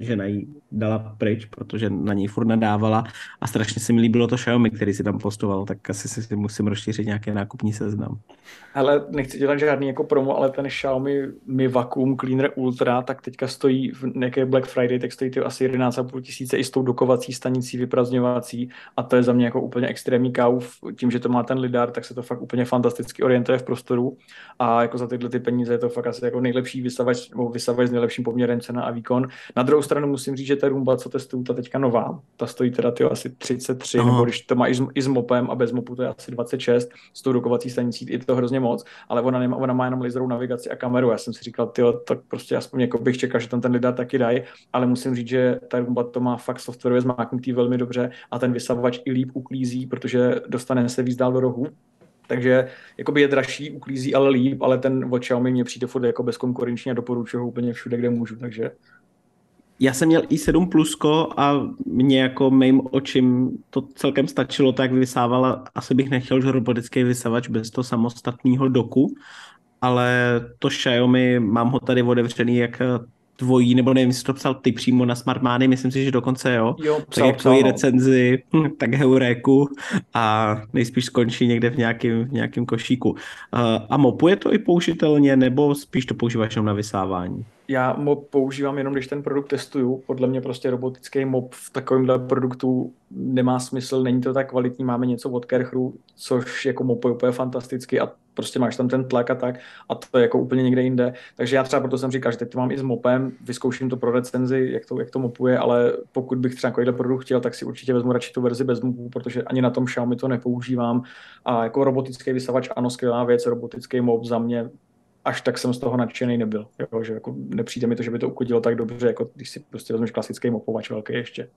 žena ji dala pryč, protože na něj furt nadávala a strašně se mi líbilo to Xiaomi, který si tam postoval, tak asi si musím rozšířit nějaký nákupní seznam. Ale nechci dělat žádný jako promo, ale ten Xiaomi Mi Vacuum Cleaner Ultra, tak teďka stojí v nějaké Black Friday, tak stojí to asi 11,5 tisíce i s tou dokovací stanicí vyprazňovací a to je za mě jako úplně extrémní kauf. Tím, že to má ten lidar, tak se to fakt úplně fantasticky orientuje v prostoru a jako za tyhle ty peníze je to fakt asi jako nejlepší vysavač, nebo vysavač s nejlepším poměrem cena a výkon. Na druhou stranu musím říct, že ta Roomba, co testuju, ta teďka nová, ta stojí teda tyjo, asi 33, Aha. nebo když to má i s, i s mopem a bez mopu, to je asi 26, s tou dokovací stanicí je to hrozně moc, ale ona, nemá, ona má jenom laserovou navigaci a kameru. Já jsem si říkal, tyjo, tak prostě aspoň jako bych čekal, že tam ten lidar taky dají, ale musím říct, že ta Roomba to má fakt softwarově zmáknutý velmi dobře a ten vysavač i líp uklízí, protože dostane se víc dál do rohu. Takže jakoby je dražší, uklízí ale líp, ale ten od Xiaomi mě přijde furt jako bezkonkurenční a doporučuji ho úplně všude, kde můžu, takže já jsem měl i7 plusko a mě jako mým očím to celkem stačilo, tak vysávala, asi bych nechtěl že robotický vysavač bez toho samostatného doku, ale to Xiaomi, mám ho tady otevřený jak tvojí, nebo nevím, jestli to psal ty přímo na Smartmány, myslím si, že dokonce jo. jo psal, tak jak tvojí no. recenzi, tak heuréku a nejspíš skončí někde v nějakém, v nějakém košíku. A mopuje to i použitelně, nebo spíš to používáš jenom na vysávání? Já mop používám jenom, když ten produkt testuju. Podle mě prostě robotický mop v takovémhle produktu nemá smysl, není to tak kvalitní, máme něco od Kerchru, což jako mopuje úplně fantasticky a prostě máš tam ten tlak a tak a to je jako úplně někde jinde. Takže já třeba proto jsem říkal, že teď to mám i s mopem, vyzkouším to pro recenzi, jak to, jak to mopuje, ale pokud bych třeba takovýhle produkt chtěl, tak si určitě vezmu radši tu verzi bez mopu, protože ani na tom Xiaomi to nepoužívám. A jako robotický vysavač, ano, skvělá věc, robotický mop za mě až tak jsem z toho nadšený nebyl. Jo, že jako nepřijde mi to, že by to ukodilo tak dobře, jako když si prostě vezmeš klasický mopovač velký ještě.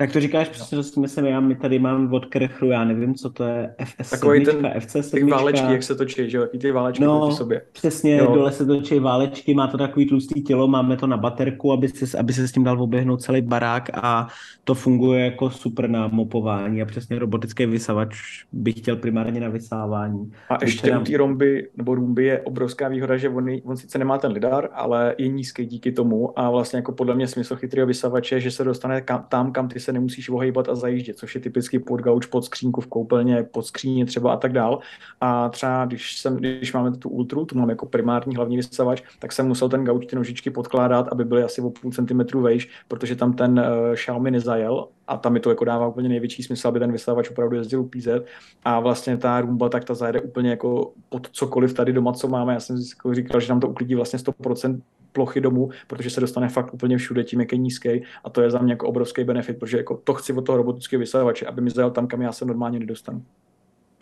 Tak to říkáš přesně, to si myslím, já my tady mám od Kerchru, já nevím, co to je, FS7, Takový ten, FC7. Ty válečky, jak se točí, že jo, ty válečky no, proti sobě. přesně, jo. dole se točí válečky, má to takový tlustý tělo, máme to na baterku, aby se, aby se s tím dal oběhnout celý barák a to funguje jako super na mopování a přesně robotický vysavač bych chtěl primárně na vysávání. A ještě u té romby, nebo rumby je obrovská výhoda, že on, on sice nemá ten lidar, ale je nízký díky tomu a vlastně jako podle mě smysl chytrého vysavače, že se dostane kam, tam, kam ty se nemusíš ohejbat a zajíždět, což je typicky pod gauč, pod skřínku v koupelně, pod skříně třeba a tak dál. A třeba když, jsem, když máme tu ultru, tu mám jako primární hlavní vysavač, tak jsem musel ten gauč ty nožičky podkládat, aby byly asi o půl centimetru vejš, protože tam ten uh, Xiaomi nezajel a tam mi to jako dává úplně největší smysl, aby ten vysavač opravdu jezdil PZ a vlastně ta Roomba tak ta zajede úplně jako pod cokoliv tady doma, co máme. Já jsem si jako říkal, že nám to uklidí vlastně 100% plochy domů, protože se dostane fakt úplně všude tím, jak je nízký a to je za mě jako obrovský benefit, protože jako to chci od toho robotického vysavače, aby mi zajel tam, kam já se normálně nedostanu.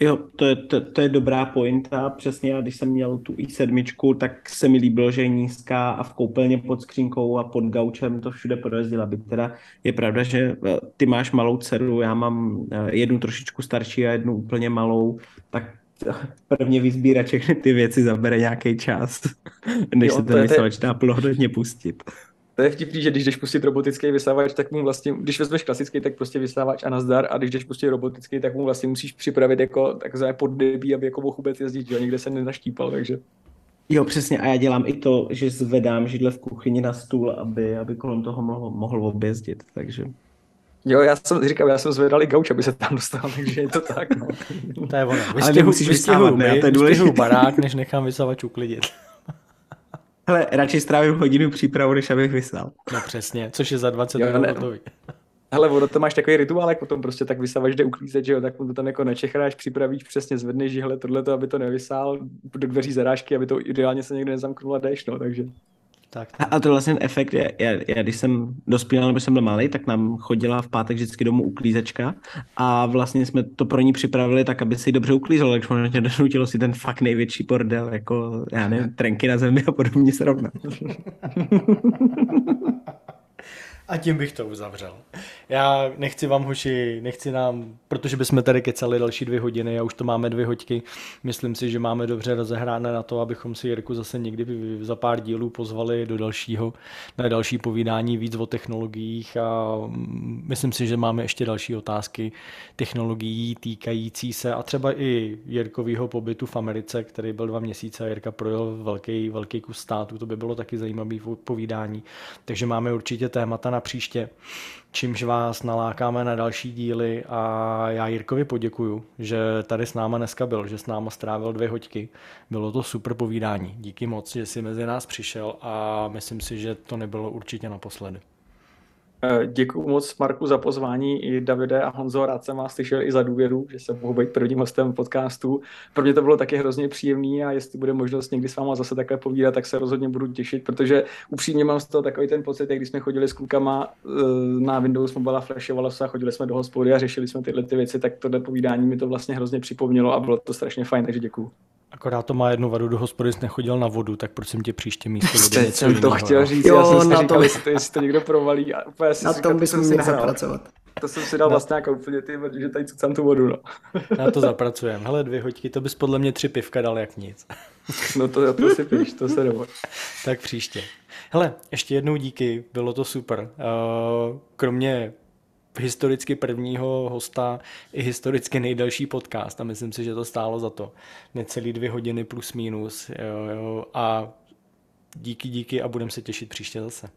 Jo, to je, to, to je dobrá pointa, přesně, a když jsem měl tu i7, tak se mi líbilo, že je nízká a v koupelně pod skřínkou a pod gaučem to všude projezdila. Byť teda je pravda, že eh, ty máš malou dceru, já mám eh, jednu trošičku starší a jednu úplně malou, tak prvně vyzbírat všechny ty věci zabere nějaký čas, než jo, se ten vysavač dá plnohodnotně pustit. To je vtipný, že když jdeš pustit robotický vysávač, tak mu vlastně, když vezmeš klasický, tak prostě vysávač a nazdar, a když jdeš pustit robotický, tak mu vlastně musíš připravit jako takzvané poddebí, aby jako vůbec jezdit, že nikde se nenaštípal, takže. Jo, přesně, a já dělám i to, že zvedám židle v kuchyni na stůl, aby, aby kolem toho mohl, mohl objezdit, takže. Jo, já jsem říkal, já jsem zvedal i gauč, aby se tam dostal, takže je to tak. No. to je ono. Vystěhu, vystěhu, ne, to je důležité. barák, než nechám vysavač uklidit. Hele, radši strávím hodinu přípravu, než abych vysál. No přesně, což je za 20 minut hotový. Hele, ono to máš takový rituál, jak potom prostě tak vysavač jde uklízet, že jo, tak mu to tam jako nečechráš, připravíš, přesně zvedneš tohle to, aby to nevysál, do dveří zarážky, aby to ideálně se někde nezamknulo a jdeš, no, takže. Tak. A, a to vlastně efekt, je, já, já, když jsem dospěl, nebo jsem byl malý, tak nám chodila v pátek vždycky domů uklízečka a vlastně jsme to pro ní připravili tak, aby si dobře uklízela, takže možná donutilo si ten fakt největší bordel, jako, já nevím, trenky na zemi a podobně srovnat. A tím bych to uzavřel. Já nechci vám, hoši, nechci nám, protože bychom tady kecali další dvě hodiny a už to máme dvě hoďky. Myslím si, že máme dobře rozehráno na to, abychom si Jirku zase někdy za pár dílů pozvali do dalšího, na další povídání víc o technologiích a myslím si, že máme ještě další otázky technologií týkající se a třeba i Jirkovýho pobytu v Americe, který byl dva měsíce a Jirka projel velký, velký kus státu, to by bylo taky zajímavé povídání. Takže máme určitě témata na příště čímž vás nalákáme na další díly a já Jirkovi poděkuju, že tady s náma dneska byl, že s náma strávil dvě hoďky. Bylo to super povídání. Díky moc, že jsi mezi nás přišel a myslím si, že to nebylo určitě naposledy. Eh, Děkuji moc Marku za pozvání i Davide a Honzo, rád jsem vás slyšel i za důvěru, že jsem mohl být prvním hostem podcastu. Pro mě to bylo taky hrozně příjemný a jestli bude možnost někdy s váma zase takhle povídat, tak se rozhodně budu těšit, protože upřímně mám z toho takový ten pocit, jak když jsme chodili s klukama eh, na Windows Mobile flashovalo se a chodili jsme do hospody a řešili jsme tyhle ty věci, tak tohle povídání mi to vlastně hrozně připomnělo a bylo to strašně fajn, takže děkuji. Akorát to má jednu vadu, do hospody jsi nechodil na vodu, tak prosím tě příště místo vody něco jsem to chtěl říct, jo, já jsem si říkal, jestli to, jestli to někdo provalí. A úplně na tom bychom měli zapracovat. To jsem si dal no. vlastně jako úplně ty, že tady cucám tu vodu, no. Na to zapracujeme. Hele, dvě hoďky, to bys podle mě tři pivka dal jak nic. No to, to si píš, to se neboj. tak příště. Hele, ještě jednou díky, bylo to super. Kromě historicky prvního hosta i historicky nejdelší podcast a myslím si, že to stálo za to. Necelý dvě hodiny plus minus jo, jo, a díky, díky a budeme se těšit příště zase.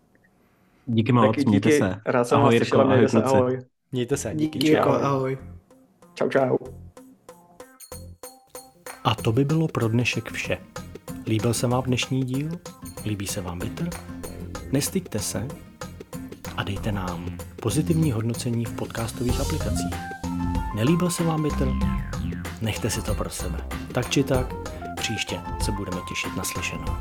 Díky moc, díky, mějte se. Rád jsem ahoj, Jirko, ahoj, se, ahoj. Mějte se, díky, díky čau. ahoj. Čau, čau. A to by bylo pro dnešek vše. Líbil se vám dnešní díl? Líbí se vám Bitter? Nestyďte se a dejte nám pozitivní hodnocení v podcastových aplikacích. Nelíbil se vám Bitter? Nechte si to pro sebe. Tak či tak, příště se budeme těšit na slyšenou.